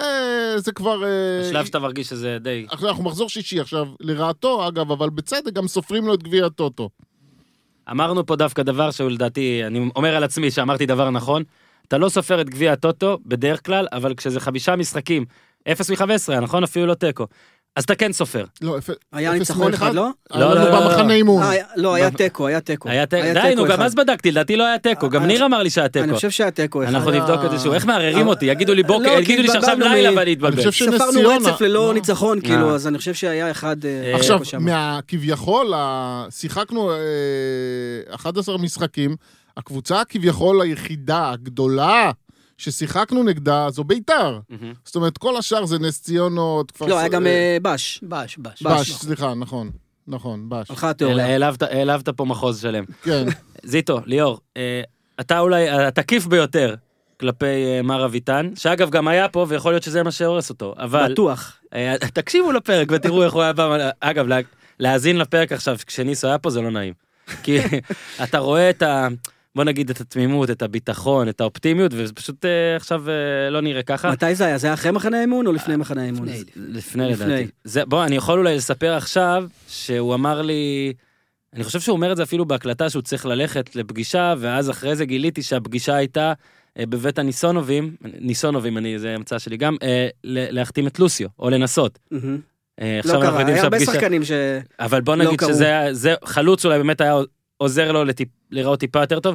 זה כבר... אה, בשלב שאתה מרגיש שזה די... אנחנו מחזור שישי עכשיו, לרעתו אגב, אבל בצדק גם סופרים לו את גביע הטוטו. אמרנו פה דווקא דבר שהוא לדעתי, אני אומר על עצמי שאמרתי דבר נכון. אתה לא סופר את גביע הטוטו בדרך כלל, אבל כשזה חמישה משחקים, 0 מ-15, נכון? אפילו לא תיקו. אז אתה כן סופר. לא, אפ- היה אפס ניצחון? אחד, לא? לא, לא, לא, במחנה לא. אימון. אה, לא, היה תיקו, היה תיקו. היה תיקו, די, נו, גם. אז בדקתי, לדעתי לא היה תיקו, גם אני ניר אמר לי שהיה תיקו. אני חושב שהיה תיקו אחד. אנחנו נבדוק את זה שוב. איך מערערים אותי? יגידו לי לא, בוקר, כי יגידו לי שעכשיו לילה ואני אני אתבלבל. חושב שנס ספרנו. רצף ללא אה. ניצחון, כאילו, אה. אז אני חושב שהיה אחד... אה, עכשיו, תיקו שם. מה, כביכול, ה- שיחקנו אה, 11 משחקים, הקבוצה כביכול היחידה, הגדולה, ששיחקנו נגדה, זו ביתר. מהמם. זאת אומרת, כל השאר זה נס ציונות, כפר... לא, היה גם אה, אה, בש. בש, בש. בש, סליחה, נכון. נכון, בש. הלכה התיאוריה. העלבת- העלבת פה מחוז שלם. כן. זיטו, ליאור, אה, אתה אולי התקיף ביותר כלפי מר אביטן, שאגב גם היה פה ויכול להיות שזה מה שהורס אותו, אבל בטוח. תקשיבו לפרק ותראו איך הוא היה פעם, אגב, לה- להאזין לפרק עכשיו כשניסו היה פה זה לא נעים. כי אתה רואה את ה... בוא נגיד את התמימות, את הביטחון, את האופטימיות, וזה פשוט אה, עכשיו אה, לא נראה ככה. מתי זה היה? זה היה אחרי מחנה האימון או לפני מחנה האימון? לפני. לפני לפני. לדעתי. זה, בוא, אני יכול אולי לספר עכשיו שהוא אמר לי, אני חושב שהוא אומר את זה אפילו בהקלטה שהוא צריך ללכת לפגישה, ואז אחרי זה גיליתי שהפגישה הייתה אה, בבית הניסונובים, ניסונובים, אני, זה המצאה שלי גם, אה, להחתים את לוסיו, או לנסות. אה, עכשיו לא אנחנו קרה, יודעים היה הרבה שהפגישה... שחקנים ש... אבל בוא לא נגיד קרו. שזה היה, זה חלוץ אולי באמת היה עוזר לו לטיפ, לראות טיפה יותר טוב.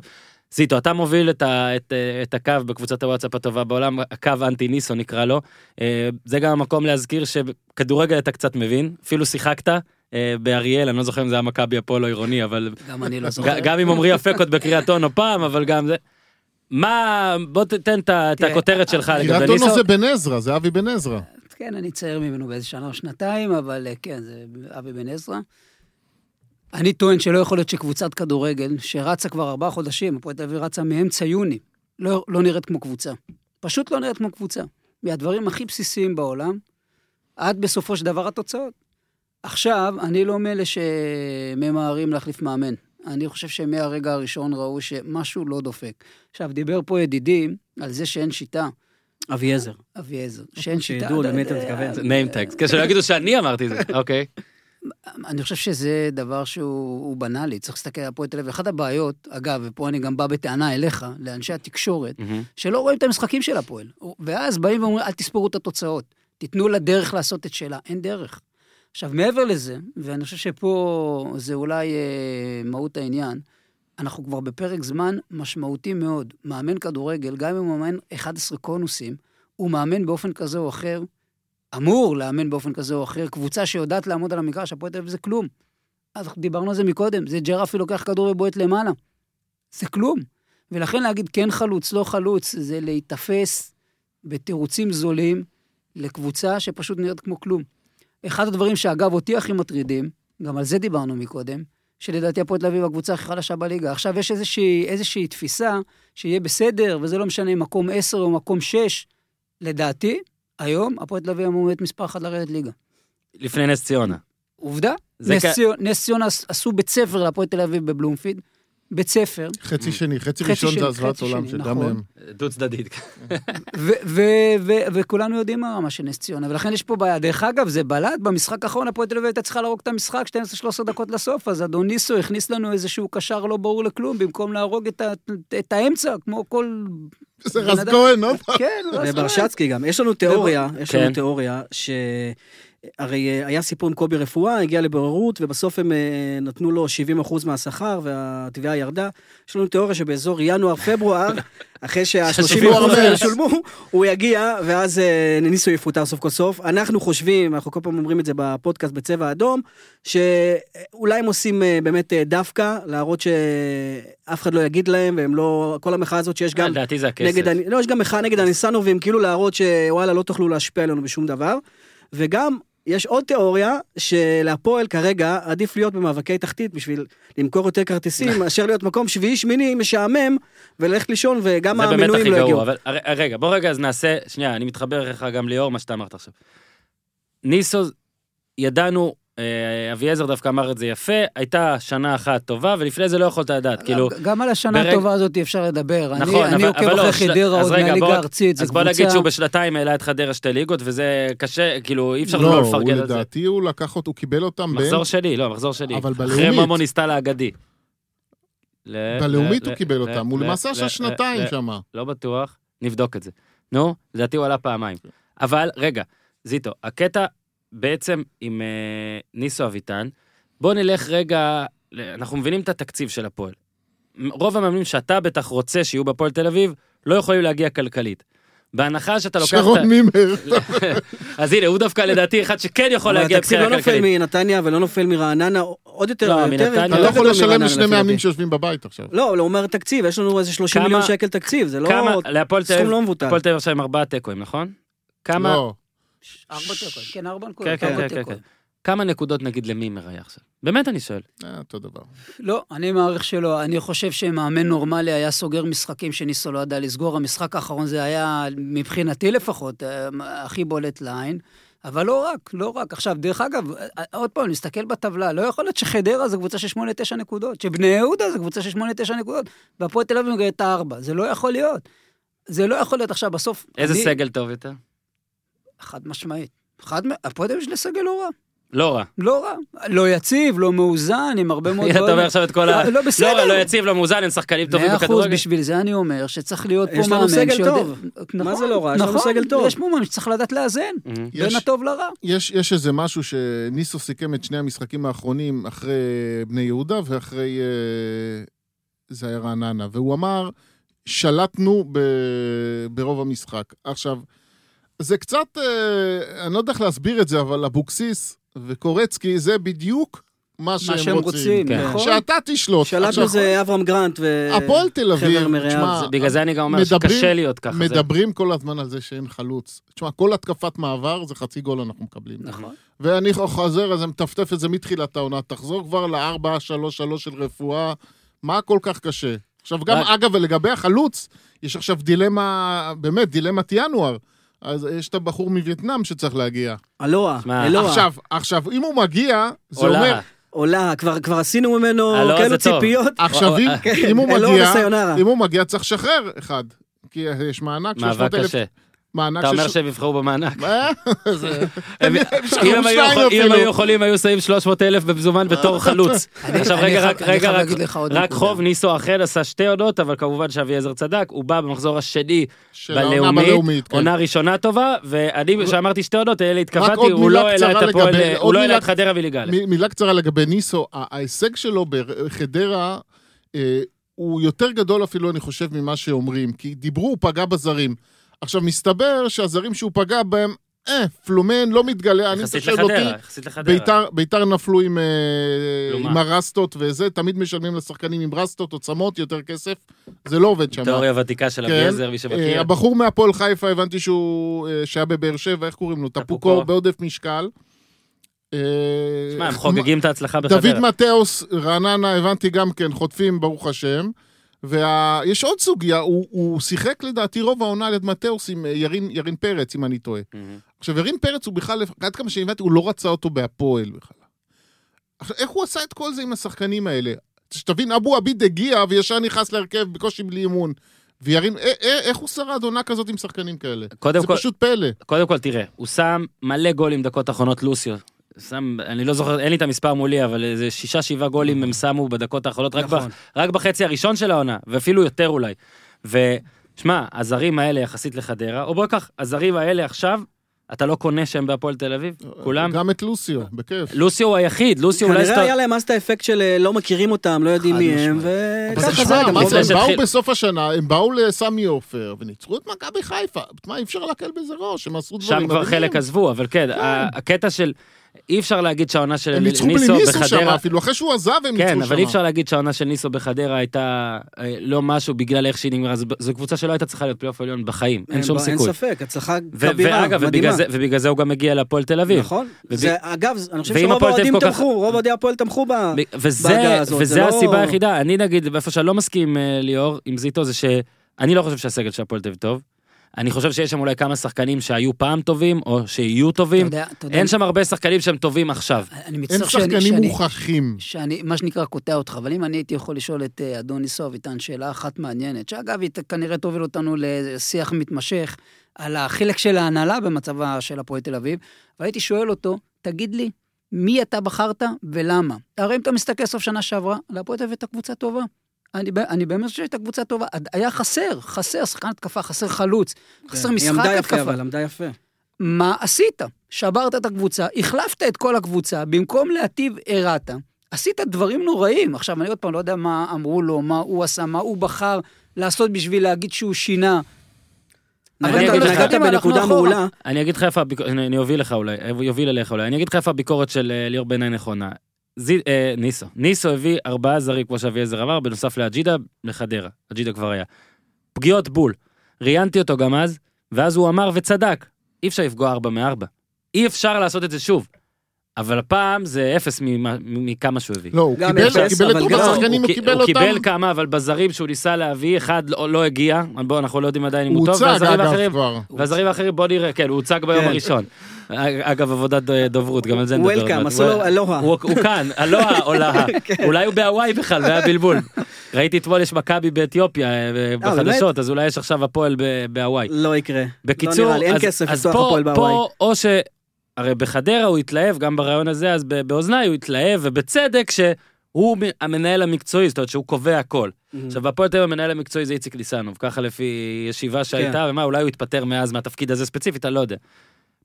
זיטו, אתה מוביל את, ה, את, אה, את הקו בקבוצת הוואטסאפ הטובה בעולם, הקו אנטי ניסו נקרא לו. אה, זה גם המקום להזכיר שכדורגל אתה קצת מבין, אפילו שיחקת אה, באריאל, אני לא זוכר אם זה היה מכבי הפועל או עירוני, אבל גם אני לא זוכר. גם עם עמרי אפקות בקריית אונו פעם, אבל גם זה. מה, בוא תתן את הכותרת שלך לגבי קריית ניסו. אונו זה בן עזרא, זה אבי בן עזרא. כן, אני צעיר ממנו באיזה שנה או שנתיים, אבל כן, זה אבי בן עזרא. אני טוען שלא יכול להיות שקבוצת כדורגל, שרצה כבר ארבעה חודשים, הפועל תל אביב רצה מאמצע יוני, לא, לא נראית כמו קבוצה. פשוט לא נראית כמו קבוצה. מהדברים הכי בסיסיים בעולם, עד בסופו של דבר התוצאות. עכשיו, אני לא מאלה שממהרים להחליף מאמן. אני חושב שמהרגע הראשון ראו שמשהו לא דופק. עכשיו, דיבר פה ידידי על זה שאין שיטה, אביעזר. אביעזר, שאין שיטה. שידעו למי אתה מתכוון. name tags, כן, שלא יגידו שאני אמרתי את זה, אוקיי. אני חושב שזה דבר שהוא הוא בנאלי, צריך להסתכל על הפועל תל אביב. אחת הבעיות, אגב, ופה אני גם בא בטענה אליך, לאנשי התקשורת, מהמם. שלא רואים את המשחקים של הפועל. ואז באים ואומרים, אל תספרו את התוצאות, תיתנו לה דרך לעשות את שלה. אין דרך. עכשיו, מעבר לזה, ואני חושב שפה זה אולי אה, מהות העניין, אנחנו כבר בפרק זמן משמעותי מאוד. מאמן כדורגל, גם אם הוא מאמן 11 קונוסים, הוא מאמן באופן כזה או אחר, אמור לאמן באופן כזה או אחר, קבוצה שיודעת לעמוד על המגרש, הפועל תל אביב זה כלום. אז דיברנו על זה מקודם, זה ג'רפי לוקח כדור ובועט למעלה. זה כלום. ולכן להגיד כן חלוץ, לא חלוץ, זה להיתפס בתירוצים זולים לקבוצה שפשוט נראית כמו כלום. אחד הדברים שאגב אותי הכי מטרידים, גם על זה דיברנו מקודם, שלדעתי הפועל תל אביב הקבוצה הכי חלשה בליגה. עכשיו יש איזושהי, איזושהי תפיסה שיהיה בסדר, וזה לא משנה אם מקום 10 או מקום 6. לדעתי, היום הפועל תל אביב אמור להיות מספר אחת לרדת ליגה. לפני נס ציונה. עובדה, נס, כ- ציון, נס ציונה עש- עשו בית ספר להפועל תל אביב בבלומפיד, בית ספר, חצי שני, חצי חצי ראשון זה הזוועת עולם, שגם. הם... דו צדדית. ו- ו- ו- וכולנו יודעים מה הרמה של נס ציונה, ולכן יש פה בעיה. דרך אגב, זה בלט, במשחק האחרון הפועל תל אביב הייתה צריכה להרוג את המשחק 12-13 דקות לסוף, אז אדון ניסו הכניס לנו איזשהו קשר לא ברור לכלום, במקום להרוג את, ה- את האמצע, כמו כל... זה רז כהן, עוד פעם. כן, רז כהן. וברשצקי גם. יש לנו תיאוריה, יש כן. לנו תיאוריה, ש... הרי אה, היה סיפור עם קובי רפואה, הגיע לבוררות, ובסוף הם אה, נתנו לו 70% מהשכר, והתביעה ירדה. יש לנו תיאוריה שבאזור ינואר-פברואר, אחרי שה-30% האלה שולמו, הוא יגיע, ואז אה, ניסו יפוטר סוף כל סוף. אנחנו חושבים, אנחנו כל פעם אומרים את זה בפודקאסט בצבע אדום, שאולי הם עושים באמת דווקא, להראות שאף אחד לא יגיד להם, והם לא... כל המחאה הזאת שיש גם... לדעתי זה הכסף. לא, יש גם מחאה נגד הניסנובים, כאילו להראות שוואלה, לא תוכלו להשפיע עלינו בשום דבר. וגם, יש עוד תיאוריה, שלהפועל כרגע עדיף להיות במאבקי תחתית בשביל למכור יותר כרטיסים, מאשר להיות מקום שביעי-שמיני משעמם, וללכת לישון, וגם הכי לא יגיעו. אבל רגע, בוא רגע אז נעשה, שנייה, אני מתחבר לך גם ליאור, מה שאתה אמרת עכשיו. ניסו, ידענו, אביעזר דווקא אמר את זה יפה, הייתה שנה אחת טובה, ולפני זה לא יכולת לדעת, כאילו... גם על השנה ברג- הטובה הזאת אפשר לדבר. אני- נכון, אני אבל- עוקב אבל לא, אחרי של- חדרה אז עוד רגע, מהליגה הארצית, זו אז בוא נגיד קבוצה... שהוא בשנתיים העלה את חדרה שתי ליגות, וזה קשה, כאילו, אי אפשר לא, לא לפרגן על זה. לדעתי הוא לקח אותו, הוא קיבל אותם בין... מחזור שלי, לא, מחזור שלי. אבל אחרי בלאומית. מומו ניסתה לאגדי. ל- בלאומית ל- הוא קיבל ל- אותם, הוא למעשה ל- עשה ל- שנתיים שם. לא בטוח, נבדוק את זה. נו, לדעתי הוא עלה פעמיים. אבל, רגע, זיטו, הקטע בעצם עם אה, ניסו אביטן, בוא נלך רגע, אנחנו מבינים את התקציב של הפועל. רוב המאמנים שאתה בטח רוצה שיהיו בפועל תל אביב, לא יכולים להגיע כלכלית. בהנחה שאתה לוקח... שרון מימר. אז הנה, הוא דווקא לדעתי אחד שכן יכול אבל להגיע התקציב מבחינה לא נופל כלכלית. מנתניה ולא נופל מרעננה, עוד יותר, לא, יותר- מנתניה. יותר אתה לא יכול לשלם לשני מאמנים. שיושבים בבית עכשיו. לא, הוא אומר תקציב, יש לנו איזה 30 כמה- מיליון שקל תקציב, זה לא להפועל סכום לא מבוטל. הפועל תל אביב עכשיו עם ארבעה תיקואים, נכון? כמה, לא, ארבע כן, ארבע כן, נקודות, כן, ארבע כן, כן, תיקו. כן. כמה נקודות נגיד למימר היה עכשיו? באמת אני שואל. אה, אותו דבר. לא, אני מעריך שלא. אני חושב שמאמן נורמלי היה סוגר משחקים שניסו לא ידע לסגור. המשחק האחרון זה היה, מבחינתי לפחות, אה, הכי בולט לעין. אבל לא רק, לא רק. עכשיו, דרך אגב, אה, עוד פעם, נסתכל בטבלה, לא יכול להיות שחדרה זה קבוצה של 8-9 נקודות, שבני יהודה זה קבוצה של 8-9 נקודות, והפועל תל אביב מגרד את הארבע. זה לא יכול להיות. זה לא יכול להיות עכשיו, בסוף... איזה אני- סגל טוב יותר? חד משמעית. חד, הפועל תל אביב יש סגל לא רע. לא רע. לא רע. לא יציב, לא מאוזן, עם הרבה מאוד אתה אומר עכשיו את כל ה... לא, לא, בסדר. לא רע, לא יציב, לא מאוזן, אין שחקנים טובים מאה אחוז, בכדורגל. בשביל זה אני אומר שצריך להיות פה יש לנו מאמן סגל שיודע- טוב. נכון, מה זה לא רע? יש לנו נכון, סגל טוב. יש פה מאמן שצריך לדעת לאזן. יש- בין הטוב לרע. יש, יש איזה משהו שניסו סיכם את שני המשחקים האחרונים אחרי בני יהודה ואחרי... אה, זה היה רעננה. והוא אמר, שלטנו ברוב המשחק. עכשיו, זה קצת, אה, אני לא יודע איך להסביר את זה, אבל אבוקסיס וקורצקי זה בדיוק מה שהם, מה שהם רוצים, כן. נכון? שאתה תשלוט. שלט עכשיו, בזה אברהם גרנט ו... הפועל תל אביב, מרעיו, זה- בגלל זה אני גם אומר מדברים- שקשה להיות ככה. זה- מדברים כל הזמן על זה שאין חלוץ. תשמע, כל התקפת מעבר זה חצי גול אנחנו מקבלים. נכון. ואני חוזר, אז אני מטפטף את זה מתחילת העונה. תחזור כבר ל-4-3-3 של רפואה. מה כל כך קשה? עכשיו, גם, רק- אגב, ולגבי החלוץ, יש עכשיו דילמה, באמת, דילמת ינואר. אז יש את הבחור מווייטנאם שצריך להגיע. אלוה, אלוה. עכשיו, עכשיו, אם הוא מגיע, זה עולה. אומר... עולה, כבר כבר עשינו ממנו אלוה כאלו זה טוב. ציפיות. עכשיו, אם, כן, אם הוא מגיע. אם הוא מגיע, צריך לשחרר אחד. כי יש מענק, מאבק 300,000 קשה. מענק אתה אומר. שהם יבחרו במענק. אם הם היו יכולים, היו שמים 300 אלף במזומן בתור חלוץ. עכשיו רגע, רגע, רק-. חוב, ניסו אחר עשה שתי עונות, אבל כמובן שאביעזר צדק, הוא בא במחזור השני בלאומית, כן. עונה ראשונה טובה, ואני, כשאמרתי שתי עונות, אלה התכוונתי, עוד הוא מילה לא העלה את הפועל, הוא לא העלה את חדרה וליגה מילה קצרה לגבי ניסו, ההישג שלו בחדרה אה, הוא יותר גדול אפילו, אני חושב, ממה שאומרים. כי דיברו, הוא פגע בזרים. עכשיו, מסתבר שהזרים שהוא פגע בהם, אה, פלומן לא מתגלה, אני יחסית שואל אותי, לחדרה, יחסית לחדרה. ביתר, ביתר נפלו עם, אה. עם הרסטות וזה, תמיד משלמים לשחקנים עם רסטות, עוצמות, יותר כסף, זה לא עובד שם. תיאוריה ותיקה של כן. אביעזר, מי אה, שמכיר. הבחור מהפועל חיפה, הבנתי שהוא, אה, שהיה בבאר שבע, איך קוראים לו? טפוקו. טפוקו בעודף משקל. אה, שמע, הם חוגגים את ההצלחה בחדרה. דוד מתאוס, רעננה, הבנתי גם כן, חוטפים, ברוך השם. ויש עוד סוגיה, הוא, הוא שיחק לדעתי רוב העונה ליד מתאוס עם אה, ירין, ירין פרץ, אם אני טועה. מהמם. עכשיו, ירין פרץ הוא בכלל, עד כמה שהבנתי, הוא לא רצה אותו בהפועל בכלל. עכשיו, איך הוא עשה את כל זה עם השחקנים האלה? שתבין, אבו עביד הגיע וישר נכנס להרכב בקושי בלי אימון. וירין, א- א- איך הוא שרד עונה כזאת עם שחקנים כאלה? זה כל- פשוט פלא. קודם כל, תראה, הוא שם מלא גולים דקות אחרונות, לוסיו. שם, אני לא זוכר, אין לי את המספר מולי, אבל איזה שישה, שבעה גולים הם שמו בדקות האחרונות, רק, נכון. ב, רק בחצי הראשון של העונה, ואפילו יותר אולי. ושמע, הזרים האלה יחסית לחדרה, או בוא ניקח, הזרים האלה עכשיו, אתה לא קונה שהם בהפועל תל אביב? כולם? גם את לוסיו, בכיף. לוסיו הוא היחיד, לוסיו אולי... כנראה היה להם אז את האפקט של אה, לא מכירים אותם, לא יודעים מי הם. וככה זה גם. הם באו בסוף השנה, הם באו לסמי עופר, וניצחו את מכבי חיפה. מה, אי אפשר להקל בזה ראש, הם עשו דברים שם כבר. חלק עזבו, אבל כן, ה- הקטע של... אי אפשר להגיד שהעונה של הם ניצחו ניסו בלי ניסו שם בחדרה... אפילו, אחרי שהוא עזב הם ניצחו שם. כן, אבל אי אפשר להגיד שהעונה של ניסו בחדרה הייתה אה, לא משהו בגלל איך שהיא נגמרה, זו- זו קבוצה שלא הייתה צריכה להיות פלייאוף עליון בחיים, אין שום אין סיכוי. ספק, הצלחה ו- כבירה, ואגב, ובגלל מדהימה. זה- ובגלל זה הוא גם מגיע להפועל תל אביב. נכון. וב- זה, אגב, אני חושב שרוב האוהדים תמכו, רוב אוהדי הפועל תמכו ב... ב- וזה, בעגה הזאת, וזה זה לא- הסיבה היחידה, אני נגיד, איפה שאני לא מסכים, אה, ליאור, עם זיטו, זה שאני לא חושב שהסגל של הפועל תל אביב טוב. אני חושב שיש שם אולי כמה שחקנים שהיו פעם טובים, או שיהיו אתה טובים. יודע, אתה יודע, אין שם הרבה שחקנים שהם טובים עכשיו. אני אין מצטער שאני- שחקנים שאני- מוכחים. שאני, מה שנקרא, קוטע אותך, אבל אם אני הייתי יכול לשאול את אה, אדון ניסו אביטן שאלה אחת מעניינת, שאגב, היא כנראה תוביל אותנו לשיח מתמשך על החלק של ההנהלה במצבה של הפועל תל אביב, והייתי שואל אותו, תגיד לי, מי אתה בחרת ולמה? הרי אם אתה מסתכל סוף שנה שעברה, להפועל תל אביב הייתה קבוצה טובה. אני, ב- אני באמת חושב שהייתה קבוצה טובה. היה חסר, חסר שחקן התקפה, חסר חלוץ, חסר היא משחק עמדה יפה, התקפה. אבל עמדה יפה. מה עשית? שברת את הקבוצה, החלפת את כל הקבוצה, במקום להטיב הרעת. עשית דברים נוראים. עכשיו, אני עוד פעם לא יודע מה אמרו לו, מה הוא עשה, מה הוא בחר לעשות בשביל להגיד שהוא שינה. אני אגיד לך- אנחנו בנקודה. מעולה. אני אגיד לך איפה הביקורת, אני אני אוביל לך אולי, יוביל אליך אולי, אני אגיד לך איפה הביקורת של אה, ליאור בעיניי נכונה. זי, אה, ניסו, ניסו הביא ארבעה זרים כמו שאביעזר עבר, בנוסף לאג'ידה, לחדרה, אג'ידה כבר היה. פגיעות בול. ראיינתי אותו גם אז, ואז הוא אמר וצדק, אי אפשר לפגוע ארבע מארבע. אי אפשר לעשות את זה שוב. אבל הפעם זה אפס מכמה שהוא הביא. לא, הוא קיבל אפס, קיבל את רוב השחקנים, הוא קיבל הוא קיבל אותם. כמה, אבל בזרים שהוא ניסה להביא, אחד לא לא הגיע, בוא, אנחנו לא יודעים עדיין אם הוא הוא טוב, הוצג והזרים אגב האחרים, כבר. והזרים האחרים בוא נראה, כן, הוא הוצג ביום כן. הראשון. אגב, עבודת אה, דוברות, גם על זה נדבר. וולקאם. עשו לו אלוהה. הוא כאן, אלוהה או להה. אולי הוא בהוואי בכלל, והיה בלבול. ראיתי אתמול יש מכבי באתיופיה אה, בחדשות, אז אולי יש עכשיו הפועל בהוואי. לא יקרה. בקיצור, לא אין אז-. פה, או ש... הרי בחדרה הוא התלהב, גם ברעיון הזה, אז ב- באוזניי הוא התלהב, ובצדק שהוא מ- המנהל המקצועי, זאת אומרת שהוא קובע הכל. עכשיו, בהפועל תל אביב המנהל המקצועי זה איציק ניסנוב, ככה לפי ישיבה שהייתה, ומה, אולי הוא התפטר מאז מהתפקיד הזה ספציפית, אני לא יודע.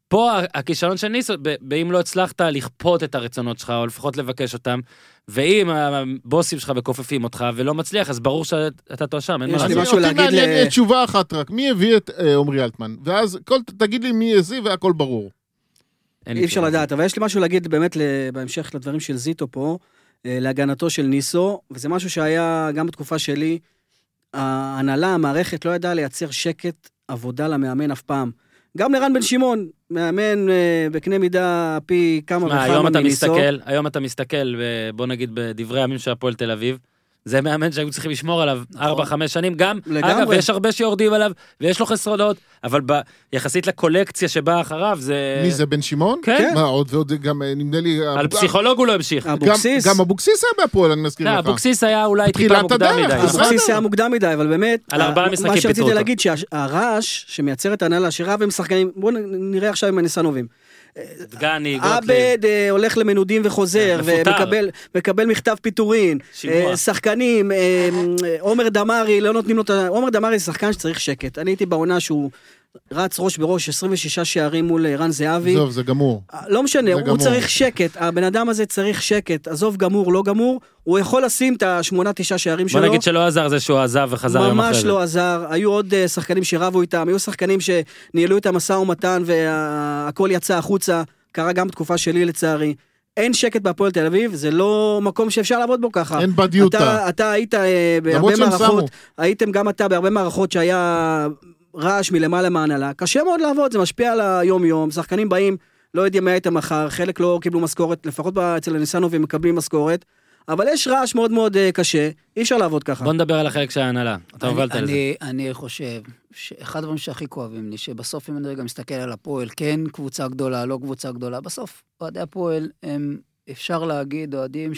פה ה- הכישלון של ניסו, ב- באם לא הצלחת לכפות את הרצונות שלך, או לפחות לבקש אותם, ואם הבוסים שלך מכופפים אותך ולא מצליח, אז ברור שאתה תואשם, אין מה יש לי לעשות. משהו להגיד ל- אה, תשובה אחת רק, מי הביא את אה, עמרי אלטמן? ואז כל- תגיד לי מי הזיא והכל ברור. אי אפשר. לדעת, אבל יש לי משהו להגיד באמת בהמשך לדברים של זיטו פה, אה, להגנתו של ניסו, וזה משהו שהיה גם בתקופה שלי, ההנהלה, המערכת לא ידעה לייצר שקט עבודה למאמן אף פעם. גם לרן בן שמעון, מאמן אה, בקנה מידה פי כמה מה, וכמה היום אתה מניסו. מסתכל, היום אתה מסתכל, בוא נגיד בדברי הימים של הפועל תל אביב, זה מאמן שהיו צריכים לשמור עליו נכון. 4-5 שנים, גם, לגמרי. אגב, יש הרבה שיורדים עליו, ויש לו חסרונות, אבל ב, יחסית לקולקציה שבאה אחריו, זה... מי זה, בן שמעון? כן, מה, עוד ועוד גם, אה, נדמה לי... על פסיכולוג הוא לא המשיך. גם- אבוקסיס, גם אבוקסיס היה בהפועל, אני מזכיר לא, לך. אבוקסיס היה אולי טיפה מוקדם הדרך, מדי. נכון? אבוקסיס. היה מוקדם מדי, אבל באמת, על ארבעה משחקים מה שרציתי פיטרו אותו. להגיד, שהרעש שמייצר את ההנהלה, שרב עם שחקנים, בואו נראה עכשיו עם הניסנובים. דגני. עבד אה, הולך למנודים וחוזר, כן. ומקבל מקבל מכתב פיטורין. אה, שחקנים, אה, עומר דמארי, לא נותנים לו את ה... עומר דמארי זה שחקן שצריך שקט. אני הייתי בעונה שהוא רץ ראש בראש 26 שערים מול אה, רן זהבי. עזוב, זה גמור. לא משנה, הוא גמור. צריך שקט, הבן אדם הזה צריך שקט, עזוב גמור, לא גמור, הוא יכול לשים את השמונה, תשעה שערים בוא שלו. נגיד שלא עזר זה שהוא עזב וחזר יום אחרי ממש. לא עזר, היו עוד אה, שחקנים שרבו איתם, היו שחקנים שניהלו את המשא ומתן והכל יצא החוצה, קרה גם בתקופה שלי לצערי. אין שקט בהפועל תל אביב, זה לא מקום שאפשר לעבוד בו ככה. אין בדיוטה. אתה, אתה היית אה, בהרבה מערכות. הייתם גם אתה בהרבה מערכות שהיה רעש מלמעלה מההנהלה, קשה מאוד לעבוד, זה משפיע על היום-יום, שחקנים באים, לא יודעים מה הייתם מחר, חלק לא קיבלו משכורת, לפחות אצל הניסנובים מקבלים משכורת, אבל יש רעש מאוד מאוד אה, קשה, אי אפשר לעבוד ככה. בוא נדבר על החלק של ההנהלה. אתה הובלת לזה. אני, אני חושב שאחד הדברים שהכי כואבים לי, שבסוף אם אני רגע מסתכל על הפועל, כן קבוצה גדולה, לא קבוצה גדולה, בסוף אוהדי הפועל הם, אפשר להגיד, אוהדים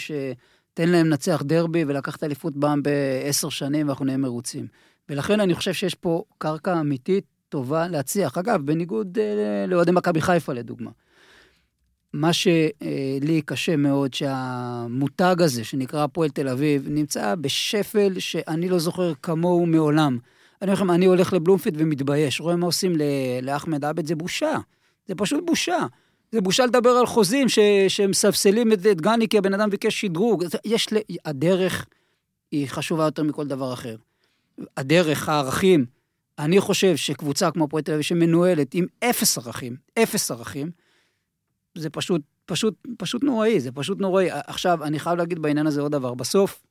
תן להם לנצח דרבי ולקחת אליפות פעם בעשר שנים ואנחנו נהיה מרוצים. ולכן אני חושב שיש פה קרקע אמיתית טובה להצליח. אגב, בניגוד אה, לאוהדי מכבי חיפה לדוגמה. מה שלי קשה מאוד, שהמותג הזה, שנקרא הפועל תל אביב, נמצא בשפל שאני לא זוכר כמוהו מעולם. אני אומר לכם, אני הולך לבלומפיד ומתבייש. רואה מה עושים לאחמד עבד, זה בושה. זה פשוט בושה. זה בושה לדבר על חוזים ש- שמספסלים את, את גני כי הבן אדם ביקש שדרוג. יש, הדרך היא חשובה יותר מכל דבר אחר. הדרך, הערכים, אני חושב שקבוצה כמו הפועל תל אביב שמנוהלת עם אפס ערכים, אפס ערכים, זה פשוט, פשוט, פשוט נוראי, זה פשוט נוראי. עכשיו, אני חייב להגיד בעניין הזה עוד דבר. בסוף,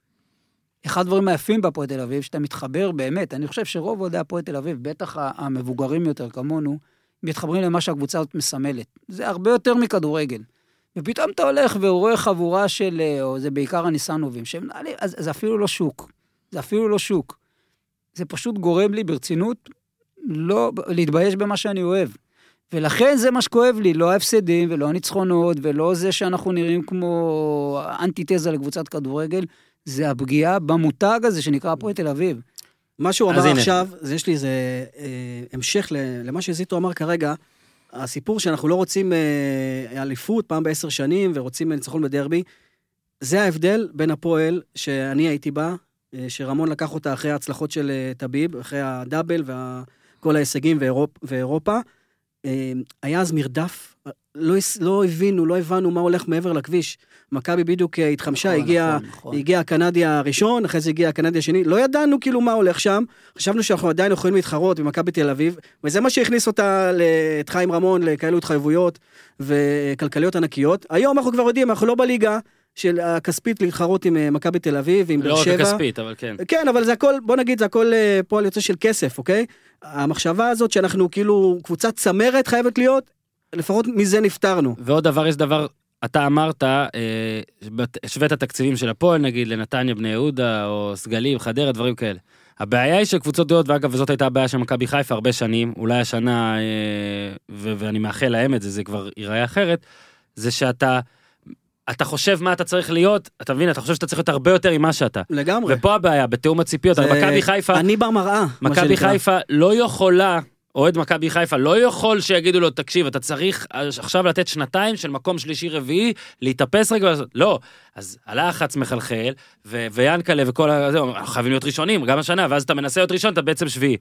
אחד הדברים היפים בהפועל תל אביב, שאתה מתחבר באמת, אני חושב שרוב אוהדי הפועל תל אביב, בטח המבוגרים יותר כמונו, מתחברים למה שהקבוצה הזאת מסמלת. זה הרבה יותר מכדורגל. ופתאום אתה הולך ורואה חבורה של, אה, או זה בעיקר הניסנובים, שהם מנהלים, אז זה אפילו לא שוק. זה אפילו לא שוק. זה פשוט גורם לי ברצינות לא, להתבייש במה שאני אוהב. ולכן זה מה שכואב לי, לא ההפסדים ולא הניצחונות ולא זה שאנחנו נראים כמו אנטיתזה לקבוצת כדורגל, זה הפגיעה במותג הזה שנקרא הפועל תל אביב. מה שהוא אמר הנה. עכשיו, זה יש לי איזה אה, המשך למה שזיטו אמר כרגע. הסיפור שאנחנו לא רוצים אה, אליפות פעם בעשר שנים ורוצים ניצחון בדרבי, זה ההבדל בין הפועל שאני הייתי בה, שרמון לקח אותה אחרי ההצלחות של אה, טביב, אחרי הדאבל וכל ההישגים ואירופ, ואירופה. אה, היה אז מרדף, לא, לא הבינו, לא הבנו מה הולך מעבר לכביש. מכבי בדיוק אה, התחמשה, נכון, הגיע... נכון, נכון. הגיע הקנדי הראשון, אחרי זה הגיע הקנדי השני, לא ידענו כאילו מה הולך שם, חשבנו שאנחנו עדיין יכולים להתחרות במכבי תל אביב, וזה מה שהכניס אותה, את חיים רמון, לכאלו התחייבויות וכלכליות ענקיות. היום אנחנו כבר יודעים, אנחנו לא בליגה של הכספית להתחרות עם אה, מכבי תל אביב ועם לא באר רק שבע. הכספית, אבל כן. כן, אבל זה הכל, בוא נגיד, זה הכל אה, פועל יוצא של כסף, אוקיי? המחשבה הזאת שאנחנו כאילו קבוצת צמרת חייבת להיות, לפחות מזה נפטרנו. ועוד דבר, יש דבר, אתה אמרת, אה, השווית תקציבים של הפועל, נגיד, לנתניה, בני יהודה, או סגלים, חדרה, דברים כאלה. הבעיה היא שקבוצות גדולות, ואגב, וזאת הייתה הבעיה של מכבי חיפה הרבה שנים, אולי השנה, אה, ו- ואני מאחל להם את זה, זה כבר ייראה אחרת, זה שאתה, אתה חושב מה אתה צריך להיות, אתה מבין, אתה חושב שאתה צריך להיות הרבה יותר ממה שאתה. לגמרי. ופה הבעיה, בתיאום הציפיות, זה- מכבי חיפה, אני במראה, מה מכבי. חיפה לא יכולה, אוהד מכבי חיפה לא יכול שיגידו לו, תקשיב, אתה צריך עכשיו לתת שנתיים של מקום שלישי רביעי, להתאפס רגע לא. אז הלחץ מחלחל, ו- ויאנקלה וכל ה... זהו, חייבים להיות ראשונים, גם השנה, ואז אתה מנסה להיות ראשון, אתה בעצם שביעי.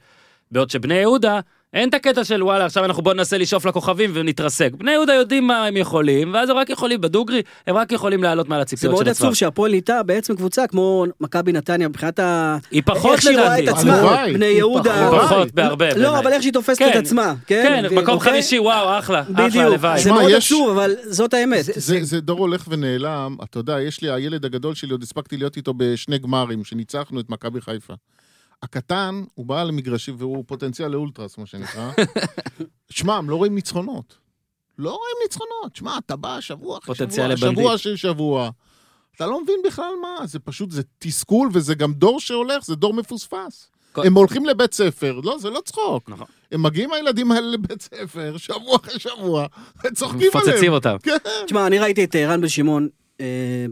בעוד שבני יהודה, אין את הקטע של וואלה, עכשיו אנחנו בוא ננסה לשאוף לכוכבים ונתרסק. בני יהודה יודעים מה הם יכולים, ואז הם רק יכולים, בדוגרי, הם רק יכולים לעלות מעל זה הציפיות מאוד של עצמם. עצוב שהפועל נהייתה בעצם קבוצה כמו מכבי נתניה מבחינת ה... היא פחות איך שהיא רואה לדעתי. את עצמה, בני היא יהודה. פחות. פחות בהרבה. לא. אבל איך שהיא תופסת כן, את עצמה, כן? כן, מקום אוקיי? חמישי, וואו, אחלה, בדיוק. זה מאוד עצוב, אבל זאת האמת. זה, זה דור הולך ונעלם, אתה יודע, יש לי, הילד הגדול שלי, עוד הספקתי להיות איתו בשני גמרים, שניצחנו את מכבי חיפה. הקטן, הוא בא למגרשים, והוא פוטנציאל לאולטרס, מה שנקרא. שמע, הם לא רואים ניצחונות. לא רואים ניצחונות. שמע, אתה בא שבוע אחרי שבוע. שבוע של שבוע. אתה לא מבין בכלל מה, זה פשוט, זה תסכול, וזה גם דור שהולך, זה דור מפוספס. כל- הם הולכים לבית ספר, לא, זה לא צחוק. נכון. הם מגיעים הילדים האלה לבית ספר, שבוע אחרי שבוע, וצוחקים עליהם. מפוצצים אותם. תשמע, אני ראיתי את רן בן שמעון אה,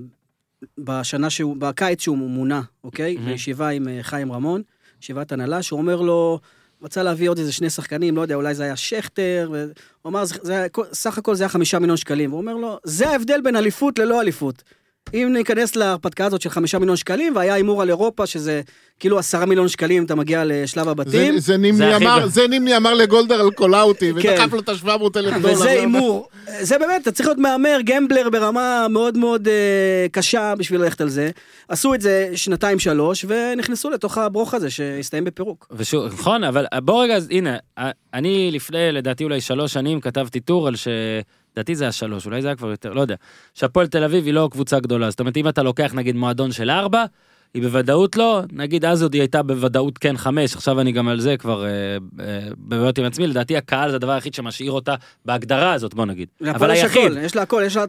בשנה שהוא, בקיץ שהוא מונה, אוקיי? מהמם. בישיבה עם אה, חיים רמון, ישיבת הנהלה, שהוא אומר לו, רצה להביא עוד איזה שני שחקנים, לא יודע, אולי זה היה שכטר, והוא אמר, זה, זה, סך הכל זה היה חמישה מיליון שקלים. והוא אומר לו, זה ההבדל בין אליפות ללא אליפות. אם ניכנס להרפתקה הזאת של חמישה מיליון שקלים, והיה הימור על אירופה, שזה כאילו עשרה מיליון שקלים, אתה מגיע לשלב הבתים. זה, זה זה נימני הכי אמר. זה נימני אמר לגולדר על קולאוטי, כן. ודחף לו את ה-700 אלף דולר. וזה הימור. זה באמת, אתה צריך להיות מהמר, gambler ברמה מאוד מאוד אה, קשה בשביל ללכת על זה. עשו את זה שנתיים שלוש, ונכנסו לתוך הברוך הזה שהסתיים בפירוק. ושוב, נכון, אבל בוא רגע, אז הנה, אני לפני, לדעתי אולי שלוש שנים, כתבתי טור על ש... לדעתי זה היה שלוש, אולי זה היה כבר יותר, לא יודע. שהפועל תל אביב היא לא קבוצה גדולה. זאת אומרת, אם אתה לוקח נגיד מועדון של ארבע, היא בוודאות לא, נגיד אז עוד היא הייתה בוודאות כן חמש, עכשיו אני גם על זה כבר אה, אה, בבעיות עם עצמי, לדעתי הקהל זה הדבר היחיד שמשאיר אותה בהגדרה הזאת, בוא נגיד. אבל יש היחיד, הכל, יש לה הכל, יש לה,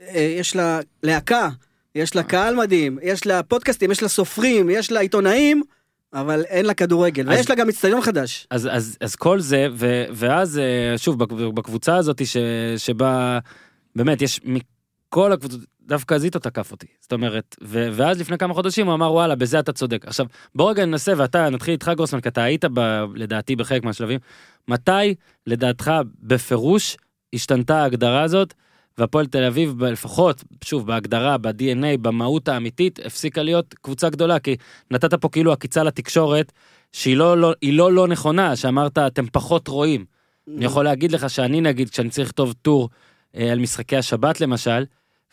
אה, יש לה להקה, יש לה קהל מדהים, יש לה פודקאסטים, יש לה סופרים, יש לה עיתונאים, אבל אין לה כדורגל, אז- ויש לה גם אצטדיון חדש. אז, אז, אז כל זה, ו, ואז אה, שוב, בק- בקבוצה הזאת ש, שבה, באמת, יש מכל הקבוצות, דווקא זיטו תקף אותי. זאת אומרת, ו- ואז לפני כמה חודשים הוא אמר, וואלה, בזה אתה צודק. עכשיו, בוא רגע ננסה, ואתה, נתחיל איתך גרוסמן, כי אתה היית ב, לדעתי בחלק מהשלבים. מתי, לדעתך, בפירוש, השתנתה ההגדרה הזאת, והפועל תל אביב, לפחות, שוב, בהגדרה, ב-DNA, במהות האמיתית, הפסיקה להיות קבוצה גדולה, כי נתת פה כאילו עקיצה לתקשורת, שהיא לא לא, לא לא נכונה, שאמרת, אתם פחות רואים. אני יכול להגיד לך שאני נגיד, כשאני צריך לכתוב טור אה, על משחקי השבת למשל,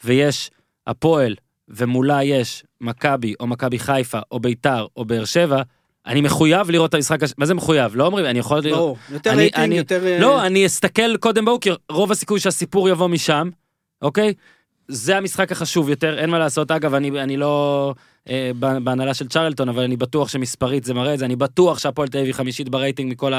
ויש הפועל, ומולה יש מכבי, או מכבי חיפה, או ביתר, או באר שבע, אני מחויב לראות את המשחק, מה זה מחויב? לא אומרים, אני יכול לראות... ברור, יותר אני- רייטינג, אני- יותר... אה, לא, אני אסתכל קודם באו, כי רוב הסיכוי שהסיפור יבוא משם, אוקיי? זה המשחק החשוב יותר, אין מה לעשות. אגב, אני, אני לא אה, בהנהלה של צ'רלטון, אבל אני בטוח שמספרית זה מראה את זה, אני בטוח שהפועל תל אביב חמישית ברייטינג מכל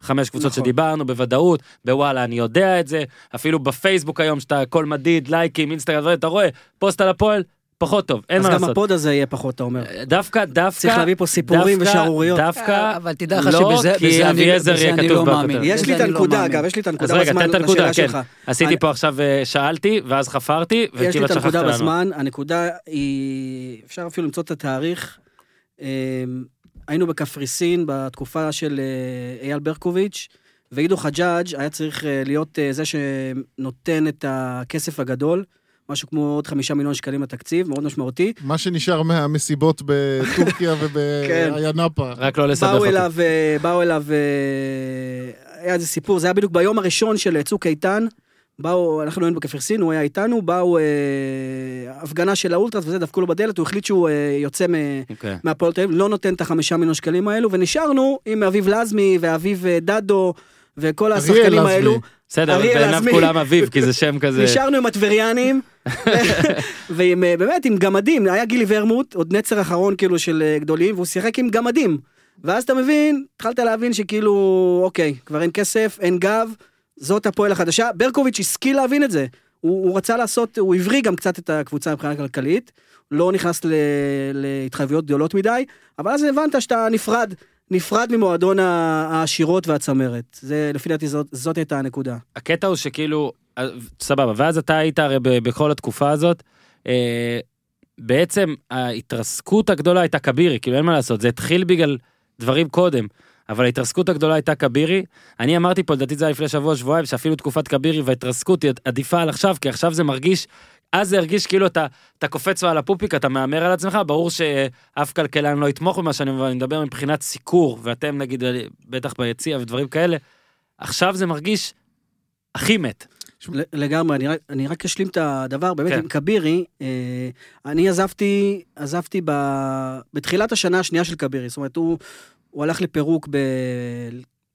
החמש קבוצות נכון. שדיברנו, בוודאות, בוואלה, אני יודע את זה, אפילו בפייסבוק היום, שאתה הכל מדיד, לייקים, אינסטגרם, אתה רואה, פוסט על הפועל, פחות טוב, אין אז מה גם לעשות. הפוד הזה יהיה פחות, אתה אומר. דווקא, דווקא, צריך להביא פה סיפורים ושערוריות. דווקא, אבל תדע לך לא, שבזה כי בזה אני- לא. מאמין. יש לי את לא הנקודה. אגב, יש לי את אז הנקודה רגע, בזמן תן את הנקודה, לשאלה כן. שלך. עשיתי פה עכשיו, אה, שאלתי, ואז חפרתי, יש לי את הנקודה. בזמן, הנקודה היא, אפשר אפילו למצוא את התאריך. אה, היינו בקפריסין בתקופה של אה, אייל ברקוביץ', ועידו חג'אג' היה צריך אה, להיות אה, זה שנותן את הכסף הגדול, משהו כמו עוד חמישה מיליון שקלים לתקציב, מאוד משמעותי. מה שנשאר מהמסיבות בטורקיה כן. ובאיינפה. רק לא לסבך באו אותי. אליו, אה, באו אליו, אה, היה איזה סיפור, זה היה בדיוק ביום הראשון של צוק איתן, באו, אנחנו היינו בקפריסין, הוא היה איתנו, באו אה, הפגנה של האולטרס וזה, דפקו לו בדלת, הוא החליט שהוא אה, יוצא מ... אוקיי. מהפועל תל אביב, לא נותן את החמישה מיליון שקלים האלו, ונשארנו עם אביב לזמי ואביב אה, דדו וכל השחקנים לזמי. האלו. בסדר, בעיניו. כולם אביב, כי זה שם כזה... נשארנו עם הטבריאנים, ועם, אה, באמת עם גמדים, היה גילי ורמוט, עוד נצר אחרון כאילו של אה, גדולים, והוא שיחק עם גמדים. ואז אתה מבין, התחלת להבין שכאילו, אוקיי, כבר אין כסף, אין גב, זאת הפועל החדשה. ברקוביץ' השכיל להבין את זה. הוא, הוא רצה לעשות, הוא הבריא גם קצת את הקבוצה מבחינה כלכלית, לא נכנס ל, להתחייבויות גדולות מדי, אבל אז הבנת שאתה נפרד, נפרד ממועדון העשירות והצמרת. זה, לפי דעתי זאת, זאת הייתה הנקודה. הקטע הוא שכאילו, סבבה, ואז אתה היית הרי בכל התקופה הזאת, אה, בעצם ההתרסקות הגדולה הייתה כבירי, כאילו אין מה לעשות, זה התחיל בגלל דברים קודם, אבל ההתרסקות הגדולה הייתה כבירי. אני אמרתי פה, לדעתי זה היה לפני שבוע, שבועיים, שאפילו תקופת כבירי וההתרסקות היא עדיפה על עכשיו, כי עכשיו זה מרגיש, אז זה הרגיש כאילו אתה, אתה קופץ על הפופיק, אתה מהמר על עצמך, ברור שאף כלכלן לא יתמוך במה שאני אומר, אני מדבר מבחינת סיקור, ואתם נגיד, בטח ביציע ודברים כאלה, עכשיו זה מרגיש הכי מת. לגמרי, אני רק, אני רק אשלים את הדבר, באמת כן. עם כבירי, אה, אני עזבתי, עזבתי ב, בתחילת השנה השנייה של כבירי, זאת אומרת, הוא, הוא הלך לפירוק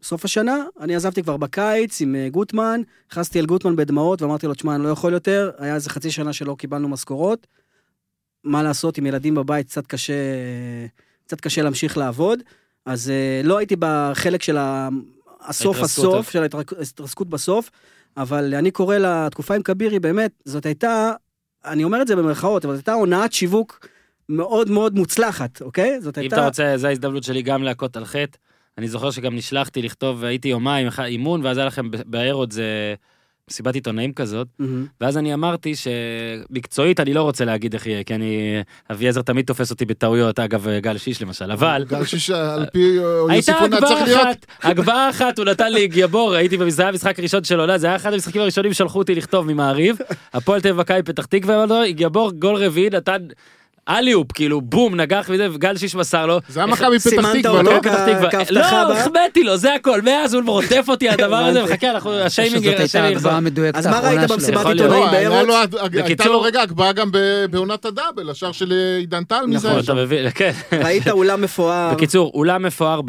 בסוף השנה, אני עזבתי כבר בקיץ עם אה, גוטמן, נכנסתי אל גוטמן בדמעות ואמרתי לו, תשמע, אני לא יכול יותר, היה איזה חצי שנה שלא קיבלנו משכורות, מה לעשות עם ילדים בבית, קצת קשה, קצת קשה להמשיך לעבוד, אז אה, לא הייתי בחלק של הסוף. הסוף, של ההתרסקות בסוף, אבל אני קורא לתקופה עם כבירי, באמת, זאת הייתה, אני אומר את זה במרכאות, אבל זאת הייתה הונאת שיווק מאוד מאוד מוצלחת, אוקיי? זאת אם הייתה... אתה רוצה, זו ההזדמנות שלי גם להכות על חטא. אני זוכר שגם נשלחתי לכתוב, הייתי יומיים, אימון, ואז היה לכם באיירוד זה מסיבת עיתונאים כזאת, מהמם. ואז אני אמרתי שמקצועית אני לא רוצה להגיד איך יהיה, כי אני, אביעזר תמיד תופס אותי בטעויות, אגב, גל שיש למשל, אבל... גל שיש על פי אה, הייתה היה הגבהה צריך להיות... אחת, הגבהה אחת, הוא נתן לי גיבור, הייתי במזרח המשחק הראשון של עונה, זה היה אחד המשחקים הראשונים שלחו אותי לכתוב ממעריב, הפועל תל אביב פתח תקווה, גיבור גול רביעי נתן אליופ, כאילו בום, נגח וזה, וגל שיש מסר לו. זה היה מכבי פתח סימנת תקווה, אותו לא? כ- פתח תקווה. כהבטחה לא? החבאתי לו, זה הכל, מאז הוא רודף אותי הדבר הזה. וחכה, אנחנו, השיימינג, השיימינג אז מה ראית. במסיבת עיתונאים. לא, הד- הייתה לו רגע הגבהה גם בעונת הדאבל, השער של אה, עידן טל מזה. נכון, אתה מבין, כן. ראית אולם מפואר. בקיצור, אולם מפואר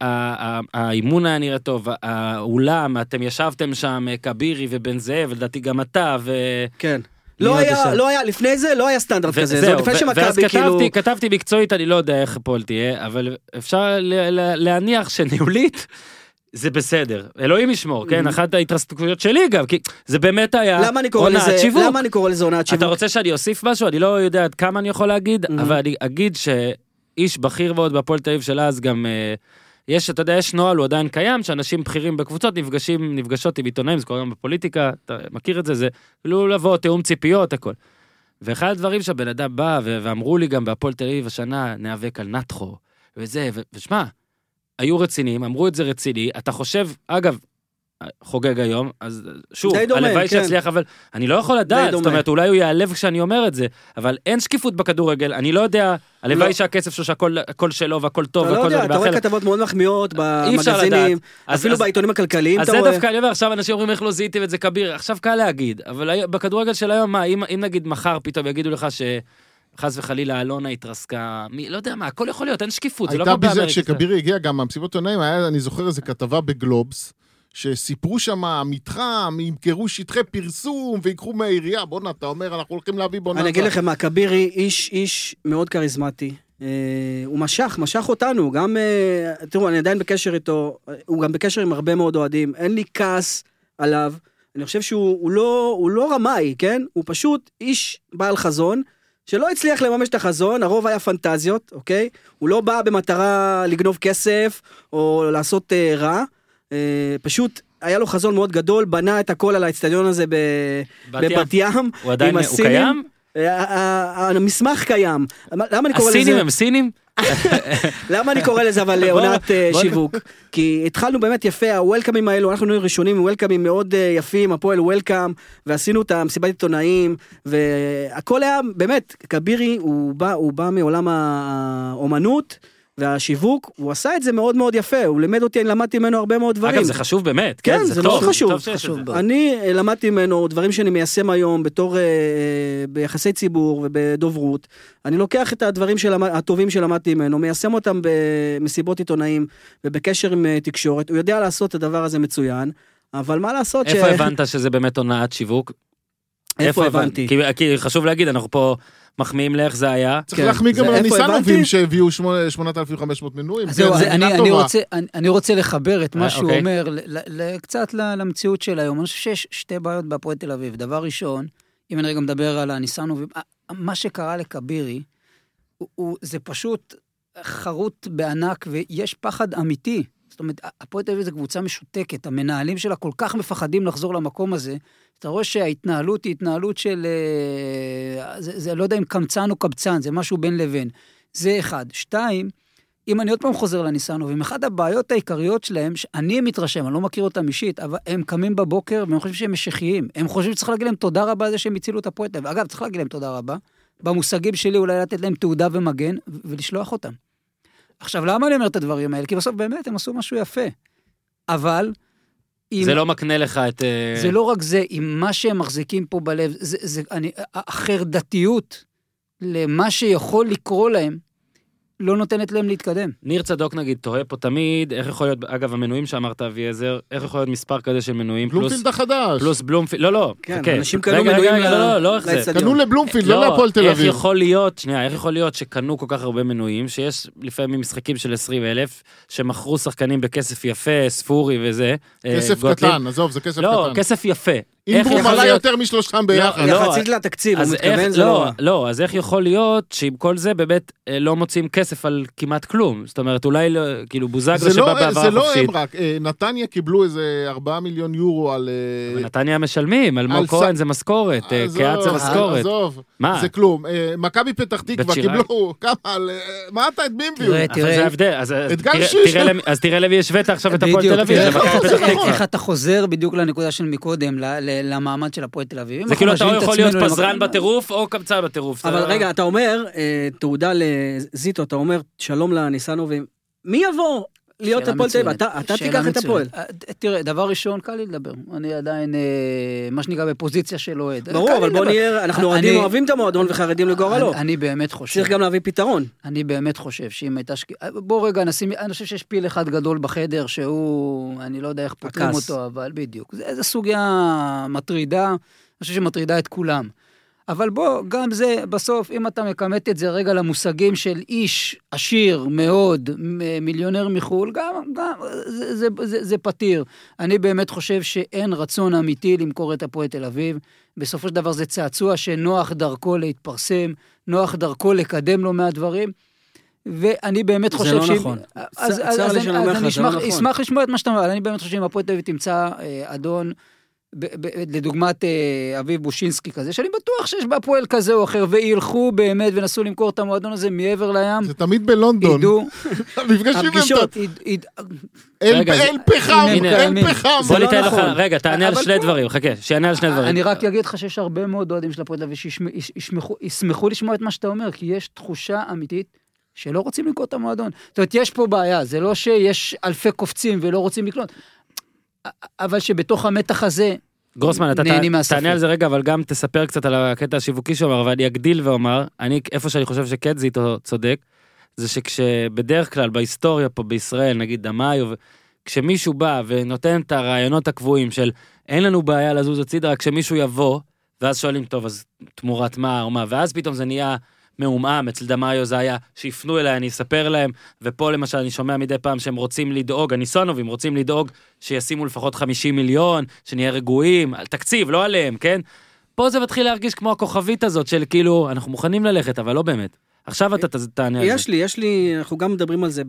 ה- האימון היה נראה טוב, האולם, אתם ישבתם שם, אה, כבירי ובן זאב, לדעתי גם אתה, ו... כן. לא היה? לא היה, לפני זה לא היה סטנדרט כזה, זה עוד לפני ואז שמכבי כאילו... כתבתי, כתבתי מקצועית, אני לא יודע איך הפועל תהיה, אבל אפשר ל- ל- להניח שניהולית זה בסדר. אלוהים ישמור, כן? אחת ההתרסקויות שלי גם, כי זה באמת היה לזה, שיווק. למה אני קורא לזה הונאת שיווק? אתה רוצה שאני אוסיף משהו? אני לא יודע עד כמה אני יכול להגיד, Mhm. אבל אני אגיד שאיש בכיר מאוד בהפועל תל אביב של אז גם... אה, יש, אתה יודע, יש נוהל, הוא עדיין קיים, שאנשים בכירים בקבוצות נפגשים, נפגשות עם עיתונאים, זה קורה גם בפוליטיקה, אתה מכיר את זה, זה לא לבוא, תיאום ציפיות, הכל. ואחד הדברים שהבן אדם בא, ואמרו לי גם בהפועל תל אביב השנה, ניאבק על נתחו, וזה, ושמע, היו רציניים, אמרו את זה רציני, אתה חושב, אגב, חוגג היום, אז שוב, הלוואי כן. שיצליח, אבל אני לא יכול לדעת. זאת אומרת, אולי הוא ייעלב כשאני אומר את זה, אבל אין שקיפות בכדורגל, אני לא יודע, הלוואי לא. שהכסף שלו שהכל הכל שלו והכל טוב אתה לא יודע, אתה רואה כתבות מאוד מחמיאות במגזינים. אז- אפילו אז- בעיתונים הכלכליים, אז אתה זה. דווקא, אני אומר, עכשיו אנשים אומרים איך לא זיהיתם את זה כביר, עכשיו קל להגיד, אבל בכדורגל של היום, מה, אם, אם נגיד מחר פתאום יגידו לך שחס וחלילה אלונה התרסקה, מי, לא יודע מה, הכל יכול להיות, אין שקיפות, זה לא הייתה כמו בזה, באמריקה. כשכבירי הגיע גם מהמסיבות עונאים, אני זוכר איזה כתבה בגלובס, שסיפרו שם מתחם, ימכרו שטחי פרסום ויקחו מהעירייה, בואנה, אתה אומר, אנחנו הולכים להביא בואנה. אני אגיד לכם מה, כבירי איש איש מאוד כריזמטי. אה, הוא משך, משך אותנו, גם, אה, תראו, אני עדיין בקשר איתו, הוא גם בקשר עם הרבה מאוד אוהדים, אין לי כעס עליו. אני חושב שהוא הוא לא, הוא לא רמאי, כן? הוא פשוט איש בעל חזון, שלא הצליח לממש את החזון, הרוב היה פנטזיות, אוקיי? הוא לא בא במטרה לגנוב כסף או לעשות אה, רע, פשוט היה לו חזון מאוד גדול, בנה את הכל על האצטדיון הזה. בבת ים. הוא עדיין, הוא. קיים? אה, ה- המסמך קיים. למה אני קורא לזה... הסינים הם סינים? למה אני קורא לזה אבל עונת אה, שיווק? כי התחלנו באמת יפה, הוולקאמים האלו, אנחנו היינו ראשונים עם וולקאמים מאוד אה, יפים, הפועל וולקאם, ועשינו את המסיבת עיתונאים, והכל היה באמת, כבירי הוא בא מעולם האומנות. והשיווק, הוא עשה את זה מאוד מאוד יפה, הוא לימד אותי, אני למדתי ממנו הרבה מאוד דברים. אגב, זה חשוב באמת, כן, כן, זה זה מאוד טוב, חשוב, טוב חשוב. אני אה, למדתי ממנו דברים שאני מיישם היום בתור, אה, ביחסי ציבור ובדוברות. אני לוקח את הדברים שלמד, הטובים שלמדתי ממנו, מיישם אותם במסיבות עיתונאים ובקשר עם אה, תקשורת. הוא יודע לעשות את הדבר הזה מצוין, אבל מה לעשות איפה הבנת שזה באמת הונאת שיווק? איפה הבנת? הבנתי? כי- כי חשוב להגיד, אנחנו פה מחמיאים לאיך זה היה. צריך כן. להחמיא גם לניסנובים? שהביאו שמונה- 8,500 מנויים. זהו, כן, זה אני. רוצה, אני, אני רוצה לחבר את מה אה, שהוא אוקיי. אומר קצת למציאות של היום. אני חושב שיש שתי בעיות בהפועל תל אביב. דבר ראשון, אם אני רגע מדבר על הניסנובים, מה שקרה לכבירי, הוא, הוא, זה פשוט חרוט בענק ויש פחד אמיתי. זאת אומרת, הפועל תל אביב זו קבוצה משותקת, המנהלים שלה כל כך מפחדים לחזור למקום הזה. אתה רואה שההתנהלות היא התנהלות של... אה, זה, זה לא יודע אם קמצן או קבצן, זה משהו בין לבין. זה אחד. שתיים, אם אני עוד פעם חוזר לניסנובים, אחת הבעיות העיקריות שלהם, שאני מתרשם, אני לא מכיר אותם אישית, אבל הם קמים בבוקר והם חושבים שהם משיחיים. הם חושבים שצריך להגיד להם תודה רבה על זה שהם הצילו את הפועל תל. אגב, צריך להגיד להם תודה רבה. במושגים שלי אולי לתת להם תעודה ומגן ולשלוח אותם. עכשיו, למה אני אומר את הדברים האלה? כי בסוף באמת הם עשו משהו יפה. אבל... אם- זה לא מקנה לך את... אה, זה לא רק זה, עם מה שהם מחזיקים פה בלב, זה, זה, אני, החרדתיות למה שיכול לקרות להם, לא נותנת להם להתקדם. ניר צדוק נגיד תוהה פה תמיד, איך יכול להיות, אגב המנויים שאמרת אביעזר, איך יכול להיות מספר כזה של מנויים, פלוס, בלומפילד החדש. פלוס בלומפילד, לא לא, כן, חכה. אנשים קנו רגע, מנויים רגע, ל- לא, לא, לא, איך זה, לאצטדיון. קנו לבלומפילד, לא להפועל תל איך אביב. יכול להיות, שנייה, איך יכול להיות שקנו כל כך הרבה מנויים, שיש לפעמים משחקים של 20 אלף, שמכרו שחקנים בכסף יפה, ספורי וזה. אה, כסף גוטליב. קטן, עזוב, זה כסף לא, קטן. כסף יפה. איך עלה להיות- יותר משלושתם ביחד. לא, יחסית לתקציב, הוא מתכוון, זה לא לא, רע. לא, אז איך יכול להיות שעם כל זה באמת אה, לא מוצאים כסף על כמעט כלום? זאת אומרת, אולי, לא, כאילו, בוזגלו שבא לא, בעברה זה לא חופשית. הם רק, אה, נתניה קיבלו איזה 4 מיליון יורו על... אה, נתניה משלמים, אלמוג כהן זה משכורת, קהת זה משכורת. עזוב? זה כלום. מכבי פתח תקווה? קיבלו כמה על... מה אתה את מי הביאו? תראה, תראה, אז אז את גל תראה- שיש. למי- אז תראה למי השווית עכשיו את הפועל תל אביב. איך- אתה חוזר בדיוק לנקודה של מקודם, למעמד של הפועל תל אביב. זה כאילו אתה יכול להיות פזרן בטירוף או קמצן בטירוף. אבל אתה- רגע, אתה אומר, אה, תעודה לזיטו, אתה אומר, שלום לניסנובים. מי יבוא להיות הפועל תל אביב? אתה תיקח את הפועל. אה, תראה, דבר ראשון, קל לי לדבר. אני עדיין, אה, מה שנקרא, בפוזיציה של אוהד. קל ברור, אבל בוא. נהיה, אנחנו אוהדים אוהבים את המועדון וחרדים לגורלו. אני- באמת חושב. צריך גם להביא פתרון. אני באמת חושב שאם הייתה שקיעה... בוא רגע נשים... אני חושב שיש פיל אחד גדול בחדר שהוא... אני לא יודע איך פותרים. אותו, אבל בדיוק. זו סוגיה מטרידה, אני חושב שמטרידה את כולם. אבל בוא, גם זה, בסוף, אם אתה מכמת את זה רגע למושגים של איש עשיר מאוד, מיליונר מחו"ל, גם, גם, זה, זה, זה, זה פתיר. אני באמת חושב שאין רצון אמיתי למכור את הפועל תל אביב. בסופו של דבר זה צעצוע שנוח דרכו להתפרסם, נוח דרכו לקדם לא מעט דברים. ואני באמת זה חושב לא שאם- נכון. אז, צ- אז, צר אז, לי אני- שאני אומר לך, זה לא נכון. אשמח לשמוע את מה שאתה אומר, אבל אני באמת חושב שאם הפועל תל אביב תמצא אה, אדון ב- ב- לדוגמת אה, אביב בושינסקי כזה, שאני בטוח שיש בהפועל כזה או אחר, וילכו באמת ונסו למכור את המועדון הזה מעבר לים, זה תמיד בלונדון. ידעו, המפגשים הם... הפגישות, אין רגע, אין פחם, אין. פחם. בוא ניתן לך, נכון. רגע, תענה על שני פה- דברים, חכה, שיענה על שני דברים. אני רק אגיד לך שיש הרבה מאוד אוהדים של הפועל שישמחו לשמוע את מה שאתה אומר, כי יש תחושה אמיתית שלא רוצים לקנות את המועדון. זאת אומרת, יש פה בעיה, זה לא שיש אלפי קופצים ולא רוצים לקנות, אבל שבתוך המתח הזה, גרוסמן, אתה. תענה על זה רגע, אבל גם תספר קצת על הקטע השיווקי שהוא אמר, ואני אגדיל ואומר, אני, איפה שאני חושב שקטזי איתו צודק, זה שכשבדרך כלל בהיסטוריה פה בישראל, נגיד דמאיו, כשמישהו בא ונותן את הרעיונות הקבועים של אין לנו בעיה לזוז הצידה, רק כשמישהו יבוא, ואז שואלים, טוב, אז תמורת מה או מה, ואז פתאום זה נהיה מעומעם, אצל דמאיו זה היה, שיפנו אליי, אני אספר להם, ופה למשל אני שומע מדי פעם שהם רוצים לדאוג, הניסונובים רוצים לדאוג שישימו לפחות 50 מיליון, שנהיה רגועים, על תקציב, לא עליהם, כן? פה זה מתחיל להרגיש כמו הכוכבית הזאת של כאילו, אנחנו מוכנים ללכת, אבל לא באמת. עכשיו אתה תענה על זה. יש לי, יש לי, אנחנו גם מדברים על זה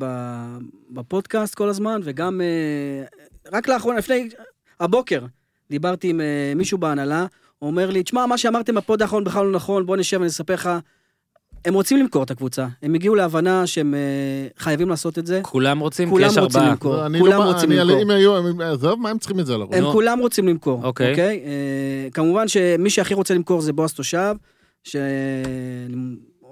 בפודקאסט כל הזמן, וגם אה, רק לאחרונה, לפני, הבוקר, דיברתי עם אה, מישהו בהנהלה, הוא אומר לי, תשמע, מה שאמרתם בפוד האחרון בכלל לא נכון, בוא נשב ואני אספר לך. הם רוצים למכור את הקבוצה, הם הגיעו להבנה שהם אה, חייבים לעשות את זה. כולם רוצים, כי כולם יש רוצים ארבעה. למכור, אני כולם לא- רוצים אני- למכור. אם היו, הם- עזוב, מה הם צריכים את זה על הראש? הם נו. כולם רוצים למכור, אוקיי. אוקיי? אה, כמובן שמי שהכי רוצה למכור זה בועז תושב, שאני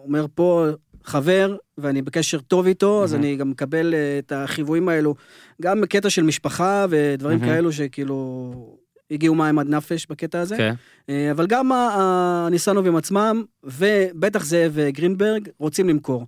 אומר פה חבר, ואני בקשר טוב איתו, אז מהמם. אני גם מקבל אה, את החיוויים האלו, גם בקטע של משפחה ודברים מהמם. כאלו שכאילו הגיעו מים עד נפש בקטע הזה. כן. אה, אבל גם הניסנובים עצמם, ובטח זאב גרינברג, רוצים למכור.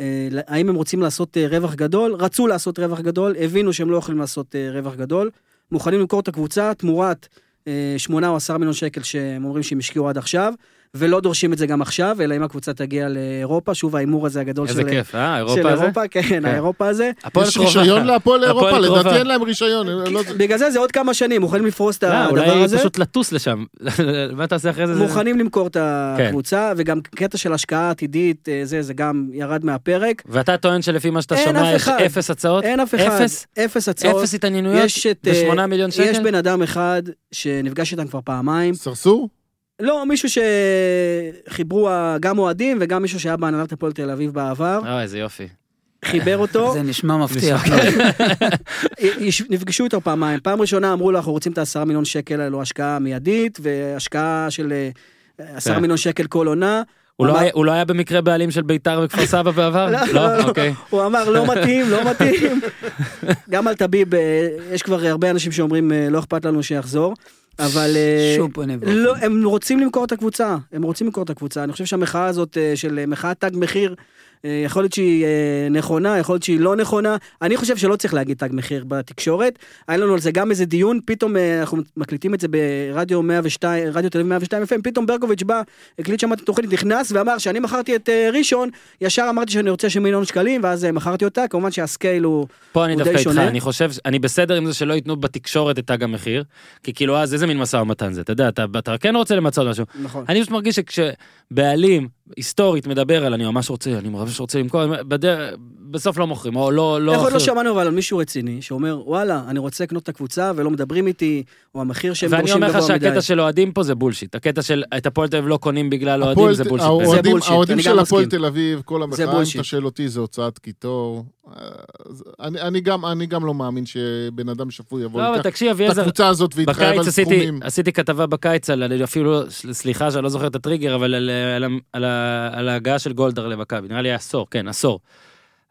אה, האם הם רוצים לעשות אה, רווח גדול? רצו לעשות רווח גדול, הבינו שהם לא יכולים לעשות רווח גדול. מוכנים למכור את הקבוצה תמורת אה, שמונה או עשרה מיליון שקל שהם אומרים שהם השקיעו עד עכשיו, ולא דורשים את זה גם עכשיו, אלא אם הקבוצה תגיע לאירופה, שוב ההימור הזה הגדול איזה של, כיף, אה? של אירופה הזה? אירופה, כן, האירופה הזה. יש. רישיון להפועל קרובה. לדעתי אין להם רישיון. לא- בגלל זה זה עוד כמה שנים, מוכנים לפרוס את לא, הדבר אולי הזה. פשוט לטוס לשם. מה תעשה אחרי זה? זה- מוכנים למכור את כן. הקבוצה, וגם קטע של השקעה עתידית, אה, זה, זה גם ירד מהפרק. ואתה טוען שלפי מה שאתה אין שומע אף יש אחד. אפס הצעות? אין אף אחד. אפס? אפס הצעות. אפס התעניינויות? יש את... אה, בשמונה מיליון שקל? יש בן אדם אחד שנפגש איתם כבר פעמיים. סרסור? לא, מישהו שחיברו גם אוהדים וגם מישהו שהיה בהנהלת הפועל תל אביב בעבר, אוי, איזה יופי. חיבר אותו. זה נשמע מבטיח. נפגשו איתו פעמיים. פעם ראשונה אמרו לו, אנחנו רוצים את העשרה מיליון שקל האלו השקעה מיידית, והשקעה של אה, עשרה כן. מיליון שקל כל עונה. הוא לא היה- הוא לא היה במקרה בעלים של ביתר וכפר סבא בעבר? לא, לא, לא. אוקיי. הוא אמר, לא מתאים, לא מתאים. גם על טביב, אה, יש כבר הרבה אנשים שאומרים, אה, לא אכפת לנו שיחזור, אבל... אה, פנים ואופן. לא, הם רוצים למכור את הקבוצה, הם רוצים למכור את הקבוצה. אני חושב שהמחאה הזאת אה, של אה, מחאת תג מחיר, יכול להיות שהיא אה, נכונה, יכול להיות שהיא לא נכונה. אני חושב שלא צריך להגיד תג מחיר בתקשורת. היה לנו על זה גם איזה דיון, פתאום אה, אנחנו מקליטים את זה ברדיו 102, רדיו תל אביב 102 FM, פתאום ברקוביץ' בא, הקליט שם את התוכנית, נכנס ואמר שאני מכרתי את אה, ראשון, ישר אמרתי שאני רוצה 6 מיליון שקלים, ואז אה, מכרתי אותה, כמובן שה scale הוא... פה אני הוא דווקא די איתך, שונה. אני חושב, אני בסדר עם זה שלא ייתנו בתקשורת את תג המחיר, כי כאילו אז איזה מין משא ומתן זה, אתה יודע, אתה- אתה כן רוצה למצות משהו. נכון. אני פשוט מרגיש שכשבעלים היסטורית מדבר על אני ממש רוצה, אני ממש רוצה למכור, בדרך, בסוף לא מוכרים, או לא, לא... איך עוד לא שמענו אבל על מישהו רציני שאומר וואלה אני רוצה לקנות את הקבוצה ולא מדברים איתי או המחיר שהם ואני דורשים אומר לך גבוה מדי. שהקטע של אוהדים פה זה bullshit, הקטע של את הפועל תל אביב לא קונים בגלל אוהדים זה bullshit. האוהדים- של הפועל. תל אביב, כל המחאה, אם. אתה שואל אותי, זה הוצאת קיטור. אז אני- אני גם- אני גם לא מאמין שבן אדם שפוי יבוא לא, תקשיב, את הקבוצה הזאת ויתחייב על סכומים. עשיתי כתבה בקיץ על, אני אפילו, סליחה שאני לא זוכר את הטריגר, אבל על, על, ההגעה של גולדהר למכבי, נראה לי עשור, כן, עשור.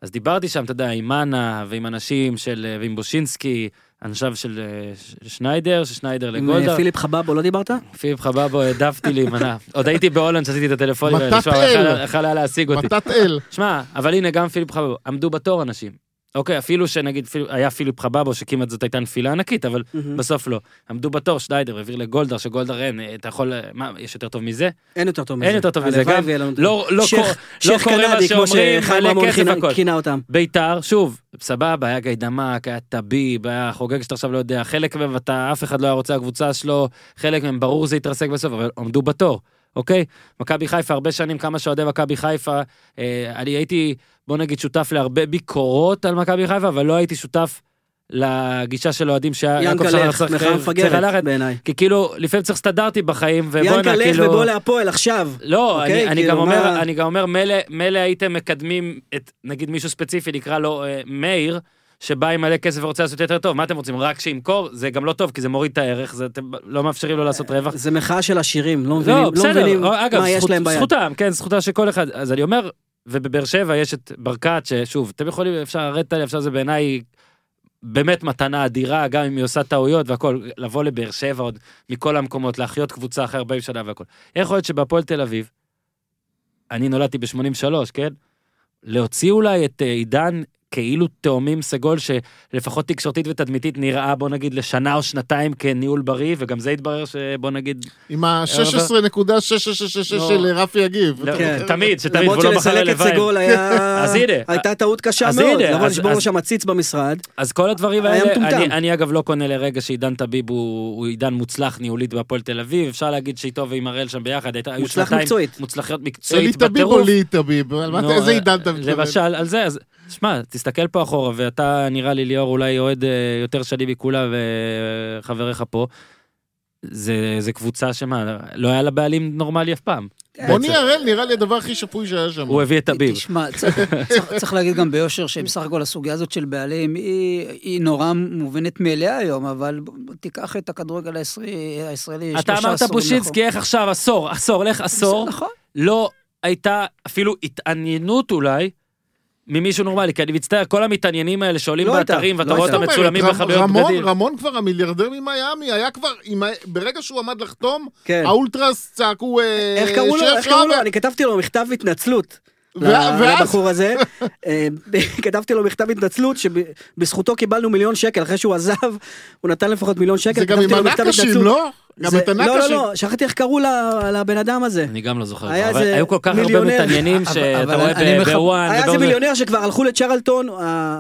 אז דיברתי שם, אתה יודע, עם מנה ועם אנשים של, ועם בושינסקי, אנשיו של אה, שניידר, ששניידר עם לגולדהר. אה, פיליפ חבבו לא דיברת? פיליפ חבבו, העדפתי להימנע. עוד הייתי בהולנד שעשיתי את הטלפונים האלה, מתת שמע, אל. יכל היה להשיג אותי. מתת אל. שמע, אבל הנה, גם פיליפ חבבו, עמדו בתור אנשים. אוקיי, אפילו שנגיד, היה פיליפ חבבו, שכמעט זאת הייתה נפילה ענקית, אבל בסוף לא. עמדו בתור, שניידר העביר לגולדהר, שגולדהר אין, אתה יכול, מה, יש יותר טוב מזה? אין יותר טוב מזה. אין יותר טוב מזה, גם לא, לא, שייח- לא קורה מה שאומרים, מלא רמון כסף הכל. כינה אותם. ביתר, שוב, סבבה, היה גיידמק, היה טביב, היה חוגג שאתה עכשיו לא יודע, חלק מהם אתה, אף אחד לא היה רוצה הקבוצה שלו, חלק מהם ברור זה יתרסק בסוף, אבל עמדו בתור, אוקיי? מכבי חיפה, הרבה שנים, כמה שאוהדי מכבי חיפה, אה, אני הייתי, בוא נגיד, שותף להרבה ביקורות על מכבי חיפה, אבל לא הייתי שותף לגישה של אוהדים שיעקב ינקה שחר לך, צריך מחאה צריך מפגרת ללכת, בעיניי. כי כאילו, לפעמים צריך סטנדרטי בחיים, ובואנה, כאילו... ובוא להפועל עכשיו. לא, אוקיי? אני, אני, כאילו, גם אומר, מה- אני גם אומר, מילא, מילא הייתם מקדמים את, נגיד מישהו ספציפי, נקרא לו אה, מאיר, שבא עם מלא כסף ורוצה לעשות יותר טוב, מה אתם רוצים, רק שימכור? זה גם לא טוב, כי זה מוריד את הערך, זה, אתם לא מאפשרים לו לעשות רווח. זה מחאה של עשירים, לא מבינים, לא, לא בסדר, מבינים אגב, מה יש זכות, להם ביד. זכותם, כן, זכותה של כל אחד. אז אני אומר, ובבאר שבע יש את ברקת, ששוב, אתם יכולים, אפשר לרדת עליה, אפשר זה בעיניי באמת מתנה אדירה, גם אם היא עושה טעויות והכל, לבוא לבאר שבע עוד מכל המקומות, להחיות קבוצה אחרי 40 שנה והכל. איך יכול להיות שבהפועל תל אביב, אני נולדתי ב-83, כן? להוציא אולי את אה, עידן כאילו תאומים סגול, שלפחות תקשורתית ותדמיתית נראה, בוא נגיד, לשנה או שנתיים כניהול בריא, וגם זה התברר שבוא נגיד, עם ה-16.666 לא. של רפי יגיב. לא, כן. תמיד, שתמיד, למרות והוא לא בחר שלסלק את ללביים. סגול היה... אז הנה. הייתה טעות קשה אז מאוד, הנה, לבוא אז- לשבור לו אז- שם עציץ במשרד. אז כל הדברים האלה. אני, אני אגב לא קונה לרגע שעידן טביב הוא, עידן מוצלח ניהולית בהפועל תל אביב, אפשר להגיד שאיתו ועם הראל שם ביחד, היו שנתיים מקצועית. מוצלחיות אלי מקצועית טביב או בטירוף. לי טביב? על מה נו, אתה- איזה אה, עידן אתה מתכוון? למשל, על זה, אז שמע, תסתכל פה אחורה, ואתה נראה לי ליאור אולי אוהד אה, יותר שנים מכולה וחבריך פה. זה, זה קבוצה שמה, לא היה לה בעלים נורמלי אף פעם. מוני הראל נראה לי הדבר הכי שפוי שהיה שם. הוא הביא את טביב. תשמע, צריך- להגיד גם ביושר שבסך הכל הסוגיה הזאת של בעלים היא היא נורא מובנת מאליה היום, אבל תיקח את הכדורגל הישראלי, הישראלי, אתה אמרת בושינסקי, איך עכשיו, עשור, עשור, לך עשור, נכון. לא הייתה אפילו התעניינות אולי. ממישהו נורמלי, כי אני מצטער, כל המתעניינים האלה שעולים לא באתרים ואתה לא רואה אותם מצולמים בחנויות רמון- בגדים. רמון כבר המיליארדר ממיאמי, היה כבר, ברגע שהוא עמד לחתום, כן. האולטרס צעקו... אה, איך קראו לו? שף איך קראו לו? ראבר. אני כתבתי לו מכתב התנצלות. לבחור הזה, אה, כתבתי לו מכתב התנצלות שבזכותו קיבלנו מיליון שקל, אחרי שהוא עזב, הוא נתן לפחות מיליון שקל, זה גם עם הנקשים. לא? גם את לא, לא, הנקשים. לא, שכחתי איך קראו לבן אדם הזה. אני גם לא זוכר, אבל היו כל כך הרבה. מתעניינים שאתה רואה בוואן, היה איזה מיליונר שכבר הלכו לצ'רלטון,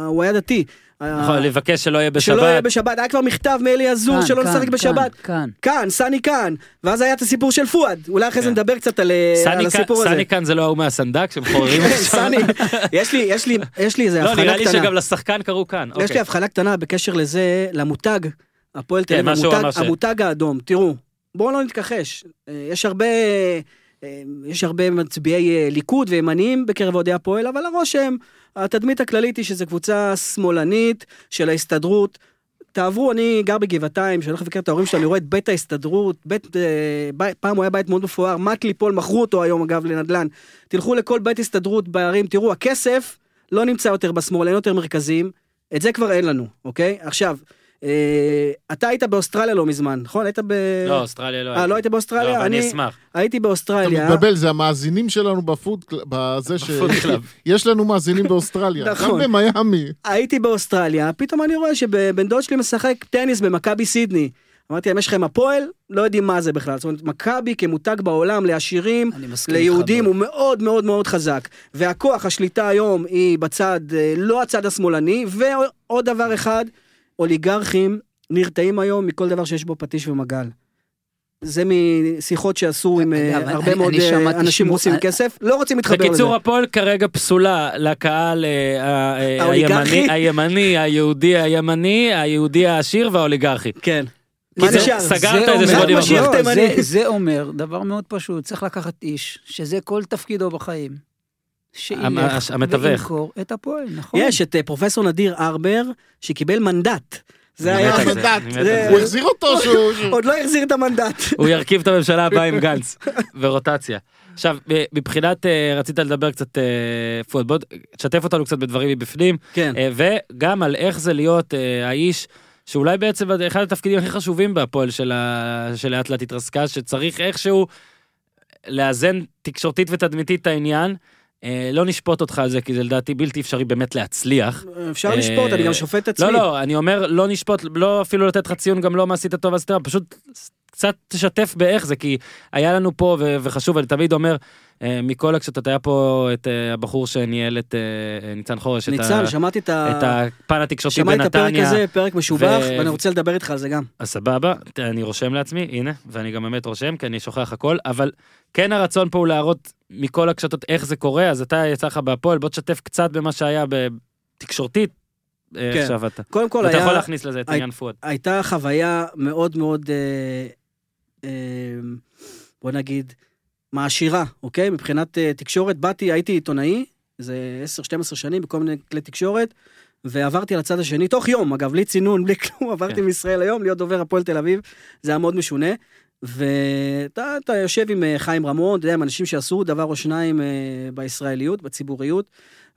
הוא היה דתי. אה, נכון, לבקש שלא יהיה שלא יהיה בשבת. בשבת, היה כבר מכתב מאלי עזור שלא כאן, לשחק כאן, בשבת. כאן. כאן, סני כאן. ואז היה את הסיפור של פואד. אולי אחרי זה כן. נדבר קצת על אה, הסיפור הזה. סני כאן זה לא ההוא מהסנדק שמחוררים עכשיו. סני, יש לי, יש לי, יש לי איזה לא, הבחנה נראה לי קטנה. שגם לשחקן קראו כאן. יש לי אוקיי. הבחנה קטנה בקשר לזה, למותג, הפועל תל כן, אביב, מה שהוא המותג- האדום. תראו, בואו לא נתכחש. אה, יש הרבה, יש הרבה מצביעי אה, ליכוד וימניים בקרב אוהדי הפועל, אבל הרושם, התדמית הכללית היא שזו קבוצה שמאלנית של ההסתדרות. תעברו, אני גר בגבעתיים, שאני הולך לבקר את ההורים שלי, אני רואה את בית ההסתדרות, בית, אה, בית, פעם הוא היה בית מאוד מפואר, מט ליפול, מכרו אותו היום אגב לנדל"ן. תלכו לכל בית הסתדרות בערים, תראו, הכסף לא נמצא יותר בשמאל, אין יותר מרכזים, את זה כבר אין לנו, אוקיי? עכשיו, אתה היית באוסטרליה לא מזמן, נכון? היית ב... לא, אוסטרליה לא. אה, לא היית באוסטרליה? לא, אני אשמח. הייתי אתה באוסטרליה. מתבלבל, זה המאזינים שלנו בפוד, בזה ש... בפוד קלאב. יש לנו מאזינים באוסטרליה. גם נכון. במיאמי. הייתי באוסטרליה, פתאום אני רואה שבן דוד שלי משחק טניס במכבי סידני. אמרתי להם, יש לכם הפועל? לא יודעים מה זה בכלל. זאת אומרת, מכבי כמותג בעולם לעשירים, ליהודים, מאוד. הוא מאוד מאוד מאוד חזק. והכוח, השליטה היום היא בצד, אה, לא הצד השמאלני, ועוד דבר אחד, אוליגרכים נרתעים היום מכל דבר שיש בו פטיש ומגל. זה משיחות שעשו עם אה, אגב, הרבה אני- מאוד אני אה, אנשים שמוע- רוצים אני- כסף, לא רוצים להתחבר לזה. בקיצור, הפועל כרגע פסולה לקהל אה, אה? הימני, הימני, היהודי הימני, היהודי העשיר והאוליגרכי. כן. מה זה- נשאר? סגרת זה איזה אומר- 80 מה שיח לא, תימני. זה- זה אומר דבר מאוד פשוט, צריך לקחת איש, שזה כל תפקידו בחיים. שילך המתווך. וימכור את הפועל, נכון? יש את אה, פרופסור נדיר ארבר, שקיבל מנדט. זה היה... המנדט. הוא החזיר אותו שהוא... עוד לא החזיר את המנדט. הוא ירכיב את הממשלה הבאה עם גנץ, ורוטציה. עכשיו, מבחינת, אה, רצית לדבר קצת אה, פואד, בוא תשתף אותנו קצת בדברים מבפנים, כן. וגם על איך זה להיות האיש, שאולי בעצם אחד התפקידים הכי חשובים בהפועל שלאט לאט התרסקה, שצריך איכשהו לאזן תקשורתית ותדמיתית את העניין. אה, לא נשפוט אותך על זה, כי זה לדעתי בלתי אפשרי באמת להצליח. אפשר אה, לשפוט, אני גם שופט את עצמי. לא, לא, אני אומר, לא נשפוט, לא אפילו לתת לך ציון, גם לא מה עשית טוב, אז תראה, פשוט קצת תשתף באיך זה, כי היה לנו פה, וחשוב, אני תמיד אומר, אה, מכל כשאתה היה פה את אה, הבחור שניהל את אה, ניצן חורש, ניצן, שמעתי את הפן התקשורתי שמעתי את הפרק בנתניה. הזה, פרק משובח, ואני רוצה לדבר איתך על זה גם. אז סבבה, אני רושם לעצמי, הנה, ואני גם באמת רושם, כי אני שוכח הכל, אבל כן הרצון פה הוא להראות מכל הקשתות איך זה קורה, אז אתה יצא לך בהפועל, בוא תשתף קצת במה שהיה בתקשורתית, אה, כן. עכשיו אתה. קודם כל אתה היה... יכול להכניס לזה את הי- עניין פואד. הייתה חוויה מאוד מאוד, אה, אה, בוא נגיד, מעשירה, אוקיי? מבחינת אה, תקשורת, באתי, הייתי עיתונאי, זה 10-12 שנים בכל מיני כלי תקשורת, ועברתי לצד השני, תוך יום, אגב, בלי צינון, בלי כלום, עברתי כן. מישראל היום להיות דובר הפועל תל אביב, זה היה מאוד משונה. ואתה אתה יושב עם אה, חיים רמון, אתה יודע, עם אנשים שעשו דבר או שניים אה, בישראליות, בציבוריות,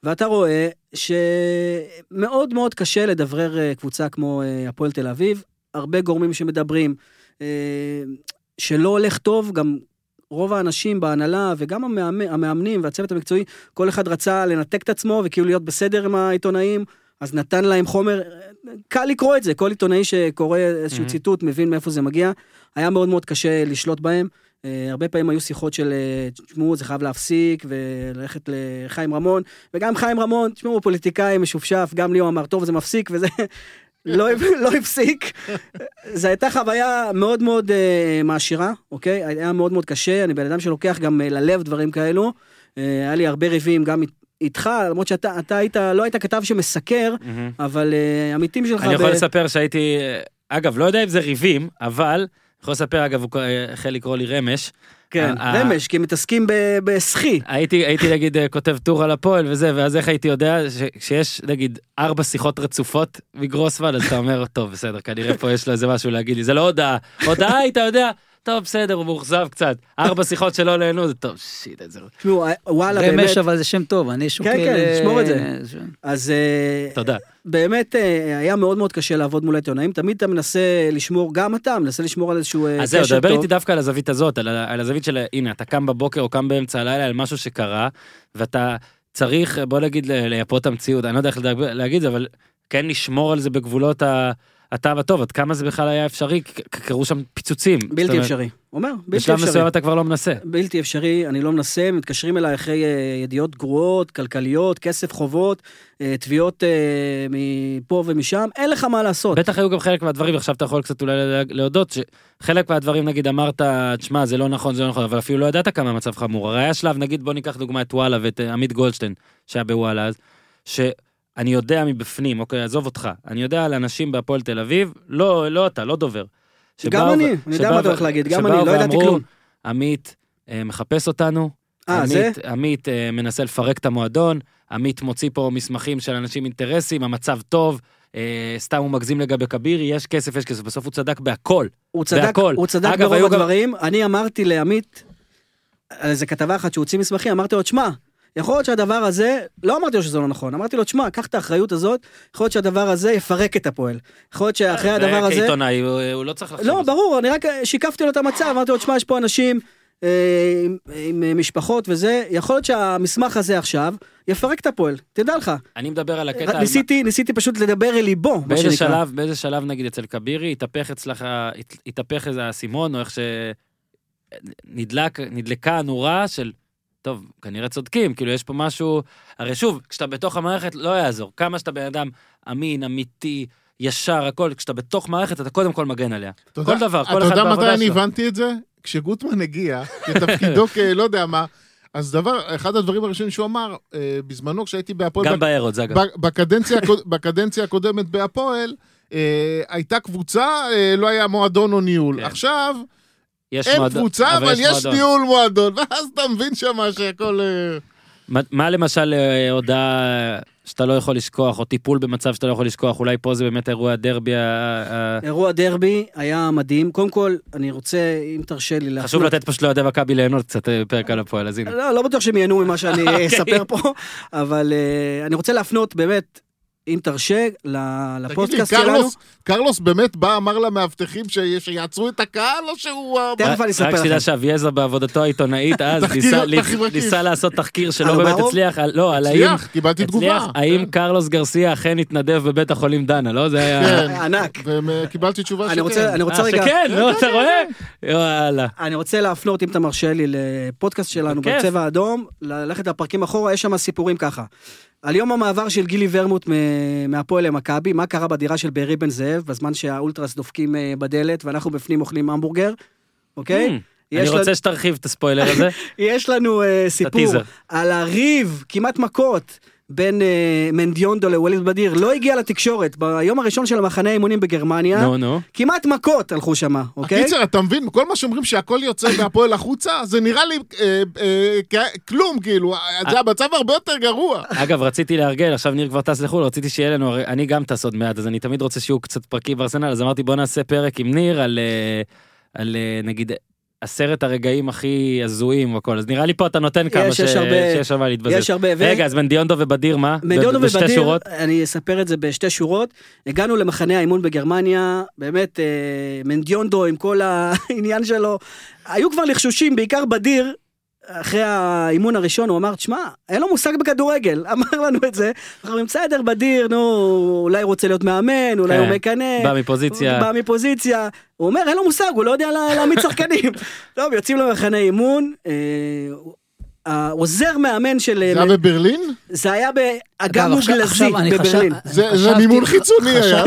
ואתה רואה שמאוד מאוד קשה לדברר אה, קבוצה כמו הפועל תל אביב, הרבה גורמים שמדברים, שלא הולך טוב, גם רוב האנשים בהנהלה וגם המאמנים והצוות המקצועי, כל אחד רצה לנתק את עצמו וכאילו להיות בסדר עם העיתונאים, אז נתן להם חומר, קל לקרוא את זה, כל עיתונאי שקורא איזשהו Mhm. ציטוט מבין מאיפה זה מגיע, היה מאוד מאוד קשה לשלוט בהם. אה, הרבה פעמים היו שיחות של, אה, תשמעו, זה חייב להפסיק, וללכת לחיים רמון, וגם חיים רמון, תשמעו, פוליטיקאי משופשף, גם ליאור אמר, טוב, זה מפסיק, וזה לא, לא הפסיק. זו הייתה חוויה מאוד מאוד אה, מעשירה, אוקיי? היה מאוד מאוד קשה, אני בן אדם שלוקח גם אה, ללב דברים כאלו. היה לי הרבה ריבים גם איתך, למרות שאתה אתה היית, לא היית כתב שמסקר, מהמם. אבל אה, עמיתים שלך... אני יכול ב- לספר שהייתי, אגב, לא יודע אם זה ריבים, אבל, יכול לספר, אגב, הוא אה, החל לקרוא לי רמש. כן, רמש, כי הם מתעסקים בסחי. הייתי, הייתי נגיד אה, כותב טור על הפועל וזה, ואז איך הייתי יודע שיש נגיד ארבע שיחות רצופות מגרוסמן, אז אתה אומר, טוב, בסדר, כנראה פה יש לו איזה משהו להגיד לי, זה לא הודעה, הודעה אתה יודע, טוב, בסדר, הוא מאוכזב קצת, ארבע שיחות שלא נהנו, זה טוב, שיט, איזה... תשמעו, אה, וואלה, באמת, רמש אבל זה שם טוב, אני שוקל... כן, אה, שמור את זה. אז אה, תודה. באמת אה, היה מאוד מאוד קשה לעבוד מול העיתונאים, תמיד אתה מנסה לשמור, גם אתה מנסה לשמור על איזשהו אה, אז זהו, קשר דבר טוב. איתי דווקא על הזווית הזאת, על הזווית של, הנה, אתה קם בבוקר או קם באמצע הלילה על משהו שקרה, ואתה צריך, בוא נגיד, לייפות את המציאות, אני לא יודע איך להגיד את זה, אבל כן לשמור על זה בגבולות ה- הטעם הטוב, עד כמה זה בכלל היה אפשרי, קרו שם פיצוצים. בלתי אומרת, אפשרי. אומר, בלתי בשלב אפשרי. מסוים אתה כבר לא מנסה. בלתי אפשרי, אני לא מנסה, מתקשרים אליי אחרי אה, ידיעות גרועות, כלכליות, כסף חובות, אה, תביעות אה, מפה ומשם, אין לך מה לעשות. בטח היו גם חלק מהדברים, עכשיו אתה יכול קצת אולי לה- להודות, שחלק מהדברים, נגיד, אמרת, תשמע, זה לא נכון, זה לא נכון, אבל אפילו לא ידעת כמה המצב חמור. הרי היה שלב, נגיד, בוא ניקח דוגמא את וואלה ואת עמית גולדשטיין, שהיה בוואלה אז, שאני יודע מבפנים, אוקיי, עזוב אותך, אני יודע על אנשים בהפועל תל אביב, לא, לא אתה, לא דובר. גם אני, ו- אני יודע מה אתה הולך להגיד, גם אני, לא ידעתי כלום. עמית אה, מחפש אותנו, אה, זה? עמית, עמית אה, מנסה לפרק את המועדון, עמית מוציא פה מסמכים של אנשים אינטרסים, המצב טוב, אה, סתם הוא מגזים לגבי כבירי, יש כסף, יש כסף, בסוף הוא צדק בהכל. הוא צדק, בהכל. הוא צדק ברוב גם- הדברים, אני אמרתי לעמית, על איזה כתבה אחת שהוא הוציא מסמכים, אמרתי לו, תשמע, יכול להיות שהדבר הזה, לא אמרתי לו שזה לא נכון, אמרתי לו, תשמע, קח את האחריות הזאת, יכול להיות שהדבר הזה יפרק את הפועל. יכול להיות שאחרי הדבר הזה... וכעיתונאי, הוא, הוא לא צריך לחשוב. לא. ברור, אני רק שיקפתי לו את המצב, אמרתי לו, תשמע, יש פה אנשים אה, עם, עם אה, משפחות וזה, יכול להיות שהמסמך הזה עכשיו יפרק את הפועל, תדע לך. אני מדבר על הקטע... על ניסיתי, ניסיתי פשוט לדבר אל ליבו, מה שנקרא. שלב, באיזה שלב נגיד אצל כבירי, התהפך אצלך, הת- התהפך איזה האסימון, או איך שנדלק, נדלקה הנורה של, טוב, כנראה צודקים, כאילו יש פה משהו, הרי שוב, כשאתה בתוך המערכת לא יעזור, כמה שאתה בן אדם אמין, אמיתי, ישר, הכל, כשאתה בתוך מערכת אתה קודם כל מגן עליה. אתה כל יודע- דבר, כל אתה אחד יודע מתי בעבודה אני שלו. הבנתי את זה? כשגוטמן הגיע לתפקידו כלא יודע מה, אז דבר, אחד הדברים הראשונים שהוא אמר, אה, בזמנו כשהייתי בהפועל, גם בק- בארות, זה אגב. בקדנציה, בקדנציה הקודמת בהפועל, אה, הייתה קבוצה, אה, לא היה מועדון או ניהול. כן. עכשיו, יש אין מועדון- קבוצה, אבל יש מועדון. ניהול מועדון, ואז אתה מבין שמה שהכל... אה, מה- מה למשל אה, הודעה שאתה לא יכול לשכוח, או טיפול במצב שאתה לא יכול לשכוח, אולי פה זה באמת אירוע הדרבי ה- ה- אירוע דרבי היה מדהים. קודם כל, אני רוצה, אם תרשה לי להפנות... חשוב לתת פשוט לאוהדי מכבי ליהנות קצת אה, פרק על הפועל, אז הנה. לא, לא בטוח שהם ייהנו ממה שאני אוקיי. אספר פה, אבל אה, אני רוצה להפנות באמת, אם תרשה, ל- תגיד לי, לפודקאסט שלנו. קרלוס, קרלוס באמת בא, אמר למאבטחים שיעצרו את הקהל, או שהוא... אה, תכף אני אספר רק לכם. שתדע שאביעזר בעבודתו העיתונאית אז ניסה- לעשות תחקיר שלא באמת? הצליח, לא, על האם... הצליח, קיבלתי תגובה. האם קרלוס גרסיה אכן התנדב בבית החולים דנה, לא? זה היה... כן, ענק. וקיבלתי תשובה אני שכן. רוצה, אני רוצה אה, רגע, שכן, נו, אתה רואה? יאללה. אני רוצה להפנות, אם אתה מרשה לי, לפודקאסט שלנו. בצבע האדום, ללכת לפרקים אחורה, יש שם סיפורים ככה. על יום המעבר של גילי ורמוט מהפועל למכבי, מה קרה בדירה של בארי בן זאב, בזמן שהאולטרס דופקים אה, בדלת ואנחנו בפנים אוכלים המבורגר, אוקיי? Hmm, אני רוצה לנו- שתרחיב את הספוילר הזה. יש לנו אה, סיפור. על הריב, כמעט מכות, בין אה, מנדיונדו לווליד בדיר לא הגיע לתקשורת ביום הראשון של המחנה האימונים בגרמניה, נו, נו. כמעט מכות הלכו שמה, אוקיי? הקיצר, אתה מבין, כל מה שאומרים שהכל יוצא מהפועל החוצה, זה נראה לי אה, אה, כלום, כאילו, זה המצב הרבה יותר גרוע. אגב, רציתי לארגן, עכשיו ניר כבר טס לחו"ל, רציתי שיהיה לנו, אני גם טס עוד מעט, אז אני תמיד רוצה שיהיו קצת פרקים בארסנל, אז אמרתי בוא נעשה פרק עם ניר על, אה, על אה, נגיד, עשרת הרגעים הכי הזויים והכל, אז נראה לי פה אתה נותן כמה יש הרבה- שיש על מה להתבזז. יש הרבה, ו- רגע, אז מנדיונדו ובדיר מה? מנדיונדו ב- ובדיר, שורות? אני אספר את זה בשתי שורות. הגענו למחנה האימון בגרמניה, באמת, אה, מנדיונדו עם כל העניין שלו, היו כבר לחשושים, בעיקר בדיר. אחרי האימון הראשון הוא אמר, תשמע, אין לו מושג בכדורגל, אמר לנו את זה. אנחנו אומרים, בסדר, בדיר, נו, אולי הוא רוצה להיות מאמן, אולי כן, הוא מקנא. בא מפוזיציה. בא מפוזיציה. הוא אומר, אין לו מושג, הוא לא יודע לה- להעמיד שחקנים. טוב, יוצאים למחנה אימון. אה, העוזר מאמן של... זה היה בברלין? זה היה באגם מוגלזי בברלין. זה- מימון חיצוני היה.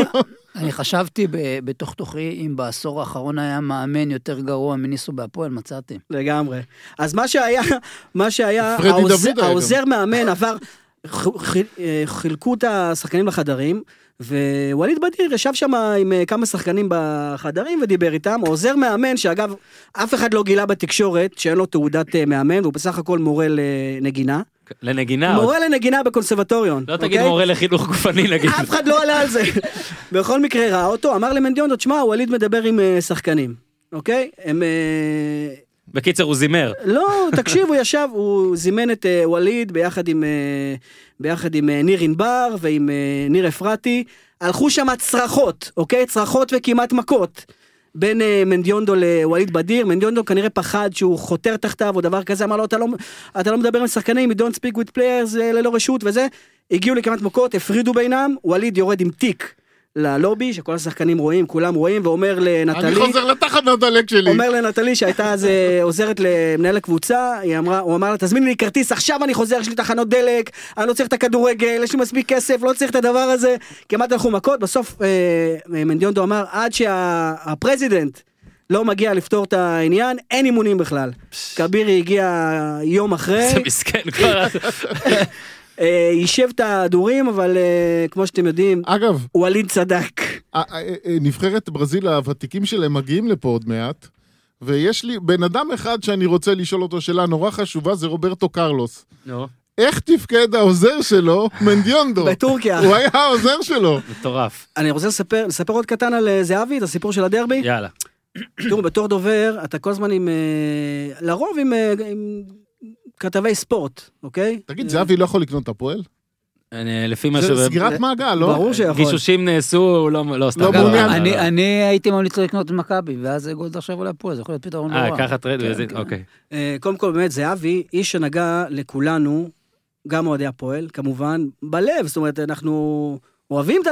אני חשבתי בתוך תוכי אם בעשור האחרון היה מאמן יותר גרוע מניסו בהפועל, מצאתי. לגמרי. אז מה שהיה, מה שהיה, העוזר מאמן עבר, אה, חילקו את השחקנים לחדרים, ווליד בדיר ישב שם עם אה, כמה שחקנים בחדרים ודיבר איתם, העוזר מאמן, שאגב, אף אחד לא גילה בתקשורת שאין לו תעודת אה, מאמן, הוא בסך הכל מורה לנגינה. לנגינה. עוד. מורה לנגינה בקונסרבטוריון. לא תגיד אוקיי? מורה לחינוך גופני נגיד. אף אחד לא עלה על זה. בכל מקרה ראה אותו, אמר למנדיונדו, תשמע, ווליד מדבר עם אה, שחקנים, אוקיי? הם... אה, בקיצר הוא זימר. לא, תקשיב, הוא ישב, הוא זימן את אה, ווליד ביחד עם, אה, ביחד עם אה, ניר ענבר ועם אה, ניר אפרתי. הלכו שם צרחות, אוקיי? צרחות וכמעט מכות. בין אה, מנדיונדו לווליד בדיר, מנדיונדו כנראה פחד שהוא חותר תחתיו או דבר כזה, אמר לו אתה לא, אתה לא מדבר עם שחקנים, you don't speak with players אה, ללא רשות וזה, הגיעו לכמעט מכות, הפרידו בינם, ווליד יורד עם תיק ללובי, שכל השחקנים רואים, כולם רואים, ואומר אני לנטלי, חוזר לתחנת הדלק שלי. אומר לנטלי שהייתה אז אה, עוזרת למנהל הקבוצה, היא אמרה, הוא אמר לה, תזמיני לי כרטיס, עכשיו אני חוזר, יש לי תחנות דלק, אני לא צריך את הכדורגל, יש לי מספיק כסף, לא צריך את הדבר הזה. כמעט הלכו מכות, בסוף אה, מנדיונדו אמר, עד שהפרזידנט לא מגיע לפתור את העניין, אין אימונים בכלל. כבירי הגיע יום אחרי, זה מסכן כבר. אה, יישב את ההדורים, אבל אה, כמו שאתם יודעים, אגב, ווליד צדק. ה- ה- ה- נבחרת ברזיל הוותיקים שלהם מגיעים לפה עוד מעט, ויש לי בן אדם אחד שאני רוצה לשאול אותו שאלה נורא חשובה, זה רוברטו קרלוס. נו, איך תפקד העוזר שלו, מנדיונדו? בטורקיה. הוא היה העוזר שלו. מטורף. אני רוצה לספר, לספר עוד קטן על אה, זהבי, את הסיפור של הדרבי. יאללה. תראו, בתור דובר, אתה כל הזמן עם... אה, לרוב עם, אה, עם כתבי ספורט, אוקיי? תגיד, זהבי לא יכול לקנות את הפועל? אני- לפי מה זה ש... סגירת מעגל, לא? ברור שיכול. גישושים נעשו, לא לא סתם. לא מעוניין. אני- אני הייתי ממליץ לקנות את מכבי, ואז גולדה עכשיו עולה פה, זה יכול להיות פתרון אה. ככה טרייד, כן, וזה- כן. אוקיי. אה, קודם כל, באמת, זהבי, איש שנגע לכולנו, גם אוהדי הפועל, כמובן, בלב, זאת אומרת, אנחנו אוהבים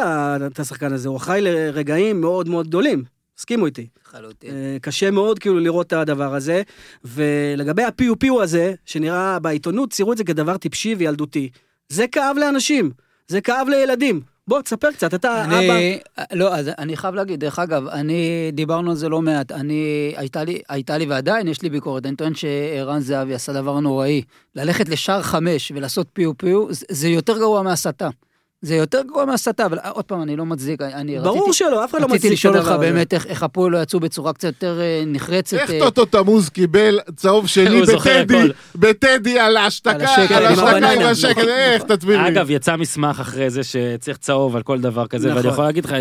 את השחקן הזה, הוא אחראי לרגעים מאוד מאוד גדולים, הסכימו איתי. לחלוטין. אה, קשה מאוד כאילו לראות את הדבר הזה. ולגבי הפיו פיו הזה, שנראה בעיתונות, ציירו את זה כדבר טיפשי וילדותי. זה כאב לאנשים, זה כאב לילדים. בוא, תספר קצת, אתה אבא. אני, לא, אז אני חייב להגיד, דרך אגב, אני, דיברנו על זה לא מעט, אני, הייתה לי, הייתה לי ועדיין יש לי ביקורת, אני טוען שערן זהבי עשה דבר נוראי. ללכת לשער חמש ולעשות פיו פיו, זה, זה יותר גרוע מהסתה. זה יותר גרוע מהסתה, אבל עוד פעם, אני לא מצדיק, אני ברור רציתי, שלא, אף אחד לא מצדיק רציתי את לשאול אותך הדבר הזה. באמת איך, איך הפועל לא יצאו בצורה קצת יותר אה, נחרצת. איך אה, טוטו תמוז קיבל צהוב שני הוא בטדי. בטדי על ההשתקה, על ההשתקה עם. השקל, נכון, איך. תסביר לי. אגב, יצא מסמך אחרי זה שצריך צהוב על כל דבר כזה, ואני נכון. יכול להגיד לך,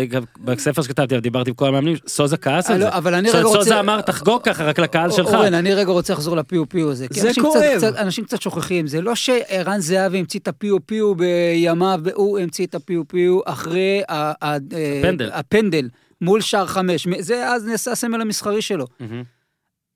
בספר שכתבתי, דיברתי עם כל המאמנים, סוזה כעס על אה, זה. לא, אבל אני סוזה- רגע רוצה- סוזה אמר, תחגוג ככה, רק לקהל שלך. אורן, אני רגע רוצה לחזור לפיו פיו הזה. זה כואב. אנשים קצת שוכחים, זה לא שערן זהבי המציא את הפיו פיו בימיו, והוא המציא את הפיו פיו אחרי ה- ה- הפנדל. הפנדל מול שער חמש. זה אז נעשה הסמל המסחרי שלו. מהמם.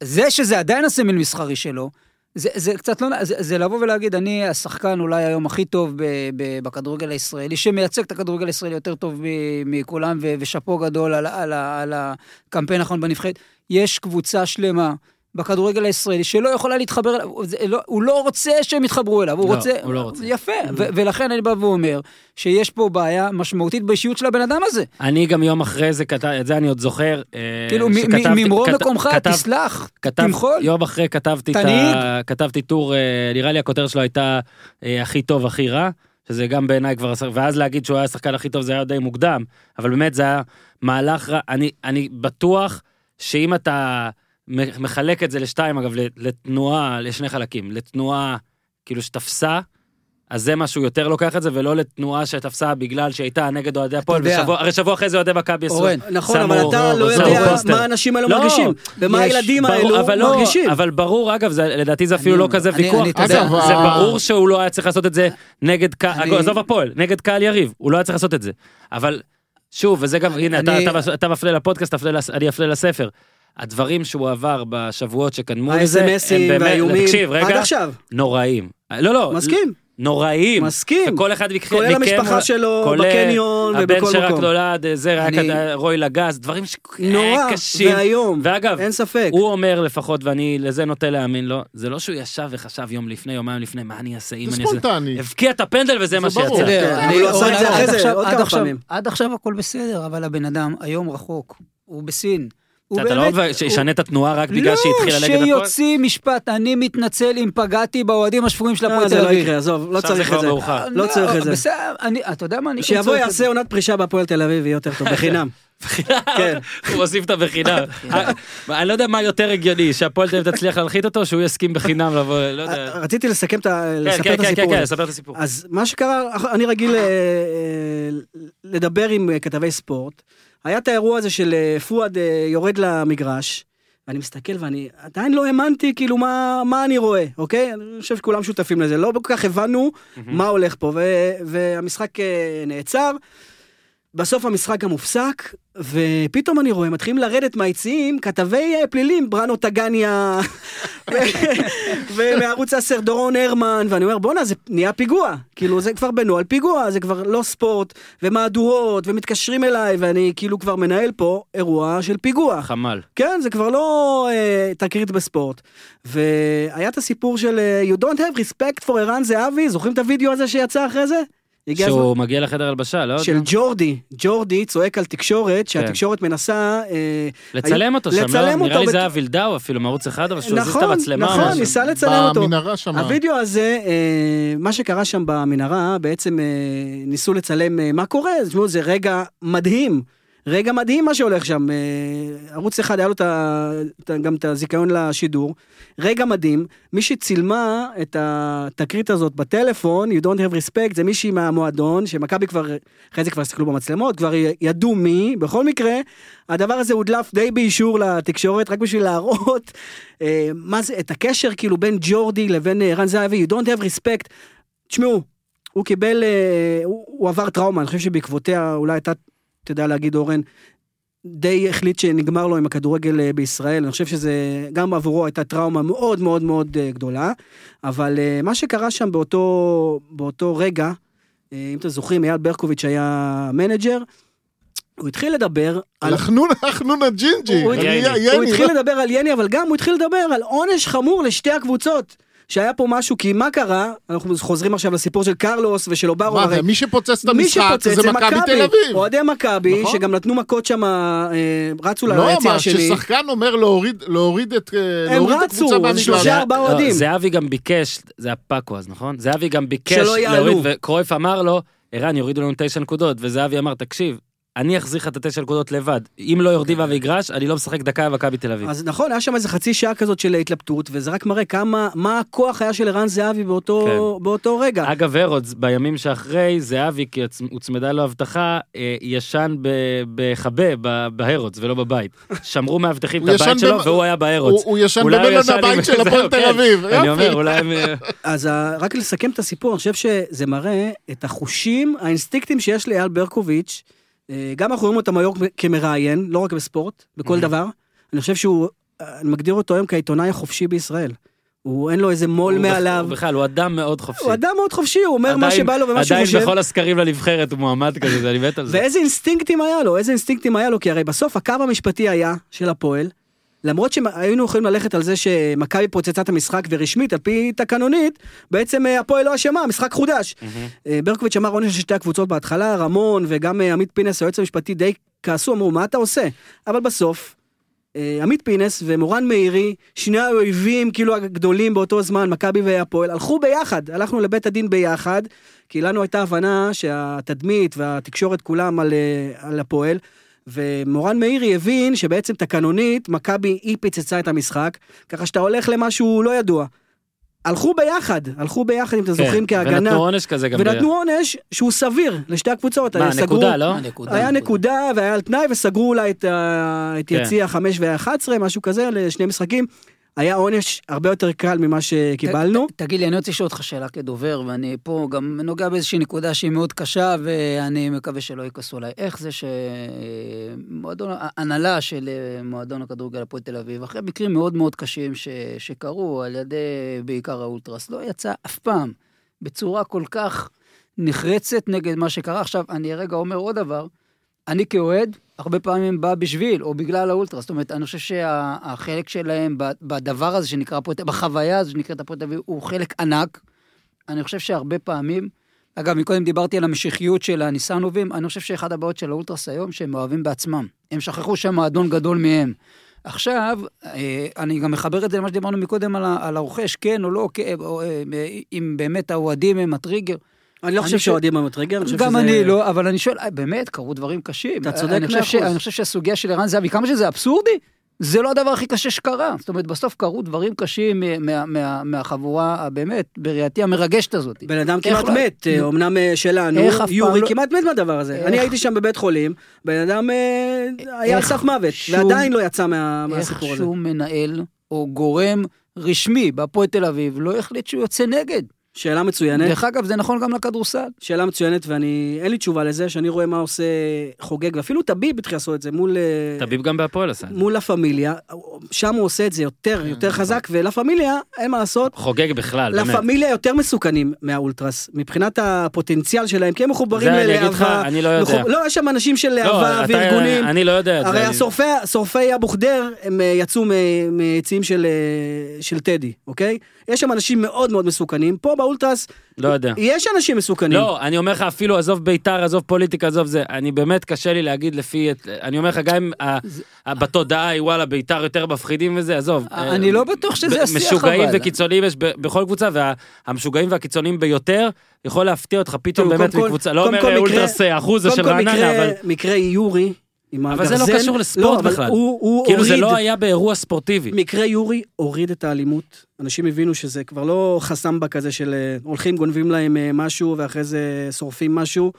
זה שזה עדיין הסמל מסחרי שלו, זה, זה קצת לא, זה, זה לבוא ולהגיד, אני השחקן אולי היום הכי טוב ב, ב, בכדורגל הישראלי, שמייצג את הכדורגל הישראלי יותר טוב מכולם, ושאפו גדול על, על, ה- על הקמפיין האחרון בנבחרת. יש קבוצה שלמה בכדורגל הישראלי שלא יכולה להתחבר אליו, לא, הוא לא רוצה שהם יתחברו אליו, הוא לא, רוצה... הוא לא רוצה. יפה, ו, ולכן אני בא ואומר שיש פה בעיה משמעותית באישיות של הבן אדם הזה. אני גם יום אחרי זה כתב, את זה אני עוד זוכר. אה, כאילו, שכתבתי- ממרום כת- מקומך, כתב- תסלח, כתב, תמחול. יום אחרי כתבתי תנהיג. ה... כתבתי טור, אה, נראה לי הכותרת שלו הייתה אה, הכי טוב, הכי רע. שזה גם בעיניי כבר, ואז להגיד שהוא היה השחקן הכי טוב זה היה די מוקדם, אבל באמת זה היה מהלך רע, אני, אני בטוח שאם אתה מחלק את זה לשתיים, אגב, לתנועה, לשני חלקים, לתנועה כאילו שתפסה, אז זה מה שהוא יותר לוקח את זה, ולא לתנועה שתפסה בגלל שהייתה נגד אוהדי הפועל, הרי שבוע אחרי זה אוהדי מכבי עשו. אורן, נכון, אבל אתה לא שמו יודע. מה האנשים האלו לא, מרגישים, ומה הילדים האלו אבל לא, מרגישים. אבל ברור, אגב, לדעתי זה אפילו לא כזה ויכוח. זה, ברור שהוא לא היה צריך לעשות את זה נגד קהל, עזוב הפועל, נגד קהל יריב, הוא לא היה צריך לעשות את זה. אבל, שוב, וזה גם, הנה, אתה, אני- אתה, אתה מפנה לפודקאסט, אני אפנה לספר. הדברים שהוא עבר בשבועות שקדמו לזה, הם באמת, והאיומים, תקשיב, עד רגע, עכשיו. נוראיים. לא, לא, מסכים, נוראיים. מסכים. וכל אחד מכם, כולל המשפחה שלו, בקניון הבן ובכל שרק מקום. נולד, זה, היה אני- רוי לגז, דברים ש... נורא קשים. ואיום, ואגב, אין ספק. הוא אומר לפחות, ואני לזה נוטה להאמין לו, זה לא שהוא ישב וחשב יום לפני, יומיים לפני, מה אני אעשה, אם זה אני אעשה... ספונטני. הבקיע את הפנדל וזה מה זה ברור. שיצא. כן, אני- עשה את זה עד אחרי זה עכשיו- עוד עד כמה עכשיו- פעמים. עד עכשיו הכל בסדר, אבל הבן אדם היום רחוק, הוא בסין. אתה לא אומר שישנה את התנועה רק בגלל שהתחילה נגד לא, הפועל? שיוציא משפט, אני מתנצל אם פגעתי באוהדים השפויים של הפועל אה, תל זה לא אביב. יקרה, עזוב, לא עכשיו זה צריך כבר את זה. מאוחר. לא צריך את זה. בסדר, אני- אתה יודע מה, אני... שיבוא צריך את יעשה זה. עונת פרישה בהפועל תל אביב, יהיה יותר טוב, בחינם. כן. הוא מוסיף את הבחינם. אה, אני לא יודע מה יותר הגיוני, שהפועל תל אביב תצליח להנחית אותו, או שהוא יסכים בחינם לבוא, לא יודע. רציתי לסכם את ה... כן, לספר כן, כן, הסיפור. כן. לספר את הסיפור. אז מה שקרה, אני רגיל אה, אה, לדבר עם אה, כתבי ספורט. היה את האירוע הזה של אה, פואד אה, יורד למגרש, ואני מסתכל ואני עדיין לא האמנתי כאילו מה, מה אני רואה, אוקיי? אני חושב שכולם שותפים לזה, לא כל כך הבנו מה הולך פה, ו, והמשחק אה, נעצר. בסוף המשחק גם הופסק, ופתאום אני רואה, מתחילים לרדת מהיציעים כתבי אה, פלילים, בראנו טגניה, ומערוץ 10 דורון הרמן, ואני אומר, בואנה, זה נהיה פיגוע. כאילו, זה כבר בנוהל פיגוע, זה כבר לא ספורט, ומהדורות, ומתקשרים אליי, ואני כאילו כבר מנהל פה אירוע של פיגוע. חמ"ל. כן, זה כבר לא אה, תקרית בספורט. והיה את הסיפור של אה, You don't have respect for ערן זהבי, זוכרים את הוידאו הזה שיצא אחרי זה? הגיע הזמן. שהוא מגיע לחדר הלבשה, לא? של ג'ורדי, ג'ורדי צועק על תקשורת, שהתקשורת מנסה... אה, לצלם אותו שם, לצלם לא? אותו נראה לי בת- זה היה וילדאו אפילו, מערוץ אחד, אבל שהוא הזיז את נכון, המצלמה. נכון, משהו. ניסה לצלם אותו. במנהרה שם. הווידאו הזה, אה, מה שקרה שם במנהרה, בעצם אה, ניסו לצלם אה, מה קורה, תשמעו, זה רגע מדהים. רגע מדהים מה שהולך שם. אה, ערוץ אחד היה לו גם את הזיכיון לשידור. רגע מדהים. מי שצילמה את התקרית הזאת בטלפון, you don't have respect, זה מישהי מהמועדון, שמכבי כבר, אחרי זה כבר הסתכלו במצלמות, כבר ידעו מי. בכל מקרה, הדבר הזה הודלף די באישור לתקשורת, רק בשביל להראות אה, מה זה, את הקשר כאילו בין ג'ורדי לבין אה, ערן זהבי, you don't have respect. תשמעו, הוא קיבל, הוא, הוא עבר טראומה, אני חושב שבעקבותיה אולי אתה תדע להגיד אורן, די החליט שנגמר לו עם הכדורגל אה, בישראל, אני חושב שזה גם עבורו הייתה טראומה מאוד מאוד מאוד אה, גדולה, אבל אה, מה שקרה שם באותו, באותו רגע, אם אתם זוכרים, אייל ברקוביץ' היה מנג'ר, הוא התחיל לדבר על... החנון, החנון הג'ינג'י. הוא- התחיל? לדבר על יני, אבל גם הוא התחיל לדבר על עונש חמור לשתי הקבוצות. שהיה פה משהו, כי מה קרה? אנחנו חוזרים עכשיו לסיפור של קרלוס ושל אוברו. מה הרי זה, מי שפוצץ את מי המשחק שפוצץ זה מכבי תל אביב. אוהדי מכבי, נכון. שגם נתנו מכות שם, אה, רצו לא, ליציע מה, השני. ששחקן אומר להוריד להוריד את אה, הם להוריד את רצו, הקבוצה אז שלושה. ארבעה לא, אוהדים. זהבי גם ביקש, זה היה פאקו אז, נכון? זהבי גם ביקש שלא יעלו. להוריד, וקרויף אמר לו, ערן, יורידו לנו תשע נקודות, וזהבי אמר, תקשיב, אני אחזיר לך את התשע נקודות לבד. אם לא יורדים מהמגרש, אני לא משחק דקה במכבי תל אביב. אז נכון, היה שם איזה חצי שעה כזאת של התלבטות, וזה רק מראה כמה, מה הכוח היה של ערן זהבי באותו, כן. באותו רגע. אגב, הרודס, בימים שאחרי, זהבי, כי הוצ- הוצמדה לו הבטחה, אה, ישן בהרודס ולא בבית. שמרו מאבטחים את הבית שלו, והוא היה בהרודס. הוא הוא ישן במלון הבית של הפועל תל כן. אביב. אני. אומר, אולי הם... אה, אז ה- רק לסכם את הסיפור, אני חושב שזה מראה את החושים, האינסטינקטים שיש לאייל ברקוביץ', אה, גם אנחנו רואים אותם היום כמראיין, לא רק בספורט, בכל דבר. אני חושב שהוא, אני מגדיר אותו היום כעיתונאי החופשי בישראל. הוא, אין לו איזה מול הוא מעליו. בכ- בכלל, הוא אדם מאוד חופשי. הוא אדם מאוד חופשי, הוא אומר מה עדיין- שבא לו ומה שהוא חושב. עדיין בכל הסקרים לנבחרת הוא מועמד כזה, זה- אני מת על זה. ואיזה אינסטינקטים היה לו, איזה אינסטינקטים היה לו, כי הרי בסוף הקו המשפטי היה של הפועל, למרות שהיינו יכולים ללכת על זה שמכבי פוצצה את המשחק ורשמית, על פי תקנונית, בעצם אה, הפועל לא אשמה, המשחק חודש. אה, ברקוביץ' אמר עונש של שתי הקבוצות בהתחלה, רמון וגם אה, עמית פינס, היועץ המשפטי, די כעסו, אמרו, מה אתה עושה? אבל בסוף, עמית פינס ומורן מאירי, שני האויבים כאילו הגדולים באותו זמן, מכבי והפועל, הלכו ביחד, הלכנו לבית הדין ביחד, כי לנו הייתה הבנה שהתדמית והתקשורת כולם על, על הפועל. ומורן מאירי הבין שבעצם תקנונית, מכבי היא פיצצה את המשחק, ככה שאתה הולך למשהו לא ידוע. הלכו ביחד, הלכו ביחד, אם אתם זוכרים, כהגנה. כן, ונתנו עונש כזה גם. ונתנו עונש שהוא סביר לשתי הקבוצות. מה, סגרו- נקודה, לא? הנקודה, היה הנקודה. נקודה והיה על תנאי וסגרו אולי את, את כן. יציע 5 ו-11, משהו כזה, לשני משחקים. היה עונש הרבה יותר קל ממה שקיבלנו. ת- תגיד לי, אני רוצה לשאול אותך שאלה כדובר, ואני פה גם נוגע באיזושהי נקודה שהיא מאוד קשה, ואני מקווה שלא יכעסו עליי. איך זה ההנהלה של אה, מועדון הכדורגל הפועל תל אביב, אחרי מקרים מאוד מאוד קשים ש... שקרו על ידי בעיקר האולטרס, לא יצא אף פעם בצורה כל כך נחרצת נגד מה שקרה. עכשיו, אני רגע אומר עוד דבר, אני כאוהד, הרבה פעמים בא בשביל, או בגלל האולטרה. זאת אומרת, אני חושב שהחלק שלהם ב- בדבר הזה שנקרא אביב, בחוויה הזו שנקראת אביב, הוא חלק ענק. אני חושב שהרבה פעמים, אגב, מקודם דיברתי על המשיחיות של הניסנובים, אני חושב שאחד הבעיות של האולטרס היום, שהם אוהבים בעצמם. הם שכחו שהמועדון גדול מהם. עכשיו, אה, אני גם מחבר את זה למה שדיברנו מקודם על, הרוכש, כן או לא, כן, אה, אם באמת האוהדים הם הטריגר. אני לא חושב שהאוהדים הם הטריגר, אני חושב גם שזה... אני לא, אבל אני שואל, אה, באמת, קרו דברים קשים. אתה צודק חושב מאה אחוז. אני חושב שהסוגיה של ערן זהבי, כמה שזה אבסורדי, זה לא הדבר הכי קשה שקרה. זאת אומרת, בסוף קרו דברים קשים מה- מה- מה- מהחבורה, הבאמת, בראייתי המרגשת הזאת. בן אדם איך כמעט לא- מת, אה. אמנם אה, שלנו, איך יורי לא- כמעט מת מהדבר הזה. איך- אני הייתי שם בבית חולים, בן אדם אה, היה על איך סף מוות, ועדיין לא יצא מה- איך מהסיפור הזה. שום מנהל או גורם רשמי בהפועל תל אביב לא החליט שהוא יוצא נגד. שאלה מצוינת. דרך אגב, זה נכון גם לכדורסל. שאלה מצוינת, ואני, אין לי תשובה לזה, שאני רואה מה עושה חוגג, ואפילו טביב התחיל לעשות את זה מול... אה, טביב גם בהפועל עשה. מול לה פמיליה, שם הוא עושה את זה יותר, כן, יותר נכון. חזק, ולה פמיליה, אין מה לעשות, חוגג בכלל, לה באמת. פמיליה יותר מסוכנים מהאולטרס, מבחינת הפוטנציאל שלהם, כי הם מחוברים זה אני אגיד לך, ללהבה. אני לא יודע. לא, יש שם אנשים של לא, להבה וארגונים. אני לא יודע את זה. הרי שורפי אבו ח'דיר, הם אה, יצאו מיציעים של, אה, של טדי, אוקיי? יש שם אנשים מאוד מאוד מסוכנים. פה באולטרס, לא יודע. יש אנשים מסוכנים. לא, אני אומר לך, אפילו עזוב בית"ר, עזוב פוליטיקה, עזוב זה, אני באמת קשה לי להגיד לפי, את- אני אומר לך, גם אם בתודעה היא וואלה, בית"ר יותר מפחידים וזה, עזוב. אני אה, לא בטוח שזה השיח, משוגעים אבל. וקיצוניים יש בכל קבוצה, והמשוגעים והקיצוניים ביותר, יכול להפתיע אותך פתאום באמת מקבוצה, לא אומר אולטרס אה, אחוז זה קודם של רעננה, אבל מקרה יורי, עם אבל זה לא הגרזן, קשור לספורט אבל בכלל. הוא, הוא כאילו זה הוריד, לא היה באירוע ספורטיבי. מקרה יורי הוריד את האלימות. אנשים הבינו שזה כבר לא חסמבה כזה של אה, הולכים, גונבים להם אה, משהו, ואחרי זה שורפים משהו.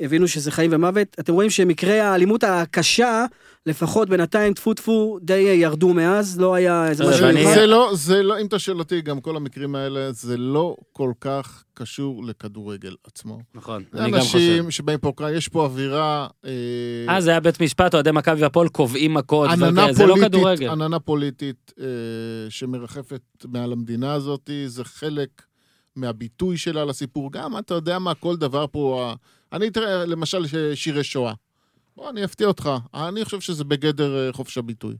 הבינו שזה חיים ומוות. אתם רואים שמקרי האלימות הקשה, לפחות בינתיים, טפו טפו, די אה, ירדו מאז, לא היה איזה לא, משהו מיוחד. זה לא, זה לא, אם אתה שואל אותי, גם כל המקרים האלה, זה לא כל כך קשור לכדורגל עצמו. נכון, אני גם חושב. אנשים שבאים פה, יש פה אווירה... אה, אה, זה היה בית משפט, אוהדי מכבי והפועל קובעים מכות, עננה וכאלה, זה לא כדורגל. עננה פוליטית אה, שמרחפת מעל המדינה הזאת, זה חלק מהביטוי שלה לסיפור. גם, אתה יודע מה, כל דבר פה... אני, תראה, למשל, שירי שואה. בוא, אני אפתיע אותך. אני חושב שזה בגדר אה, חופש הביטוי.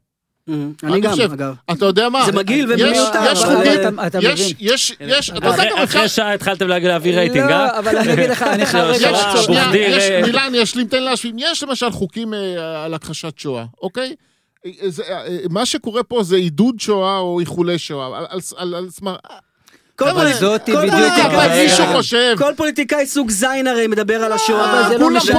אה, אני גם, חושב- אגב. אתה יודע מה? זה מגעיל ומיותר, יש חוקים, יש. יש, יש, אתה יודע אחרי- גם. אחרי שעה התחלתם להגיד להביא רייטינג, אה? לא, אבל אני אגיד לך, אני חייב יש- רגע לעצור. שנייה, אבו-ח'דיר, יש, אה, מילה, אני אשלים, תן להשלים. יש למשל חוקים אה, על הכחשת שואה, אוקיי? אה, זה, אה, מה שקורה פה זה עידוד שואה או איחולי שואה. אבל פוליט- זאת כל בדיוק. מישהו חושב... כל פוליטיקאי סוג זין הרי מדבר על השואה. אבל זה לא משנה.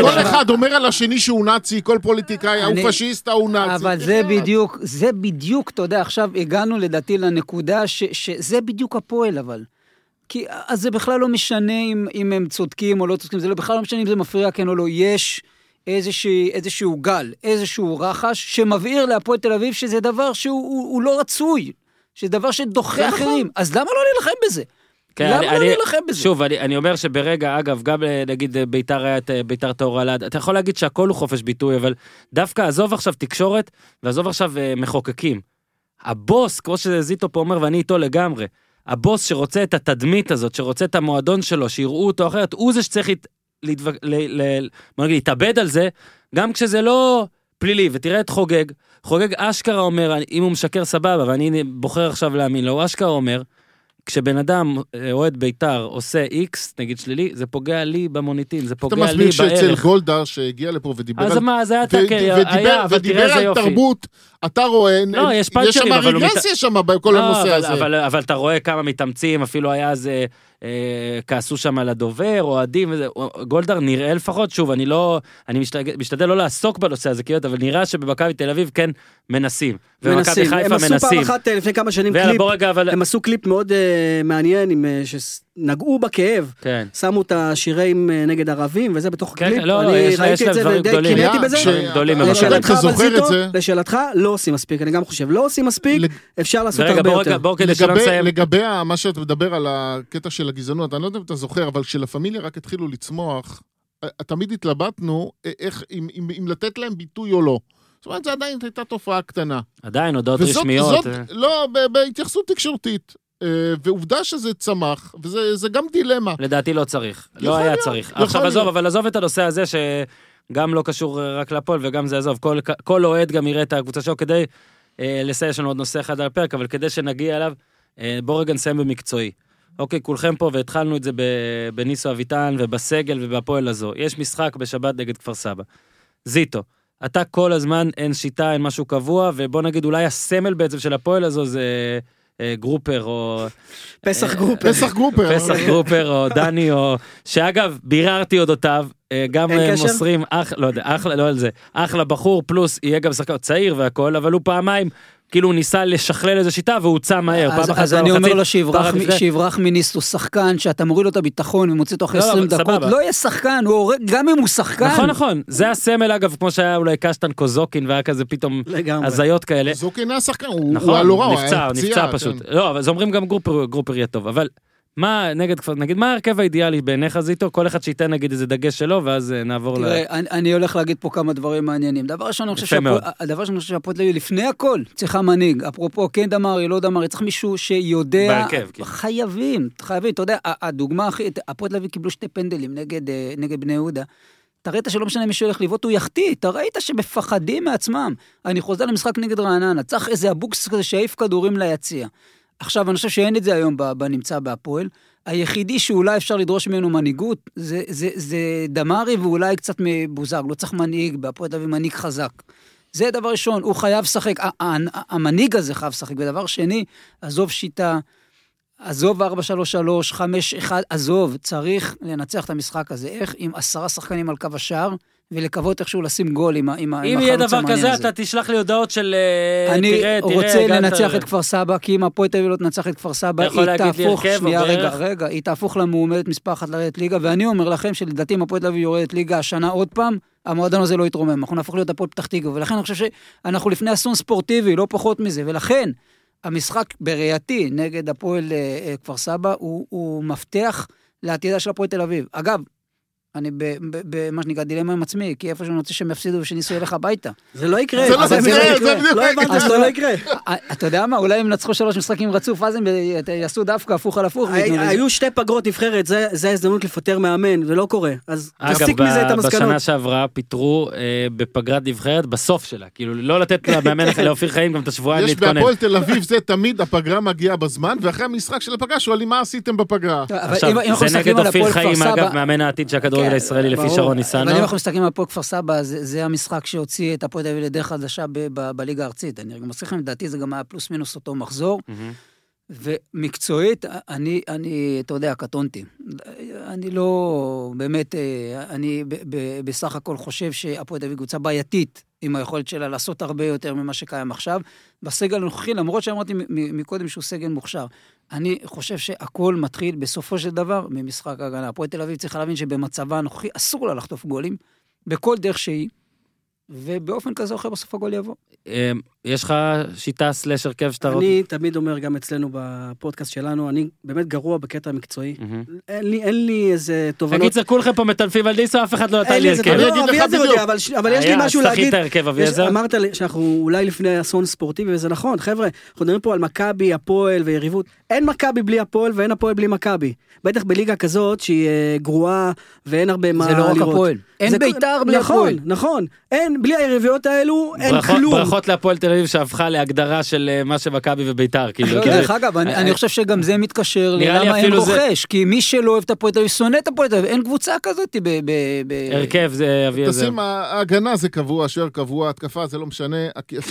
כל אחד אומר על השני שהוא נאצי, כל פוליטיקאי, הוא פשיסט, ההוא נאצי. אבל זה בדיוק, זה בדיוק, אתה יודע, עכשיו הגענו לדעתי לנקודה ש, שזה בדיוק הפועל, אבל. כי אז זה בכלל לא משנה אם, אם הם צודקים או לא צודקים, זה לא, בכלל לא משנה אם זה מפריע כן או לא, יש איזושהי, איזשהו גל, איזשהו רחש שמבהיר להפועל תל אביב שזה דבר שהוא הוא, הוא לא רצוי, שזה דבר שדוחה אחרים, אז למה לא להילחם בזה? כן, למה אני- לא להילחם בזה? שוב, אני, אני אומר שברגע, אגב, גם אה, נגיד אה, ביתר היה את אה, ביתר טהור אלעד, אתה יכול להגיד שהכל הוא חופש ביטוי, אבל דווקא עזוב עכשיו תקשורת, ועזוב עכשיו אה, מחוקקים. הבוס, כמו שזיטו פה אומר, ואני איתו לגמרי, הבוס שרוצה את התדמית הזאת, שרוצה את המועדון שלו, שיראו אותו אחרת, הוא זה שצריך להתאבד על זה, גם כשזה לא פלילי, ותראה את חוגג, חוגג אשכרה אומר, אם הוא משקר סבבה, ואני בוחר עכשיו להאמין לו, הוא אשכרה אומר, כשבן אדם, אה, אוהד בית"ר, עושה איקס, נגיד שלילי, זה פוגע לי במוניטין, זה אתה פוגע לי מסביר שאצל בערך. גולדהר שהגיע לפה ודיבר אז על... מה, זה היה טאקר, היה, ודיבר- אבל ודיבר תראה איזה על יופי. תרבות, אתה רואה, לא, יש יש שם אבל מת- רגרסיה שם בכל לא, הנושא אבל, הזה. אבל, אבל אתה רואה כמה מתאמצים, אפילו היה איזה, אה, כעסו שם על הדובר, אוהדים גולדהר נראה לפחות, שוב, אני לא, אני משתדל, משתדל לא לעסוק בנושא הזה, כאילו, אבל נראה שבמכבי תל אביב כן מנסים. מנסים. הם עשו פעם מנסים. אחת אה, לפני כמה שנים קליפ, רגע, אבל... הם עשו קליפ מאוד אה, מעניין, עם, אה, שנגעו בכאב. כן. שמו את השירים אה, נגד ערבים וזה בתוך כן, הקליפ, כן, לא, אני יש לה- יש ראיתי להם את זה ודי. קינאתי בזה. גדולים. לשאלתך, אבל זיטו? לשאלתך, לא עושים מספיק, אני גם חושב, לא עושים מספיק, לג- אפשר לעשות הרבה בוא יותר. לגבי. לגבי מה שאתה מדבר על הקטע של הגזענות, אני לא יודע אם אתה זוכר, אבל כשלה פמיליה רק התחילו לצמוח, אה, תמיד התלבטנו אה, איך, אם, אם, אם לתת להם ביטוי או לא. זאת אומרת, זו עדיין הייתה תופעה קטנה. עדיין, הודעות רשמיות. זאת, אה. לא, בהתייחסות תקשורתית. אה, ועובדה שזה צמח, וזה זה גם דילמה. לדעתי לא צריך, לא היה להיות, צריך. עכשיו להיות. עזוב, אבל עזוב את הנושא הזה שגם לא קשור אה, רק לפועל וגם זה עזוב, כל, כל אוהד גם יראה את הקבוצה שלו כדי אה, לסיים, יש לנו עוד נושא אחד על הפרק, אבל כדי שנגיע אליו, אה, בואו רגע נסיים במקצועי. אוקיי, כולכם פה, והתחלנו את זה בניסו אביטן ובסגל ובהפועל הזו. יש משחק בשבת נגד כפר סבא. זיטו, אתה כל הזמן אין שיטה, אין משהו קבוע, ובוא נגיד אולי הסמל בעצם של הפועל הזו זה גרופר או... פסח אה, גרופר. פסח גרופר. פסח גרופר או דני או שאגב ביררתי אודותיו אה, גם אה? מוסרים אח לא יודע אחלה לא על זה אחלה בחור פלוס יהיה גם שחקן צעיר והכל אבל הוא פעמיים כאילו הוא ניסה לשכלל איזה שיטה והוא הוצא מהר אז, אז אני אומר לו שיברח, מ- מניסט, הוא שחקן שאתה מוריד לו את הביטחון ומוציא אותו אחרי לא, 20 אבל דקות, סבבה. לא יהיה שחקן, הוא הורג, גם אם הוא שחקן. נכון נכון זה הסמל אגב כמו שהיה אולי קשטן קוזוקין והיה כזה פתאום לגמרי. הזיות כאלה. זוקין היה שחקן, הוא נכון, היה לא רע, הוא היה הוא פציעה, נפצע כן. פשוט. לא, אבל זה אומרים גם גרופר, גרופר יהיה טוב, אבל מה נגד כפר, נגיד מה ההרכב האידיאלי בעיניך זיטו? כל אחד שייתן נגיד איזה דגש שלו, ואז אה, נעבור ל... תראה, אני, אני הולך להגיד פה כמה דברים מעניינים. דבר ראשון, אני חושב. שהפועל- תל לפני הכל, צריכה מנהיג. אפרופו, כן דמרי, לא דמרי, צריך מישהו שיודע... בהרכב, כן. חייבים, חייבים. אתה יודע, הדוגמה הכי... הפועל תל קיבלו שתי פנדלים נגד, אה, נגד בני יהודה. אתה ראית שלא משנה מי שהולך לבעוט, הוא יחטיא, אתה ראית שמפחדים מעצמם. אני חוזר למשחק נגד רעננה, צריך איזה אבוקס כזה שיעיף כדורים ליציע. עכשיו, אני חושב שאין את זה היום בנמצא בהפועל. היחידי שאולי אפשר לדרוש ממנו מנהיגות, זה, זה, זה דמרי ואולי קצת מבוזג, לא צריך מנהיג, בהפועל תל אביב מנהיג חזק. זה דבר ראשון, הוא חייב לשחק, המנהיג הזה חייב לשחק. ודבר שני, עזוב שיטה, עזוב 4-3-3, 5-1, עזוב, צריך לנצח את המשחק הזה. איך? עם עשרה שחקנים על קו השער, ולקוות איכשהו לשים גול עם, ה- עם, ה- עם אם יהיה החלוץ דבר המעניין כזה, הזה. אתה תשלח לי הודעות של אה, אני תראה, תראה, רוצה לנצח את כפר סבא, כי אם הפועל תל אביב לא תנצח את כפר סבא, היא תהפוך, שנייה, רגע? רגע, היא תהפוך למועמדת מספר אחת לרדת ליגה, ואני אומר לכם שלדעתי אם הפועל תל אביב יורדת ליגה השנה עוד פעם, המועדון הזה לא יתרומם, אנחנו נהפוך להיות הפועל פתח תקווה, ולכן אני חושב שאנחנו לפני אסון ספורטיבי, לא פחות מזה, ולכן המשחק בראייתי נגד הפועל אה, אה, כפר סבא הוא, הוא מפתח לעתידה של הפועל תל אביב. אגב, אני ב- ב- במה שנקרא דילמה עם עצמי, כי איפה שאני רוצה שהם יפסידו ושניסו ילך הביתה. זה לא יקרה. זה לא אבל יקרה, זה בדיוק לא לא הבנתי, יקרה. זה לא יקרה. אה, אתה יודע מה, אולי הם ינצחו שלוש משחקים רצוף, אז הם יעשו דווקא הפוך על הפוך. היו שתי פגרות נבחרת, זה זה ההזדמנות לפטר מאמן, ולא קורה. אז אגב, תסיק מזה את המסקנות. בשנה שעברה פיטרו אה, בפגרת נבחרת בסוף שלה, כאילו לא לתת למאמן אחר לאופיר חיים גם את השבועיים יש להתכונן. בהפועל תל אביב זה תמיד הפגרה מגיעה בזמן, ואחרי המשחק של הפגרה שואלים מה עשיתם בפגרה. אבל עכשיו, אם- אם אנחנו זה מסתכלים נגד על אופיר הפועל כפר חיים, אגב, סבא- מאמן העתיד של הכדורגל הישראלי לפי. שרון אבל ניסנו. אם אנחנו מסתכלים על הפועל כפר סבא, זה המשחק שהוציא את הפועל תל אביב לדרך חדשה בליגה הארצית. אני גם מזכיר לכם, לדעתי זה גם היה פלוס מינוס אותו מחזור. ומקצועית, אני, אני, אתה יודע, קטונתי. אני לא, באמת, אה, אני ב, ב, בסך הכל חושב שהפועל תל אביב קבוצה בעייתית עם היכולת שלה לעשות הרבה יותר ממה שקיים עכשיו. בסגל הנוכחי, למרות שאמרתי מקודם שהוא סגל מוכשר, אני חושב שהכל מתחיל בסופו של דבר ממשחק ההגנה. הפועל תל אביב צריכה להבין שבמצבה הנוכחי אסור לה לחטוף גולים, בכל דרך שהיא, ובאופן כזה או אחר בסוף הגול יבוא. אה, יש לך שיטה סלאש הרכב שאתה רוצה? אני תמיד אומר גם אצלנו בפודקאסט שלנו, אני באמת גרוע בקטע המקצועי. מהמם. אין לי- אין לי איזה תובנות. בקיצר, כולכם פה מטנפים על ניסו, אף אחד לא נתן אין לי הרכב. אני תובנות. אגיד לך אביעזר. יודע, אבל ש- אבל יש לי היה, משהו להגיד. את ההרכב, יש- אביעזר. אמרת לי שאנחנו אולי לפני אסון ספורטיבי, וזה נכון, חבר'ה, אנחנו מדברים פה על מכבי, הפועל ויריבות. אין מכבי בלי הפועל ואין הפועל בלי מכבי. בטח בליגה כזאת שהיא אה, גרועה ואין הרבה מה זה לראות. לא רק הפועל. אין זה- בית"ר בלי נכון, הפועל. נכון. אין, בלי היריבויות האלו, אין כלום. ברכות להפועל תל תל אביב שהפכה להגדרה של אה, מה שמכבי וביתר, כאילו. לא, דרך אגב, אני אה, אני חושב שגם זה מתקשר ללמה אין רוכש, כי מי שלא אוהב את הפועל תל אביב שונא את הפועל תל אביב, אין קבוצה כזאת ב... ב- ב- הרכב זה אבי עזר. תשים, ההגנה זה קבוע, שוער קבוע, התקפה זה לא משנה.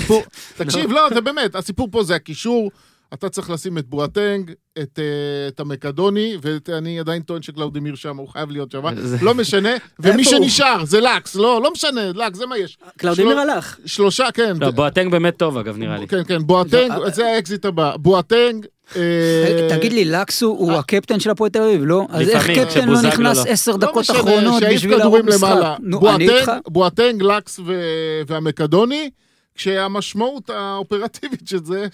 תקשיב, לא, זה באמת, הסיפור פה זה הקישור. אתה צריך לשים את בואטנג, את, אה, את המקדוני, ואני עדיין טוען שקלאודימיר שם, הוא חייב להיות שם, זה- לא משנה, ומי? שנשאר זה לקס, לא, לא משנה, לקס, זה מה יש. קלאודימיר של- הלך. שלושה, כן. לא, בואטנג באמת טוב, אגב, נראה לי. כן, כן, בואטנג, לא, זה האקזיט הבא. בואטנג, אה, תגיד לי, לקסו הוא הקפטן של הפועל תל אביב, לא? אז איך קפטן לא נכנס לא. עשר לא דקות אחרונות בשביל להרוג משחק? למעלה. נו, אני איתך. בואטנג, לקס והמקדוני, כשהמשמעות האופרטיבית של זה,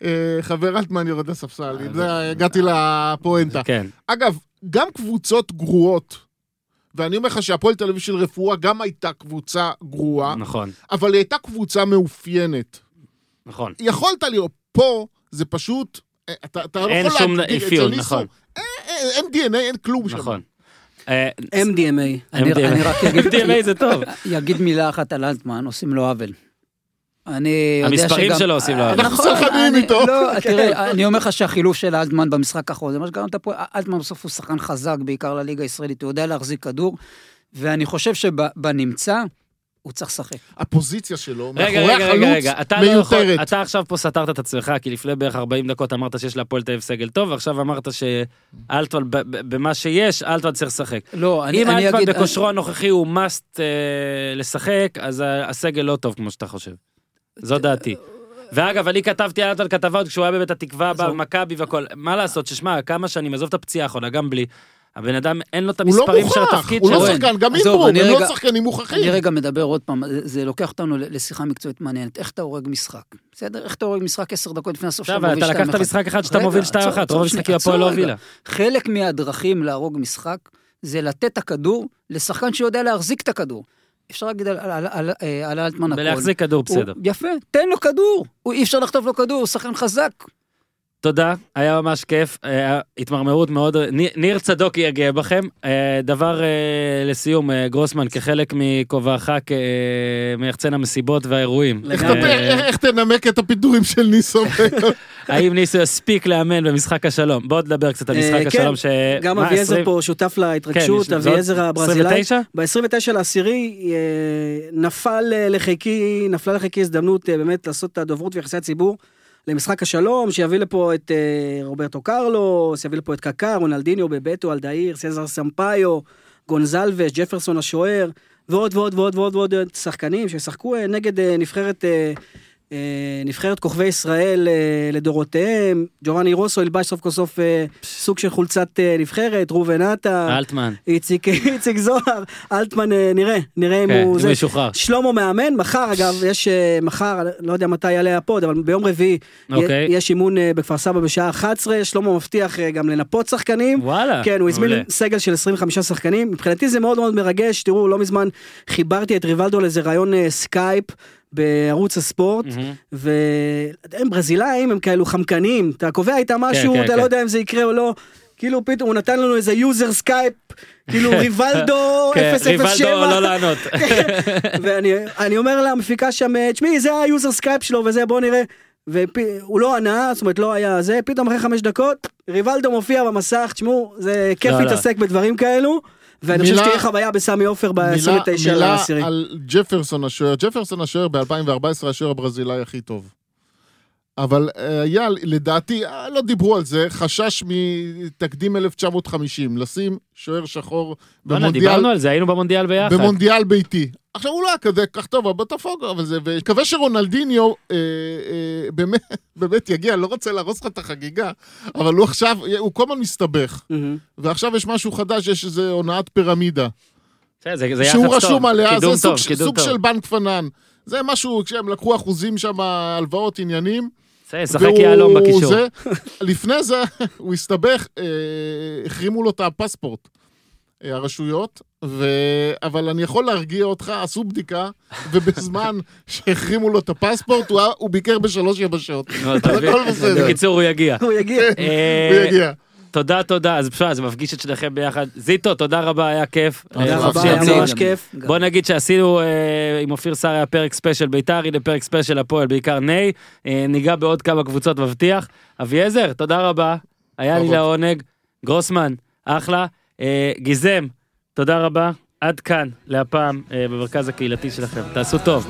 שחבר אלטמן יורד לספסל. עם זה הגעתי לפואנטה. כן. אגב, גם קבוצות גרועות, ואני אומר לך שהפועל תל אביב של רפואה גם הייתה קבוצה גרועה, נכון, אבל היא הייתה קבוצה מאופיינת. נכון. יכולת לראות, פה זה פשוט, אה, אתה אתה לא יכול שום להגדיר, אצל אפיון, ניסו, נכון. אין- אין אין DNA, אין כלום שם. נכון. אה, MDMA. אני רק אגיד- MDMA זה טוב. יגיד מילה אחת על אלטמן, עושים לו עוול. אני יודע שגם... המספרים שלו עושים לו. אנחנו אני- איתו. לא, תראה, אני אומר לך שהחילוף של אלטמן במשחק האחרון, זה מה שגרם את הפועל, אלטמן בסוף הוא שחקן חזק, בעיקר לליגה הישראלית, הוא יודע להחזיק כדור, ואני חושב שבנמצא, הוא צריך לשחק. הפוזיציה שלו, רגע, מאחורי רגע, רגע, רגע, החלוץ, אתה לא יכול, מיותרת. אתה עכשיו פה סתרת את עצמך, כי לפני בערך 40 דקות אמרת שיש להפועל תל אביב סגל טוב, ועכשיו אמרת שאלטמן, במה שיש, אלטמן צריך לשחק. לא, אני אם אני אלטמן אגיד... בכושרו הנוכחי הוא must אה, לשחק, אז הסגל לא טוב כמו שאתה חושב. זו דעתי. ואגב, אני כתבתי על כתבה עוד כשהוא היה בבית התקווה, במכבי והכל. מה לעשות, ששמע, כמה שנים, עזוב את הפציעה האחרונה, גם בלי. הבן אדם, אין לו את הוא לא המספרים של מוכח, התפקיד הוא לא שלו. שחקן, גם עזוב, אימברום, אני הם לא שחקנים מוכחים. אני רגע מדבר עוד פעם, זה- לוקח אותנו ל- לשיחה מקצועית מעניינת. איך אתה הורג משחק? בסדר? איך אתה הורג משחק עשר דקות לפני הסוף שאתה מוביל אתה 2-1? לקחת משחק אחד שאתה מוביל עצור, 2-1, עצור רוב המשחקים הפועל לא. הובילה. חלק מהדרכים להרוג משחק זה לתת את הכדור לשחקן שיודע להחזיק את הכדור. אפשר להגיד על- על- על על אלטמן הכל. ולהחזיק כדור הוא- בסדר. יפה, תן לו כדור. הוא- אי אפשר לחטוף לו כדור, הוא שחקן חזק. תודה, היה ממש כיף, היה התמרמרות מאוד, ניר- צדוק יהיה גאה בכם. אה, דבר אה, לסיום, אה, גרוסמן, כחלק מכובעך כמייחצן המסיבות והאירועים. איך אה, תנמק את הפיטורים של ניסו? האם ניסו יספיק לאמן במשחק השלום? בוא נדבר קצת על אה, משחק כן, השלום ש... גם אביעזר 20? פה שותף כן, להתרגשות, יש- אביעזר הברזילאי. 29? ב-29 לעשירי אה, נפל אה, לחיקי, נפלה לחיקי הזדמנות אה, באמת לעשות את הדוברות ויחסי הציבור למשחק השלום, שיביא לפה את אה, רוברטו קרלוס, יביא לפה את קקר, רונלדיניו, בבטו, אלדאיר, סזר סמפאיו, גונזלבס, ג'פרסון השוער, ועוד ועוד ועוד ועוד ועוד שחקנים שישחקו אה, נגד אה, נבחרת... אה, נבחרת כוכבי ישראל אה, לדורותיהם, ג'ורני רוסו ילבש סוף כל סוף אה, סוג של חולצת אה, נבחרת, ראובן עטר, אלטמן. איציק, איציק זוהר, אלטמן, אה, נראה, נראה אם כן, הוא... אם זה. ישוחרר. שלמה מאמן, מחר אגב, יש אה, מחר, לא יודע מתי יעלה הפוד, אבל ביום רביעי אוקיי. יש אימון אה, בכפר סבא בשעה 11, שלמה מבטיח אה, גם לנפות שחקנים. וואלה, כן, הוא הזמין. סגל של 25 שחקנים. מבחינתי זה מאוד מאוד מרגש. תראו, לא מזמן חיברתי את ריבלדו לאיזה ראיון אה, סקייפ בערוץ הספורט. והם ברזילאים, הם כאלו חמקנים. אתה קובע איתם משהו, כן, אתה כן. לא יודע אם זה יקרה או לא. כאילו פתאום הוא נתן לנו איזה יוזר סקייפ, כאילו ריבלדו כן, 007. ריבלדו לא לענות. ואני אני אומר למפיקה שם, תשמעי, זה היוזר סקייפ שלו וזה, בוא נראה. והוא לא ענה, זאת אומרת, לא היה זה, פתאום אחרי חמש דקות, ריבלדו מופיע במסך, תשמעו, זה כיף. להתעסק בדברים כאלו, ואני חושב מילה- שתהיה חוויה בסמי עופר מילה ב-29 מילה לעשירי. על ג'פרסון השוער. ג'פרסון השוער ב-2014 השוער הברזילאי הכי טוב. אבל אה, היה, לדעתי, אה, לא דיברו על זה, חשש מתקדים 1950, לשים שוער שחור בואנה, במונדיאל, דיברנו על זה, היינו במונדיאל ביחד. במונדיאל ביתי. עכשיו הוא לא היה כזה כך טוב, אבל בטפוגו, אבל זה, ומקווה שרונלדיניו אה, אה, באמת, באמת יגיע, לא רוצה להרוס לך את החגיגה, אבל הוא עכשיו, הוא כל הזמן מסתבך. מהמם. ועכשיו יש משהו חדש, יש איזה הונאת פירמידה. זה זה יחס שהוא טוב. רשום עליה, קידום זה סוג, טוב, סוג טוב. של בנק פנן. זה משהו, כשהם לקחו אחוזים שם, הלוואות, עניינים. שחק יהלום בקישור. זה, לפני זה, הוא הסתבך, אה, החרימו לו את הפספורט, אה, הרשויות, ו... אבל אני יכול להרגיע אותך, עשו בדיקה, ובזמן שהחרימו לו את הפספורט, הוא, הוא ביקר בשלוש יבשות. הכל בסדר. בקיצור, הוא יגיע. הוא יגיע. אה, הוא יגיע. תודה, תודה. אז בסדר, זה מפגיש את שניכם ביחד. זיטו, תודה רבה, היה כיף. תודה אה, רבה, היה. ממש כיף. בוא נגיד שעשינו אה, עם אופיר סער היה פרק ספיישל בית"ר, הנה פרק ספיישל הפועל, בעיקר ניי. אה, ניגע בעוד כמה קבוצות מבטיח. אביעזר, תודה רבה. היה לי. לעונג. גרוסמן, אחלה. גיזם, תודה רבה. עד כאן, להפעם, במרכז הקהילתי שלכם. תעשו טוב.